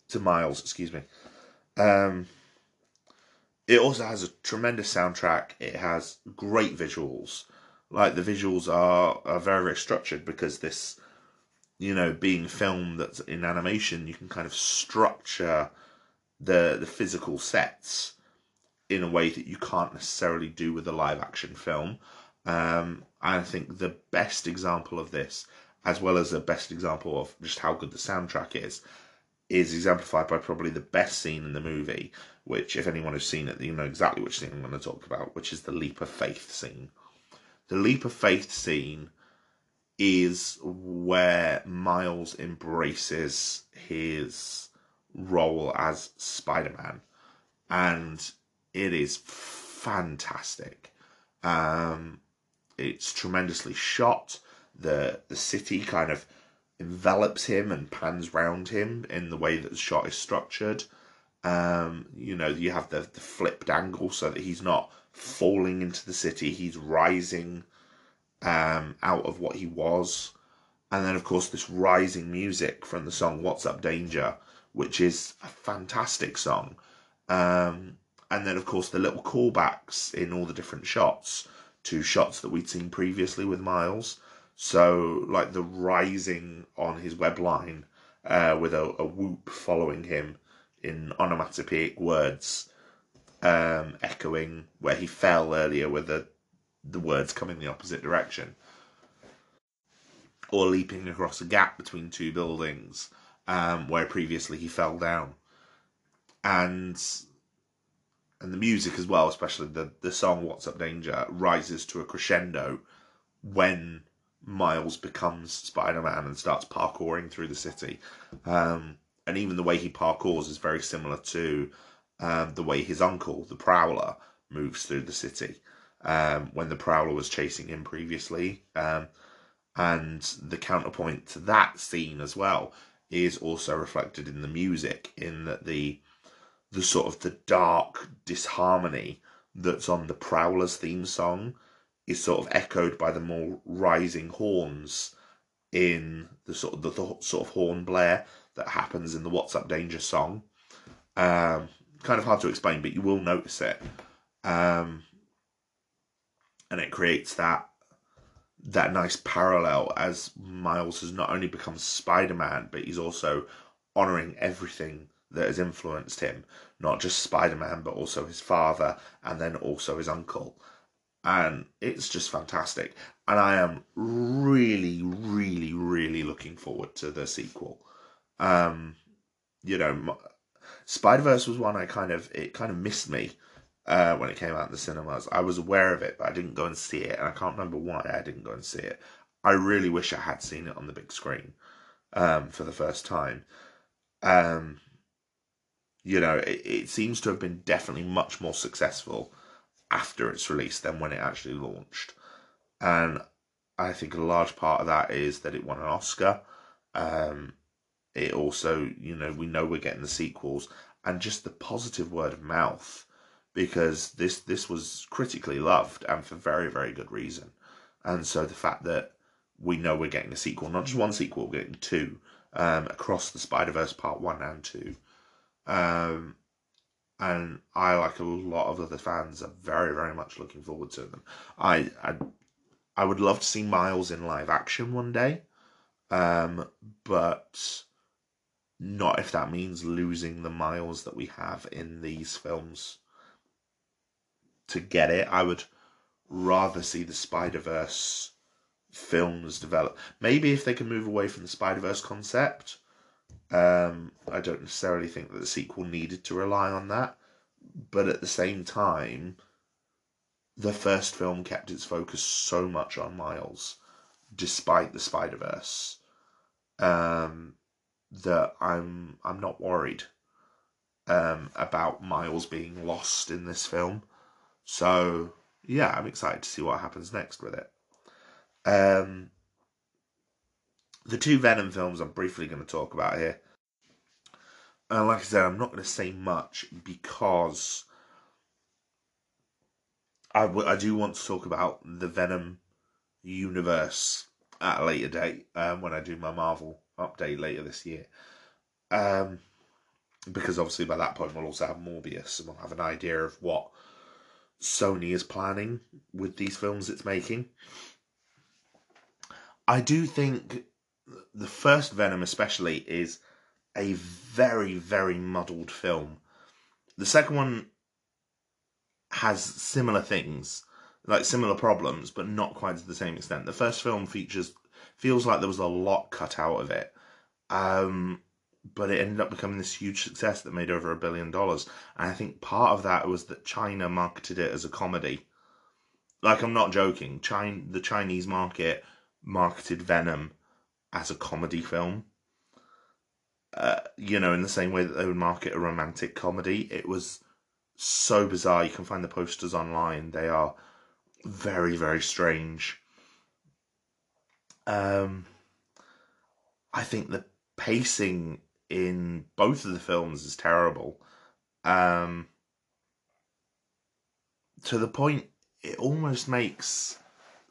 to Miles. Excuse me. Um, it also has a tremendous soundtrack. It has great visuals. Like the visuals are are very very structured because this, you know, being filmed that's in animation, you can kind of structure the the physical sets in a way that you can't necessarily do with a live action film. Um, I think the best example of this, as well as the best example of just how good the soundtrack is, is exemplified by probably the best scene in the movie, which, if anyone has seen it, you know exactly which scene I'm going to talk about, which is the leap of faith scene. The leap of faith scene is where Miles embraces his role as Spider Man, and it is fantastic. Um, it's tremendously shot. The the city kind of envelops him and pans round him in the way that the shot is structured. Um, you know, you have the, the flipped angle so that he's not falling into the city, he's rising um, out of what he was. And then, of course, this rising music from the song What's Up Danger, which is a fantastic song. Um, and then, of course, the little callbacks in all the different shots to shots that we'd seen previously with Miles. So, like the rising on his web line uh, with a, a, whoop following him in onomatopoeic words, um, echoing where he fell earlier with the, the words coming the opposite direction. Or leaping across a gap between two buildings um, where previously he fell down. And and the music as well, especially the, the song What's Up Danger, rises to a crescendo when Miles becomes Spider Man and starts parkouring through the city. Um, and even the way he parkours is very similar to um, the way his uncle, the Prowler, moves through the city um, when the Prowler was chasing him previously. Um, and the counterpoint to that scene as well is also reflected in the music, in that the the sort of the dark disharmony that's on the Prowler's theme song is sort of echoed by the more rising horns in the sort of the, the sort of horn blare that happens in the What's Up Danger song. Um, kind of hard to explain, but you will notice it. Um, and it creates that that nice parallel as Miles has not only become Spider Man, but he's also honoring everything that has influenced him, not just Spider Man, but also his father and then also his uncle and it's just fantastic. And I am really, really, really looking forward to the sequel. Um, you know, Spider Verse was one I kind of it kind of missed me uh, when it came out in the cinemas. I was aware of it, but I didn't go and see it, and I can't remember why I didn't go and see it. I really wish I had seen it on the big screen um, for the first time. Um, you know, it, it seems to have been definitely much more successful after its release than when it actually launched. And I think a large part of that is that it won an Oscar. Um, it also, you know, we know we're getting the sequels and just the positive word of mouth because this this was critically loved and for very very good reason. And so the fact that we know we're getting a sequel, not just one sequel, we're getting two um, across the Spider Verse Part One and Two, um, and I, like a lot of other fans, are very, very much looking forward to them. I, I, I would love to see Miles in live action one day, um, but not if that means losing the Miles that we have in these films. To get it, I would rather see the Spider Verse films develop. Maybe if they can move away from the Spider Verse concept um, I don't necessarily think that the sequel needed to rely on that, but at the same time, the first film kept its focus so much on Miles, despite the Spider Verse, um, that I'm I'm not worried um, about Miles being lost in this film. So yeah, I'm excited to see what happens next with it. Um, the two Venom films I'm briefly going to talk about here. And like I said, I'm not going to say much because I, w- I do want to talk about the Venom universe at a later date um, when I do my Marvel update later this year. Um, because obviously by that point we'll also have Morbius and we'll have an idea of what Sony is planning with these films it's making. I do think the first Venom, especially, is a very, very muddled film. The second one, has similar things, like similar problems, but not quite to the same extent. The first film features feels like there was a lot cut out of it. Um, but it ended up becoming this huge success that made over a billion dollars. And I think part of that was that China marketed it as a comedy. Like I'm not joking. China, the Chinese market marketed Venom as a comedy film. Uh, you know, in the same way that they would market a romantic comedy, it was so bizarre. You can find the posters online. They are very, very strange. Um, I think the pacing in both of the films is terrible. Um, to the point it almost makes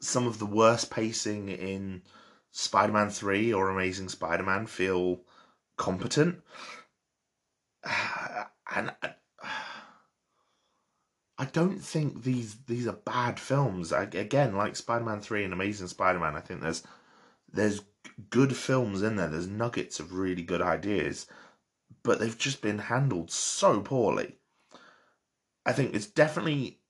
some of the worst pacing in Spider-Man 3 or Amazing Spider-Man feel competent. And I don't think these these are bad films. I, again, like Spider-Man 3 and Amazing Spider-Man, I think there's there's good films in there. There's nuggets of really good ideas, but they've just been handled so poorly. I think it's definitely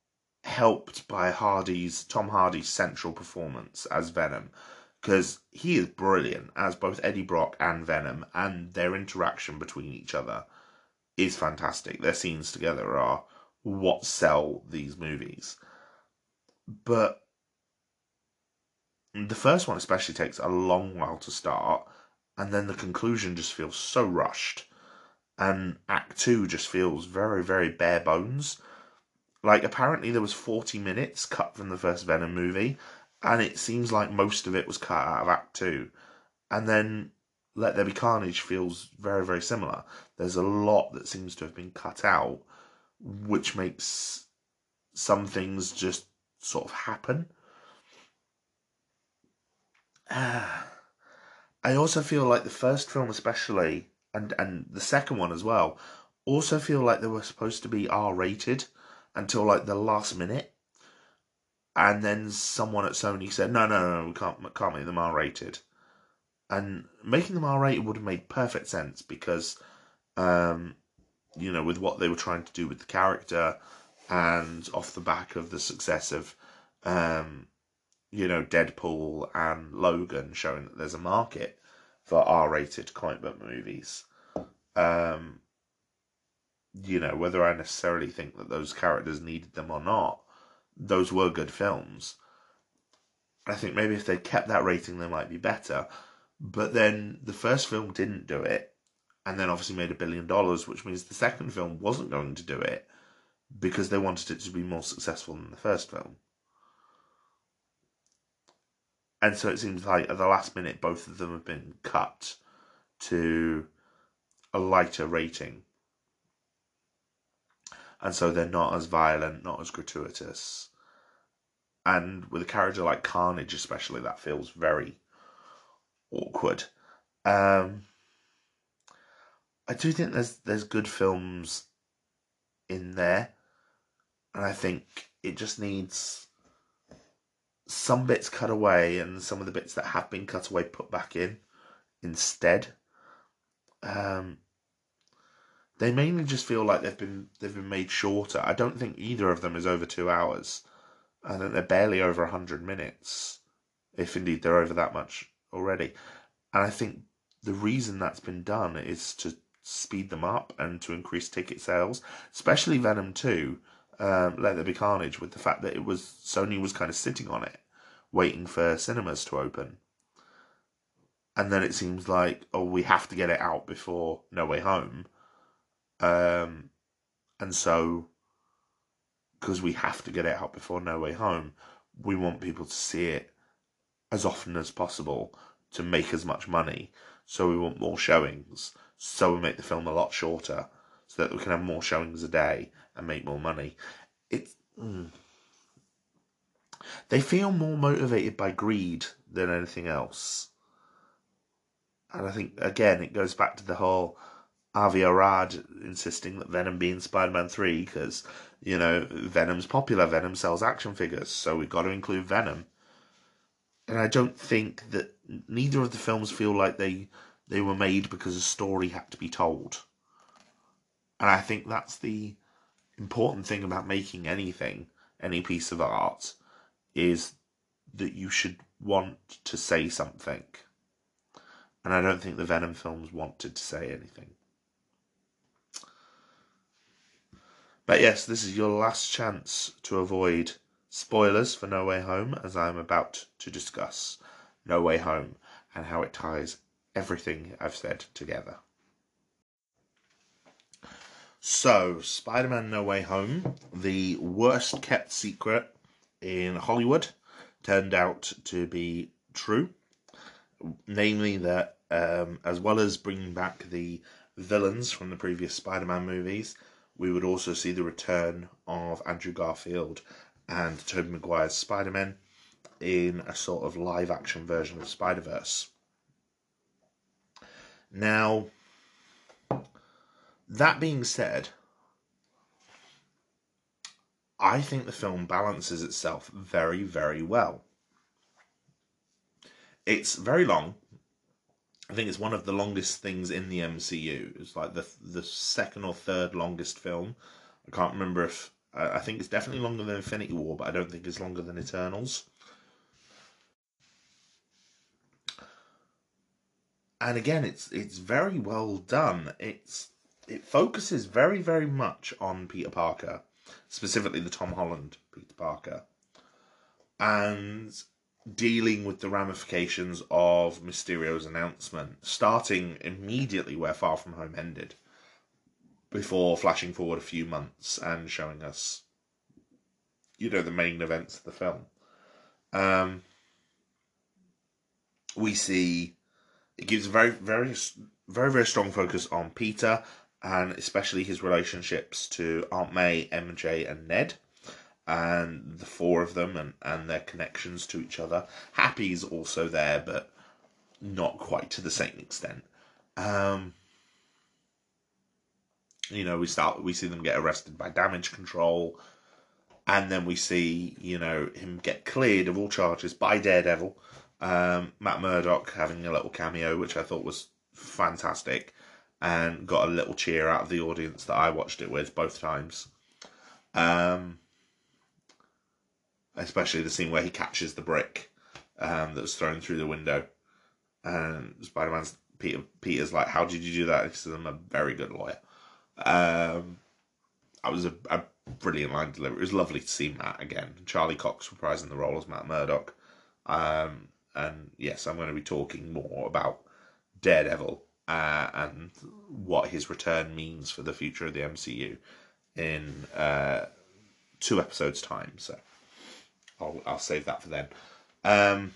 helped by Hardy's Tom Hardy's central performance as Venom because he is brilliant as both Eddie Brock and Venom, and their interaction between each other is fantastic. Their scenes together are what sell these movies. But the first one especially takes a long while to start, and then the conclusion just feels so rushed. And Act Two just feels very, very bare bones. Like apparently there was forty minutes cut from the first Venom movie, and it seems like most of it was cut out of Act Two. And then Let There Be Carnage feels very, very similar. There's a lot that seems to have been cut out, which makes some things just sort of happen. I also feel like the first film, especially, and and the second one as well, also feel like they were supposed to be R rated until like the last minute, and then someone at Sony said, "No, no, no, we can't can't make them R rated," and making them R rated would have made perfect sense because, um, you know, with what they were trying to do with the character, and off the back of the success of, um, you know, Deadpool and Logan showing that there's a market for R-rated comic book movies. Um, you know, whether I necessarily think that those characters needed them or not, those were good films. I think maybe if they'd kept that rating, they might be better. But then the first film didn't do it, and then obviously made a billion dollars, which means the second film wasn't going to do it because they wanted it to be more successful than the first film. And so it seems like at the last minute, both of them have been cut to a lighter rating. And so they're not as violent, not as gratuitous. And with a character like Carnage, especially, that feels very awkward. Um, I do think there's there's good films in there, and I think it just needs some bits cut away and some of the bits that have been cut away put back in instead. Um, they mainly just feel like they've been they've been made shorter. I don't think either of them is over two hours. I think they're barely over hundred minutes, if indeed they're over that much already. And I think the reason that's been done is to speed them up and to increase ticket sales, especially Venom Two, um, Let There Be Carnage, with the fact that it was Sony was kind of sitting on it, waiting for cinemas to open. And then it seems like, oh, we have to get it out before No Way Home. Um, and so, because we have to get it out before No Way Home, we want people to see it as often as possible to make as much money. So we want more showings. So we make the film a lot shorter so that we can have more showings a day and make more money. It's. Mm. They feel more motivated by greed than anything else. And I think, again, it goes back to the whole Avi Arad insisting that Venom be in Spider Man 3 because, you know, Venom's popular. Venom sells action figures, so we've got to include Venom. And I don't think that neither of the films feel like they they were made because a story had to be told. And I think that's the important thing about making anything, any piece of art, is that you should want to say something. And I don't think the Venom films wanted to say anything. But yes, this is your last chance to avoid spoilers for No Way Home, as I am about to discuss No Way Home and how it ties everything I've said together. So, Spider Man No Way Home, the worst kept secret in Hollywood, turned out to be true. Namely, that um, as well as bringing back the villains from the previous Spider Man movies, we would also see the return of Andrew Garfield and Tobey Maguire's Spider Man in a sort of live action version of Spider Verse. Now, that being said, I think the film balances itself very, very well. It's very long. I think it's one of the longest things in the MCU. It's like the the second or third longest film. I can't remember if I think it's definitely longer than Infinity War, but I don't think it's longer than Eternals. And again, it's it's very well done. It's it focuses very, very much on Peter Parker, specifically the Tom Holland Peter Parker, and dealing with the ramifications of Mysterio's announcement, starting immediately where Far From Home ended, before flashing forward a few months and showing us, you know, the main events of the film. Um, we see it gives a very, very, very, very strong focus on Peter and especially his relationships to Aunt May, MJ, and Ned, and the four of them and, and their connections to each other. Happy's also there, but not quite to the same extent. Um, you know, we start we see them get arrested by damage control, and then we see you know him get cleared of all charges by Daredevil. Um, Matt Murdock having a little cameo, which I thought was fantastic and got a little cheer out of the audience that I watched it with both times. Um, especially the scene where he catches the brick um, that was thrown through the window, and Spider Man's Peter Peter's like, "How did you do that?" He says, "I'm a very good lawyer." Um, I was a, a brilliant line delivery. It was lovely to see Matt again. Charlie Cox reprising the role as Matt Murdock. Um, and yes, I'm going to be talking more about Daredevil uh, and what his return means for the future of the MCU in uh, two episodes' time. So I'll I'll save that for then. Um,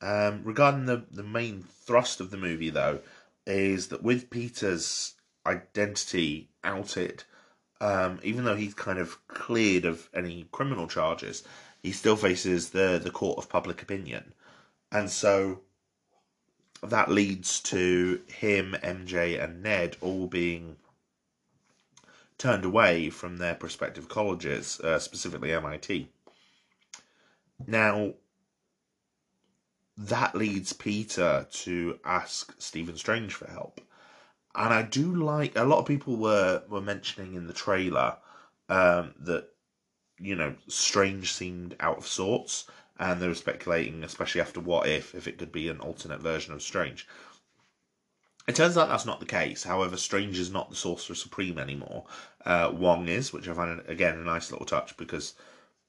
um, regarding the the main thrust of the movie, though, is that with Peter's identity outed, um, even though he's kind of cleared of any criminal charges, he still faces the the court of public opinion, and so that leads to him, MJ, and Ned all being turned away from their prospective colleges, uh, specifically MIT. Now, that leads Peter to ask Stephen Strange for help. And I do like a lot of people were were mentioning in the trailer um, that you know Strange seemed out of sorts, and they were speculating, especially after What If, if it could be an alternate version of Strange. It turns out that's not the case. However, Strange is not the Sorcerer Supreme anymore. Uh, Wong is, which I find again a nice little touch because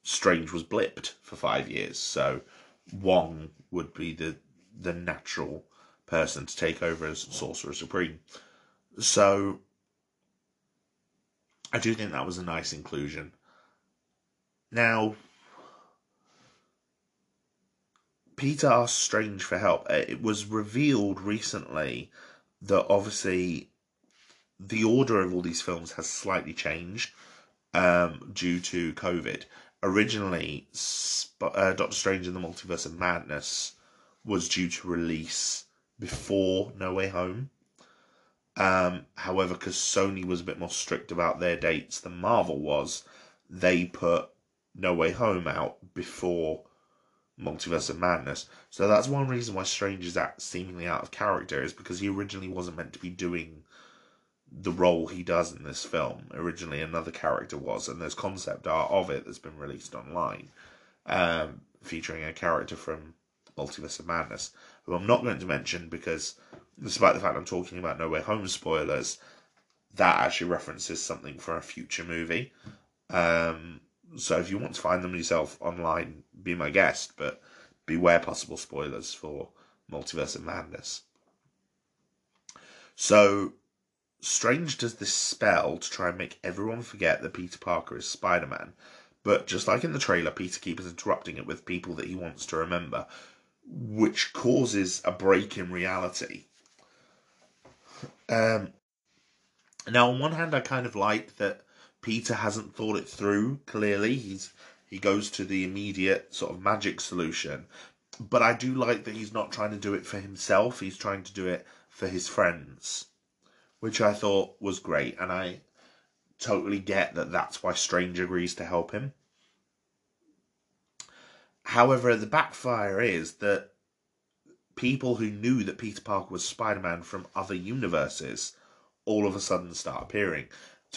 Strange was blipped for five years, so Wong would be the the natural person to take over as Sorcerer Supreme. So I do think that was a nice inclusion. Now, Peter asked Strange for help. Uh, it was revealed recently that obviously the order of all these films has slightly changed um, due to COVID. Originally, uh, Doctor Strange in the Multiverse of Madness was due to release before No Way Home. Um, however, because Sony was a bit more strict about their dates than Marvel was, they put No Way Home out before Multiverse of Madness. So that's one reason why Strange is at seemingly out of character is because he originally wasn't meant to be doing the role he does in this film. Originally, another character was, and there's concept art of it that's been released online, um, featuring a character from Multiverse of Madness, who I'm not going to mention because, despite the fact I'm talking about No Way Home spoilers, that actually references something for a future movie. Um, so if you want to find them yourself online, be my guest, but beware possible spoilers for Multiverse of Madness. So Strange does this spell to try and make everyone forget that Peter Parker is Spider Man. But just like in the trailer, Peter keeps interrupting it with people that he wants to remember, which causes a break in reality. Um, now, on one hand, I kind of like that Peter hasn't thought it through. Clearly, he's he goes to the immediate sort of magic solution, but I do like that he's not trying to do it for himself. He's trying to do it for his friends, which I thought was great, and I totally get that that's why Strange agrees to help him. However, the backfire is that people who knew that Peter Parker was Spider Man from other universes all of a sudden start appearing.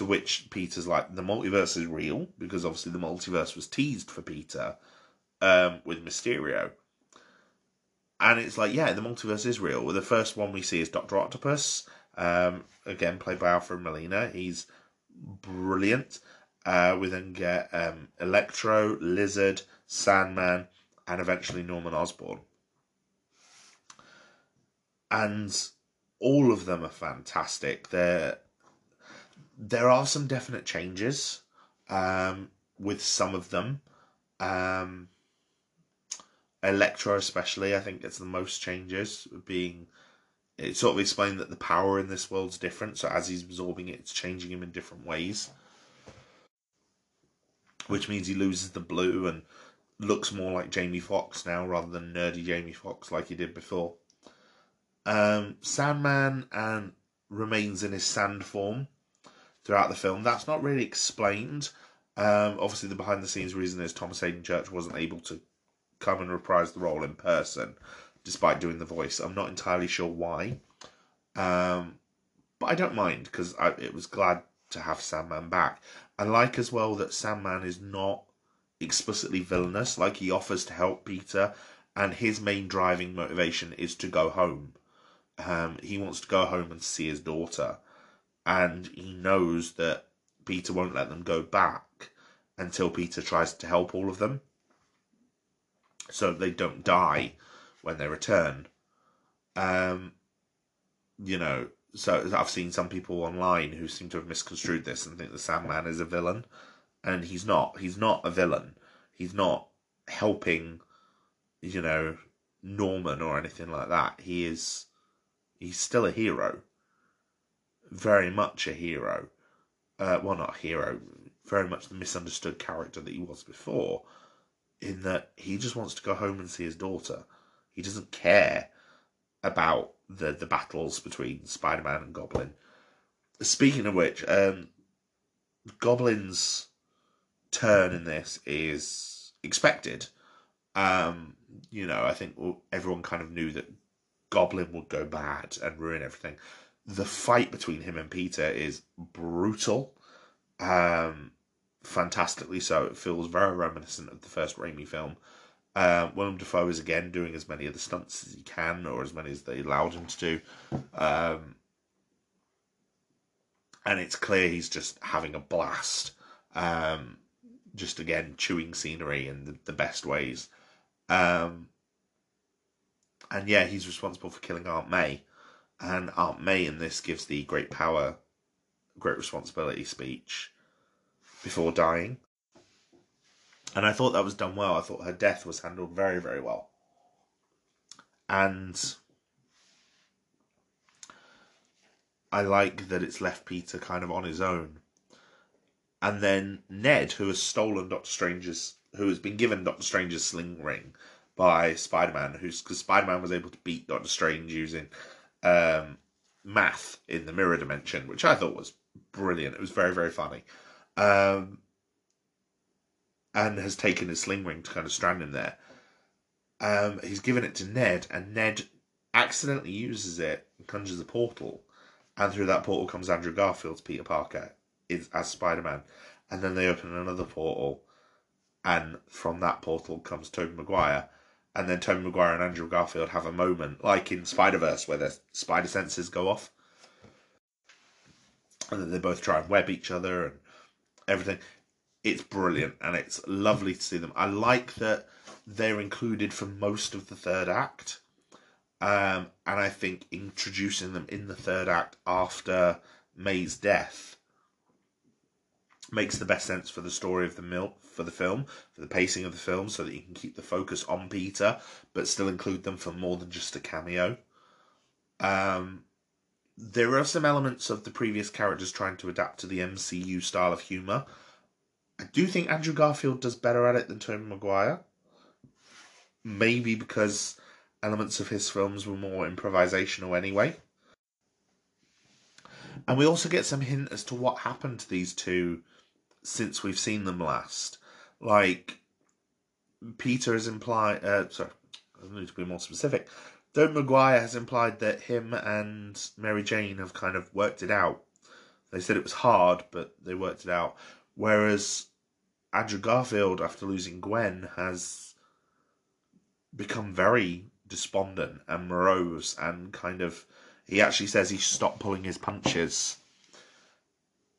To which Peter's like, the multiverse is real, because obviously the multiverse was teased for Peter um, with Mysterio. And it's like, yeah, the multiverse is real. The first one we see is Doctor Octopus, um, again played by Alfred Molina. He's brilliant. Uh, we then get um, Electro, Lizard, Sandman, and eventually Norman Osborn. And all of them are fantastic. They're, there are some definite changes um, with some of them. Um, Electro, especially, I think gets the most changes, being it sort of explained that the power in this world's different. So as he's absorbing it, it's changing him in different ways, which means he loses the blue and looks more like Jamie Foxx now rather than nerdy Jamie Foxx like he did before. Um, Sandman and remains in his sand form throughout the film. That's not really explained. Um, obviously, the behind the scenes reason is Thomas Haden Church wasn't able to come and reprise the role in person, despite doing the voice. I'm not entirely sure why, um, but I don't mind because it was glad to have Sandman back. I like as well that Sandman is not explicitly villainous. Like he offers to help Peter, and his main driving motivation is to go home. Um, he wants to go home and see his daughter, and he knows that Peter won't let them go back until Peter tries to help all of them so they don't die when they return. Um, you know, so I've seen some people online who seem to have misconstrued this and think the Sandman is a villain, and he's not. He's not a villain. He's not helping, you know, Norman or anything like that. He is. He's still a hero. Very much a hero. Uh, well, not a hero. Very much the misunderstood character that he was before in that he just wants to go home and see his daughter. He doesn't care about the the battles between Spider Man and Goblin. Speaking of which, um, Goblin's turn in this is expected. Um, you know, I think everyone kind of knew that Goblin would go bad and ruin everything. The fight between him and Peter is brutal. Um, fantastically so. It feels very reminiscent of the first Raimi film. Uh, Willem Dafoe is again doing as many of the stunts as he can, or as many as they allowed him to do. Um, and it's clear he's just having a blast. Um, just again, chewing scenery in the, the best ways. Um, and yeah, he's responsible for killing Aunt May. And Aunt May in this gives the great power, great responsibility speech before dying. And I thought that was done well. I thought her death was handled very, very well. And I like that it's left Peter kind of on his own. And then Ned, who has stolen Doctor Strange's, who has been given Doctor Strange's sling ring by Spider Man, who's because Spider Man was able to beat Doctor Strange using um, math in the mirror dimension, which I thought was brilliant. It was very, very funny um, and has taken his sling ring to kind of strand him there. Um, he's given it to Ned, and Ned accidentally uses it and conjures a portal and through that portal comes Andrew Garfield's Peter Parker is as Spider Man, and then they open another portal, and from that portal comes Tobey Maguire, and then Tobey Maguire and Andrew Garfield have a moment like in Spider Verse where their spider senses go off, and then they both try and web each other and everything. It's brilliant and it's lovely to see them. I like that they're included for most of the third act. Um, and I think introducing them in the third act after May's death makes the best sense for the story of the mil- for the film, for the pacing of the film, so that you can keep the focus on Peter, but still include them for more than just a cameo. Um, there are some elements of the previous characters trying to adapt to the MCU style of humor. I do think Andrew Garfield does better at it than Tobey Maguire. Maybe because elements of his films were more improvisational anyway. And we also get some hint as to what happened to these two since we've seen them last. Like, Peter has implied, uh, sorry, I need to be more specific. Tobey Maguire has implied that him and Mary Jane have kind of worked it out. They said it was hard, but they worked it out. Whereas Andrew Garfield, after losing Gwen, has become very despondent and morose and kind of he actually says he stopped pulling his punches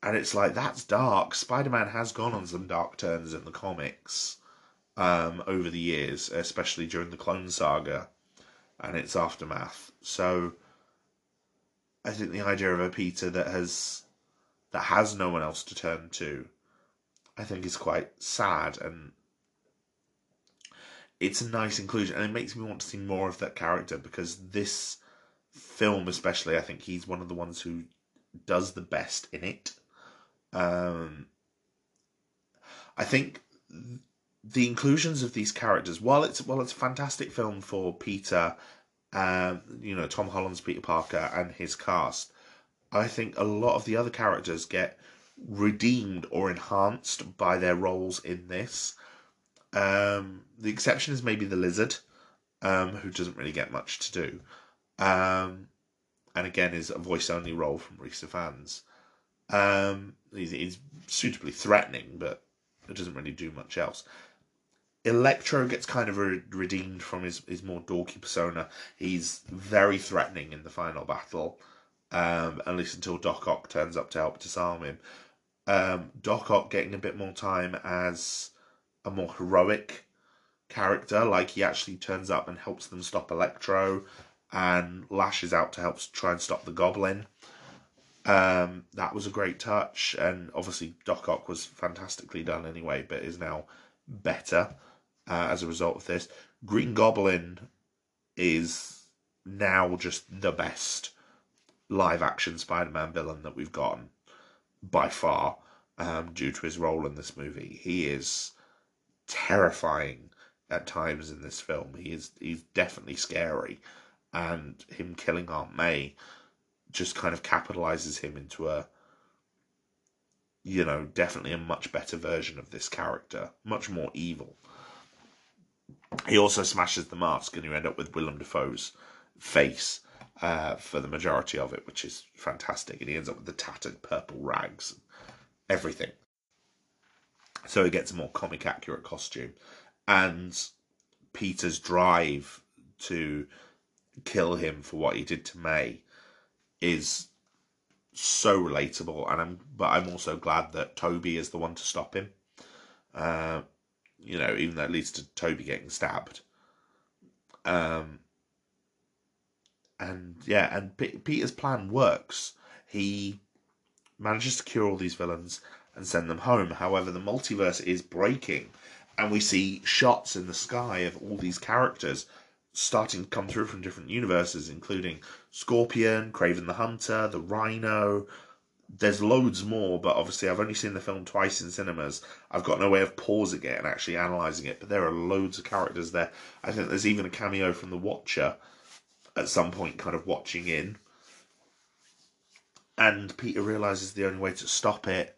and it's like that's dark. Spider-man has gone on some dark turns in the comics um, over the years especially during the clone saga and its aftermath. So i think the idea of a peter that has that has no one else to turn to i think is quite sad and it's a nice inclusion. And it makes me want to see more of that character because this film especially i think he's one of the ones who does the best in it um, i think the inclusions of these characters while it's while it's a fantastic film for peter um, you know tom holland's peter parker and his cast i think a lot of the other characters get redeemed or enhanced by their roles in this um, the exception is maybe the lizard, um, who doesn't really get much to do, um, and again is a voice only role from Rhys Ifans. Um, he's, he's suitably threatening, but it doesn't really do much else. Electro gets kind of re- redeemed from his, his more dorky persona. He's very threatening in the final battle, um, at least until Doc Ock turns up to help disarm him. Um, Doc Ock getting a bit more time as a more heroic character. Like he actually turns up and helps them stop Electro, and lashes out to help try and stop the Goblin. Um, that was a great touch, and obviously Doc Ock was fantastically done anyway, but is now better uh, as a result of this. Green Goblin is now just the best live action Spider Man villain that we've gotten by far um, due to his role in this movie. He is terrifying at times in this film. He is he's definitely scary, and him killing Aunt May just kind of capitalizes him into a you know definitely a much better version of this character, much more evil. He also smashes the mask, and you end up with Willem Dafoe's face uh, for the majority of it, which is fantastic. And he ends up with the tattered purple rags, and everything so he gets a more comic accurate costume. And Peter's drive to kill him for what he did to May is so relatable, and I'm but I'm also glad that Tobey is the one to stop him. Uh, you know, even it leads to Tobey getting stabbed. Um, and yeah, and P- Peter's plan works. He manages to cure all these villains and send them home. However, the multiverse is breaking, and we see shots in the sky of all these characters starting to come through from different universes, including Scorpion, Kraven the Hunter, the Rhino. There's loads more, but obviously I've only seen the film twice in cinemas. I've got no way of pausing it and actually analysing it, but there are loads of characters there. I think there's even a cameo from the Watcher at some point, kind of watching in. And Peter realizes the only way to stop it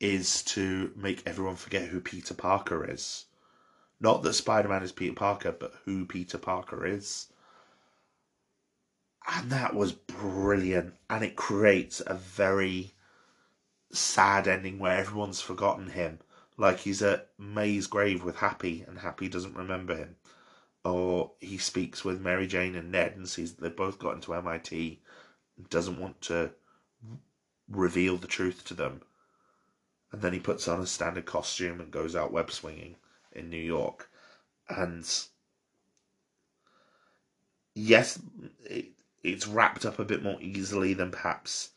is to make everyone forget who Peter Parker is. Not that Spider Man is Peter Parker, but who Peter Parker is. And that was brilliant. And it creates a very sad ending where everyone's forgotten him. Like he's at May's grave with Happy, and Happy doesn't remember him. Or he speaks with Mary Jane and Ned and sees that they've both got into MIT, and doesn't want to reveal the truth to them. And then he puts on a standard costume and goes out web swinging in New York. And yes, it, it's wrapped up a bit more easily than perhaps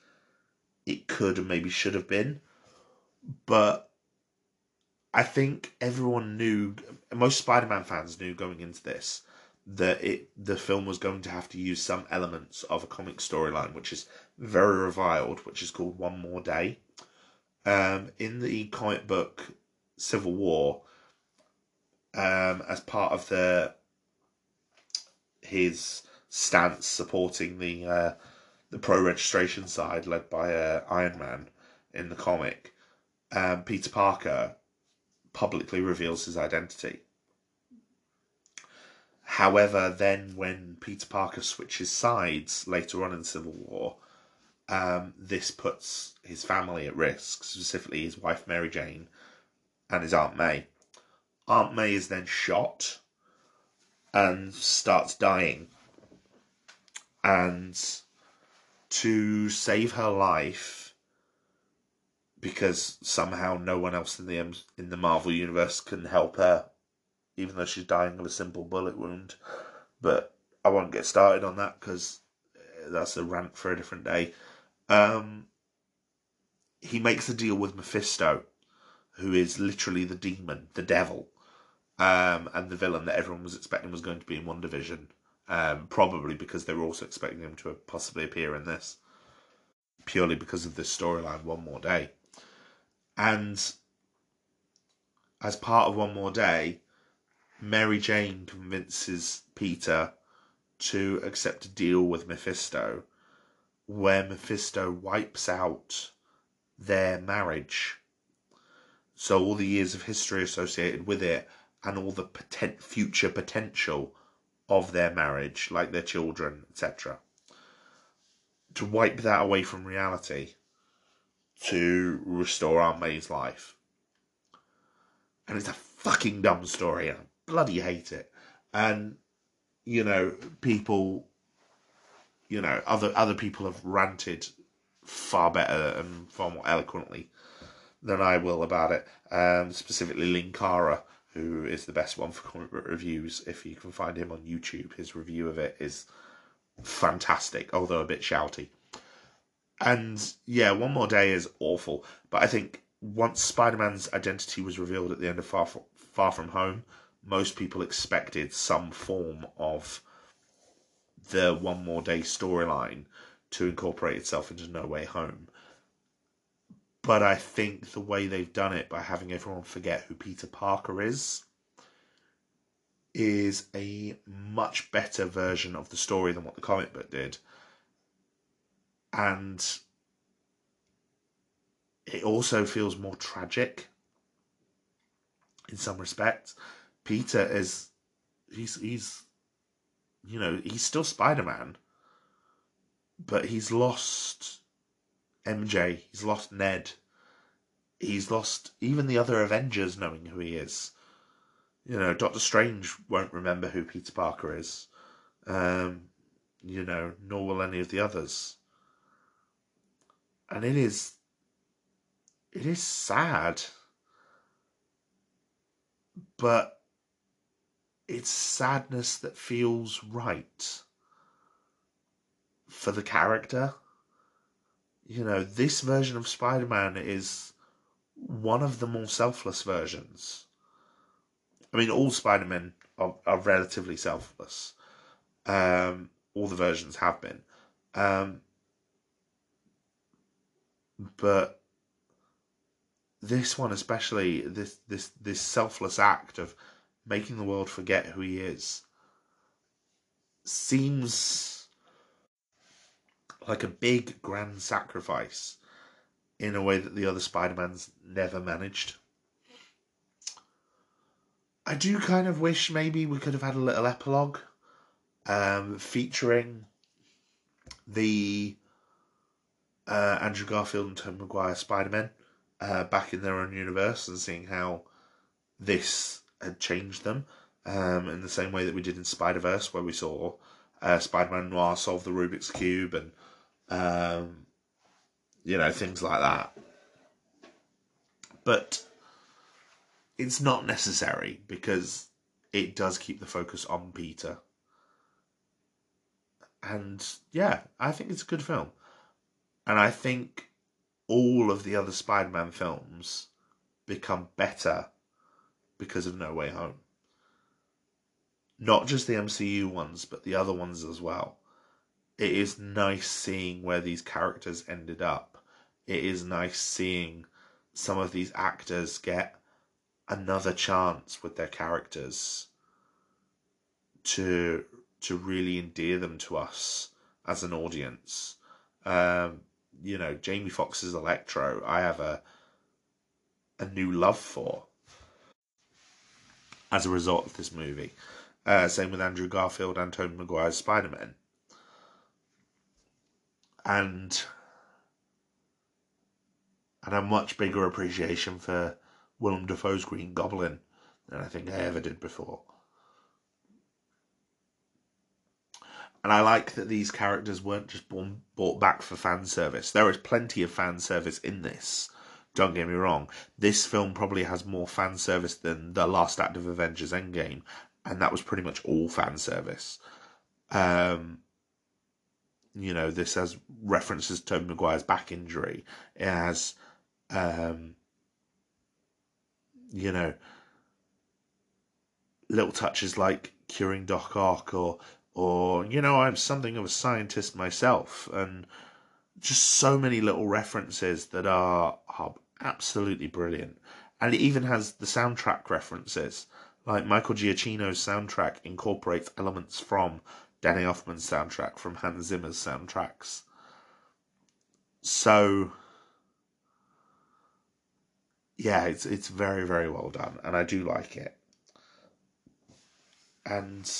it could and maybe should have been. But I think everyone knew, most Spider Man fans knew going into this that it the film was going to have to use some elements of a comic storyline, which is very reviled, which is called One More Day. Um, in the comic book Civil War, um, as part of the his stance supporting the uh, the pro registration side led by uh, Iron Man in the comic, um, Peter Parker publicly reveals his identity. However, then when Peter Parker switches sides later on in Civil War, um, this puts his family at risk, specifically his wife Mary Jane and his Aunt May. Aunt May is then shot and starts dying. And to save her life, because somehow no one else in the in the Marvel universe can help her, even though she's dying of a simple bullet wound. But I won't get started on that because that's a rant for a different day. Um, he makes a deal with Mephisto, who is literally the demon, the devil, um, and the villain that everyone was expecting was going to be in WandaVision. Um, probably because they were also expecting him to possibly appear in this, purely because of this storyline. One more day, and as part of One More Day, Mary Jane convinces Peter to accept a deal with Mephisto, where Mephisto wipes out their marriage. So all the years of history associated with it and all the potent, future potential of their marriage, like their children, etc. To wipe that away from reality to restore Aunt life. And it's a fucking dumb story, I bloody hate it. And, you know, people, you know, other other people have ranted far better and far more eloquently than I will about it. Um, specifically, Linkara, who is the best one for comic book reviews. If you can find him on YouTube, his review of it is fantastic, although a bit shouty. And yeah, One More Day is awful, but I think once Spider Man's identity was revealed at the end of Far, Far From Home, most people expected some form of the One More Day storyline to incorporate itself into No Way Home. But I think the way they've done it by having everyone forget who Peter Parker is is a much better version of the story than what the comic book did. And it also feels more tragic in some respects. Peter is he's he's you know, he's still Spider Man, but he's lost MJ, he's lost Ned, he's lost even the other Avengers knowing who he is. You know, Doctor Strange won't remember who Peter Parker is. Um, you know, nor will any of the others. And it is it is sad. But it's sadness that feels right for the character. You know, this version of Spider Man is one of the more selfless versions. I mean, all Spider Men are, are, relatively selfless. Um, all the versions have been. Um, but this one especially this this this selfless act of making the world forget who he is seems like a big grand sacrifice in a way that the other Spider-Mans never managed. I do kind of wish maybe we could have had a little epilogue um, featuring the uh, Andrew Garfield and Tom Maguire Spider-Men uh, back in their own universe and seeing how this had changed them um, in the same way that we did in Spider Verse, where we saw uh, Spider Man Noir solve the Rubik's Cube and um, you know things like that. But it's not necessary because it does keep the focus on Peter. And yeah, I think it's a good film. And I think all of the other Spider Man films become better because of No Way Home. Not just the MCU ones, but the other ones as well. It is nice seeing where these characters ended up. It is nice seeing some of these actors get another chance with their characters to to really endear them to us as an audience. Um, you know, Jamie Foxx's Electro, I have a a new love for as a result of this movie. Uh, same with Andrew Garfield and Tobey Maguire's Spider Man. And and a much bigger appreciation for Willem Dafoe's Green Goblin than I think I ever did before. And I like that these characters weren't just born, brought back for fan service. There is plenty of fan service in this. Don't get me wrong. This film probably has more fan service than the last act of Avengers Endgame, and that was pretty much all fan service. Um, you know, this has references to Maguire's back injury. It has, um, you know, little touches like curing Doc Ock or or you know I'm something of a scientist myself, and just so many little references that are, are absolutely brilliant. And it even has the soundtrack references. Like Michael Giacchino's soundtrack incorporates elements from Danny Elfman's soundtrack, from Hans Zimmer's soundtracks. So yeah, it's it's very very well done, and I do like it. And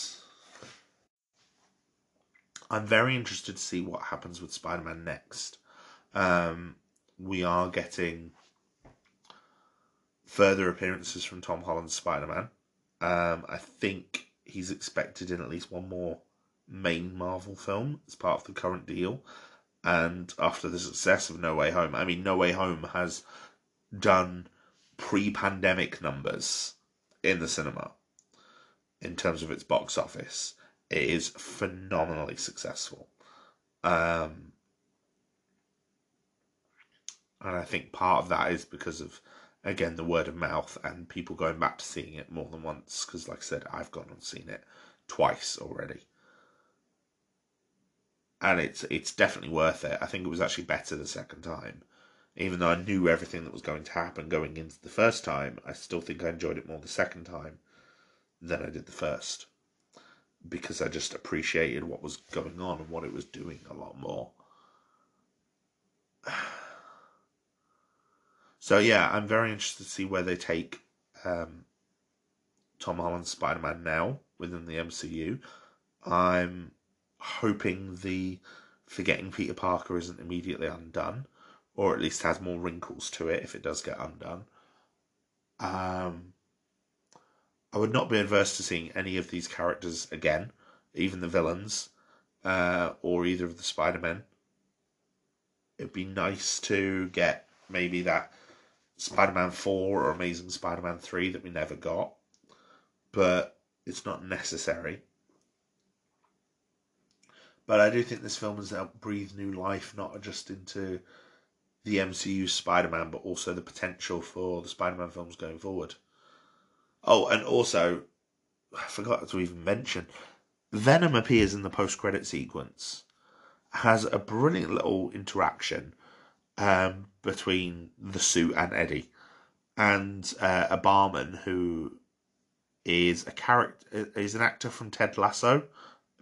I'm very interested to see what happens with Spider Man next. Um, we are getting further appearances from Tom Holland's Spider Man. Um, I think he's expected in at least one more main Marvel film as part of the current deal. And after the success of No Way Home, I mean, No Way Home has done pre pandemic numbers in the cinema in terms of its box office it is phenomenally successful. Um, and I think part of that is because of, again, the word of mouth and people going back to seeing it more than once. Because, like I said, I've gone and seen it twice already, and it's it's definitely worth it. I think it was actually better the second time, even though I knew everything that was going to happen going into the first time. I still think I enjoyed it more the second time than I did the first because I just appreciated what was going on and what it was doing a lot more. So yeah, I'm very interested to see where they take um, Tom Holland's Spider-Man now within the MCU. I'm hoping the forgetting Peter Parker isn't immediately undone, or at least has more wrinkles to it if it does get undone. Um, I would not be adverse to seeing any of these characters again, even the villains, uh, or either of the Spider Men. It'd be nice to get maybe that Spider Man 4 or Amazing Spider Man 3 that we never got, but it's not necessary. But I do think this film has helped breathe new life, not just into the MCU Spider Man, but also the potential for the Spider Man films going forward. Oh, and also, I forgot to even mention, Venom appears in the post credit sequence, has a brilliant little interaction um, between the suit and Eddie, and uh, a barman who is a character is an actor from Ted Lasso,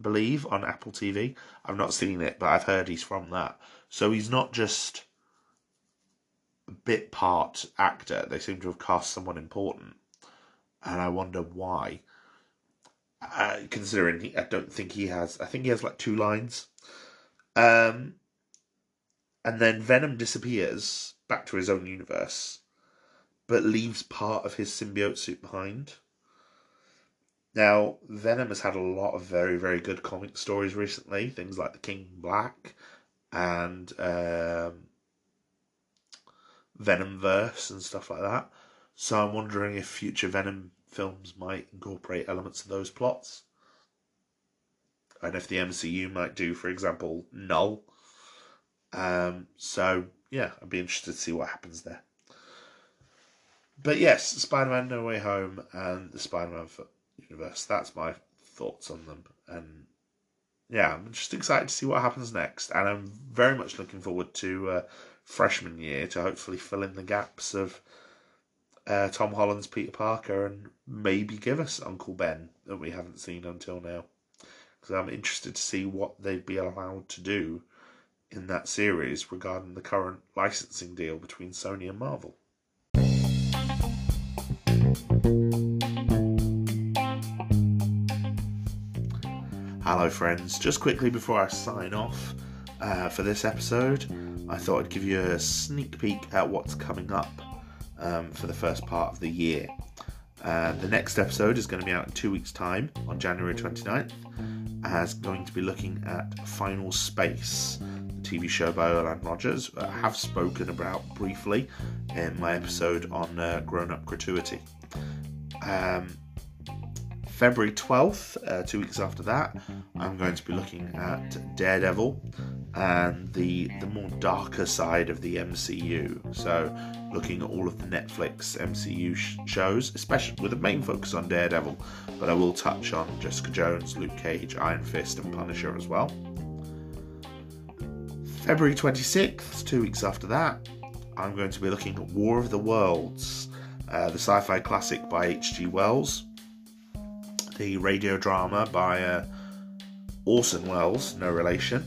believe, on Apple TV. I've not seen it, but I've heard he's from that. So he's not just a bit part actor. They seem to have cast someone important and I wonder why. Uh, considering he, I don't think he has, I think he has like two lines. Um, and then Venom disappears back to his own universe, but leaves part of his symbiote suit behind. Now, Venom has had a lot of very, very good comic stories recently. Things like The King Black and um, Venomverse and stuff like that. So I'm wondering if future Venom films might incorporate elements of those plots. And if the MCU might do, for example, Knull. Um, so, yeah, I'd be interested to see what happens there. But yes, Spider Man No Way Home and the Spider Man universe. That's my thoughts on them. And yeah, I'm just excited to see what happens next. And I'm very much looking forward to uh, freshman year to hopefully fill in the gaps of uh, Tom Holland's Peter Parker and maybe give us Uncle Ben that we haven't seen until now. Because I'm interested to see what they'd be allowed to do in that series regarding the current licensing deal between Sony and Marvel. Hello, friends. Just quickly before I sign off uh, for this episode, I thought I'd give you a sneak peek at what's coming up um, for the first part of the year. Uh, the next episode is going to be out in two weeks' time on January 29th, as going to be looking at Final Space, the TV show by Olan Rogers. I have spoken about briefly in my episode on uh, Grown Up Gratuity. Um, February 12th, uh, two weeks after that, I'm going to be looking at Daredevil and the the more darker side of the MCU. So, looking at all of the Netflix MCU sh- shows, especially with a main focus on Daredevil, but I will touch on Jessica Jones, Luke Cage, Iron Fist, and Punisher as well. February 26th, two weeks after that, I'm going to be looking at War of the Worlds, uh, the sci fi classic by H.G. Wells the radio drama by uh, Orson Welles, no relation,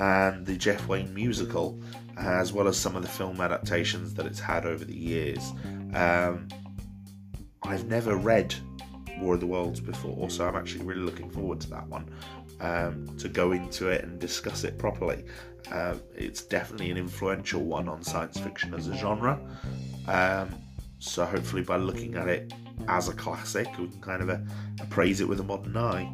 and the Jeff Wayne musical, as well as some of the film adaptations that it's had over the years. Um, I've never read War of the Worlds before, so I'm actually really looking forward to that one. Um, to go into it and discuss it properly. Uh, it's definitely an influential one on science fiction as a genre. Um, so hopefully, by looking at it as a classic, we can kind of uh, appraise it with a modern eye.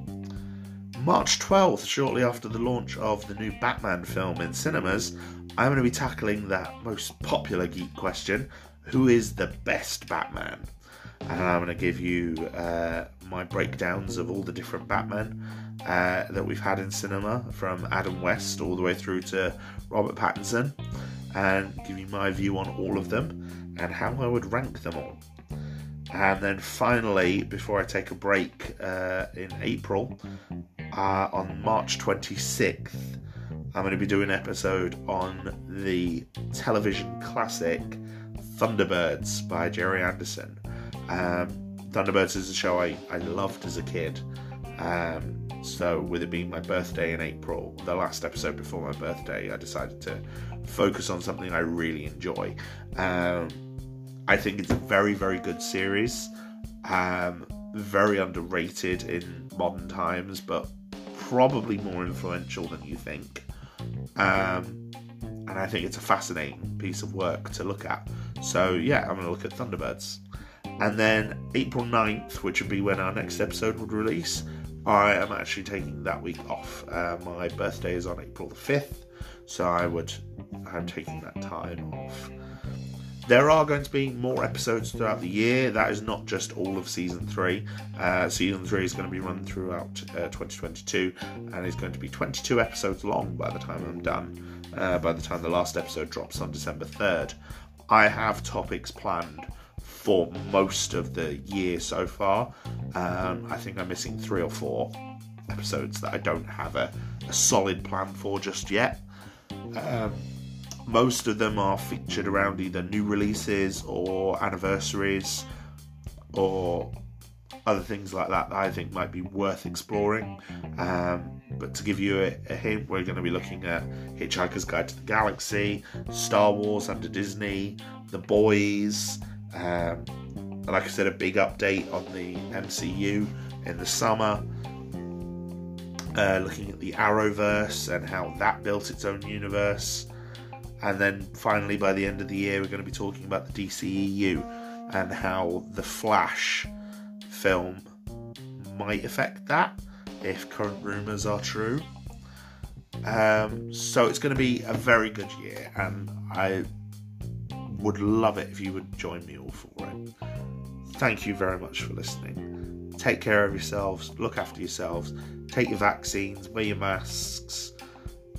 March 12th, shortly after the launch of the new Batman film in cinemas, I'm going to be tackling that most popular geek question who is the best Batman? And I'm going to give you uh, my breakdowns of all the different Batmen uh, that we've had in cinema, from Adam West all the way through to Robert Pattinson, and give you my view on all of them and how I would rank them all. And then finally, before I take a break uh, in April, uh, on March 26th, I'm going to be doing an episode on the television classic Thunderbirds by Gerry Anderson. Um, Thunderbirds is a show I, I loved as a kid. Um, so, with it being my birthday in April, the last episode before my birthday, I decided to focus on something I really enjoy. Um, I think it's a very, very good series. Um, very underrated in modern times, but probably more influential than you think. Um, and I think it's a fascinating piece of work to look at. So, yeah, I'm going to look at Thunderbirds. And then April 9th, which would be when our next episode would release, I am actually taking that week off. Uh, my birthday is on April the 5th, so I would I'm taking that time off. There are going to be more episodes throughout the year. That is not just all of season three. Uh, season three is going to be run throughout uh, 2022 and is going to be 22 episodes long by the time I'm done. Uh, by the time the last episode drops on December 3rd, I have topics planned for most of the year so far. Um, I think I'm missing three or four episodes that I don't have a, a solid plan for just yet. Um, most of them are featured around either new releases or anniversaries or other things like that that I think might be worth exploring. Um, but to give you a, a, hint, we're going to be looking at Hitchhiker's Guide to the Galaxy, Star Wars under Disney, The Boys. Um, like I said, a big update on the MCU in the summer. uh, looking at the Arrowverse and how that built its own universe. And then finally, by the end of the year, we're going to be talking about the DCEU and how the Flash film might affect that if current rumours are true. Um, so it's going to be a very good year, and I would love it if you would join me all for it. Thank you very much for listening. Take care of yourselves, look after yourselves, take your vaccines, wear your masks,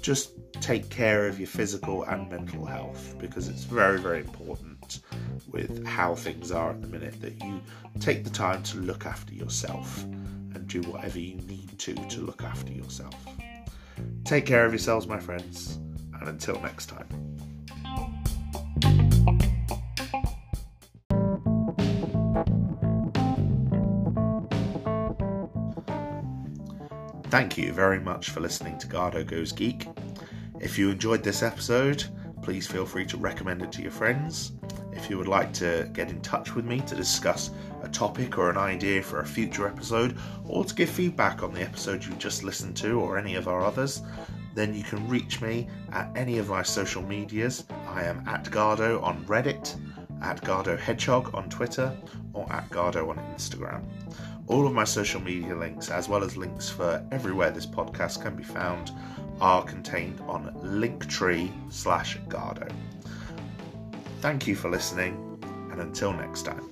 just take care of your physical and mental health because it's very, very important with how things are at the minute that you take the time to look after yourself and do whatever you need to to look after yourself. Take care of yourselves, my friends, and until next time. Thank you very much for listening to Gardo Goes Geek. If you enjoyed this episode, please feel free to recommend it to your friends. If you would like to get in touch with me to discuss a topic or an idea for a future episode, or to give feedback on the episode you just listened to or any of our others, then you can reach me at any of my social medias. I am at Gardo on Reddit, at Gardo Hedgehog on Twitter, or at Gardo on Instagram. All of my social media links, as well as links for everywhere this podcast can be found, are contained on linktree slash Gardo. Thank you for listening, and until next time.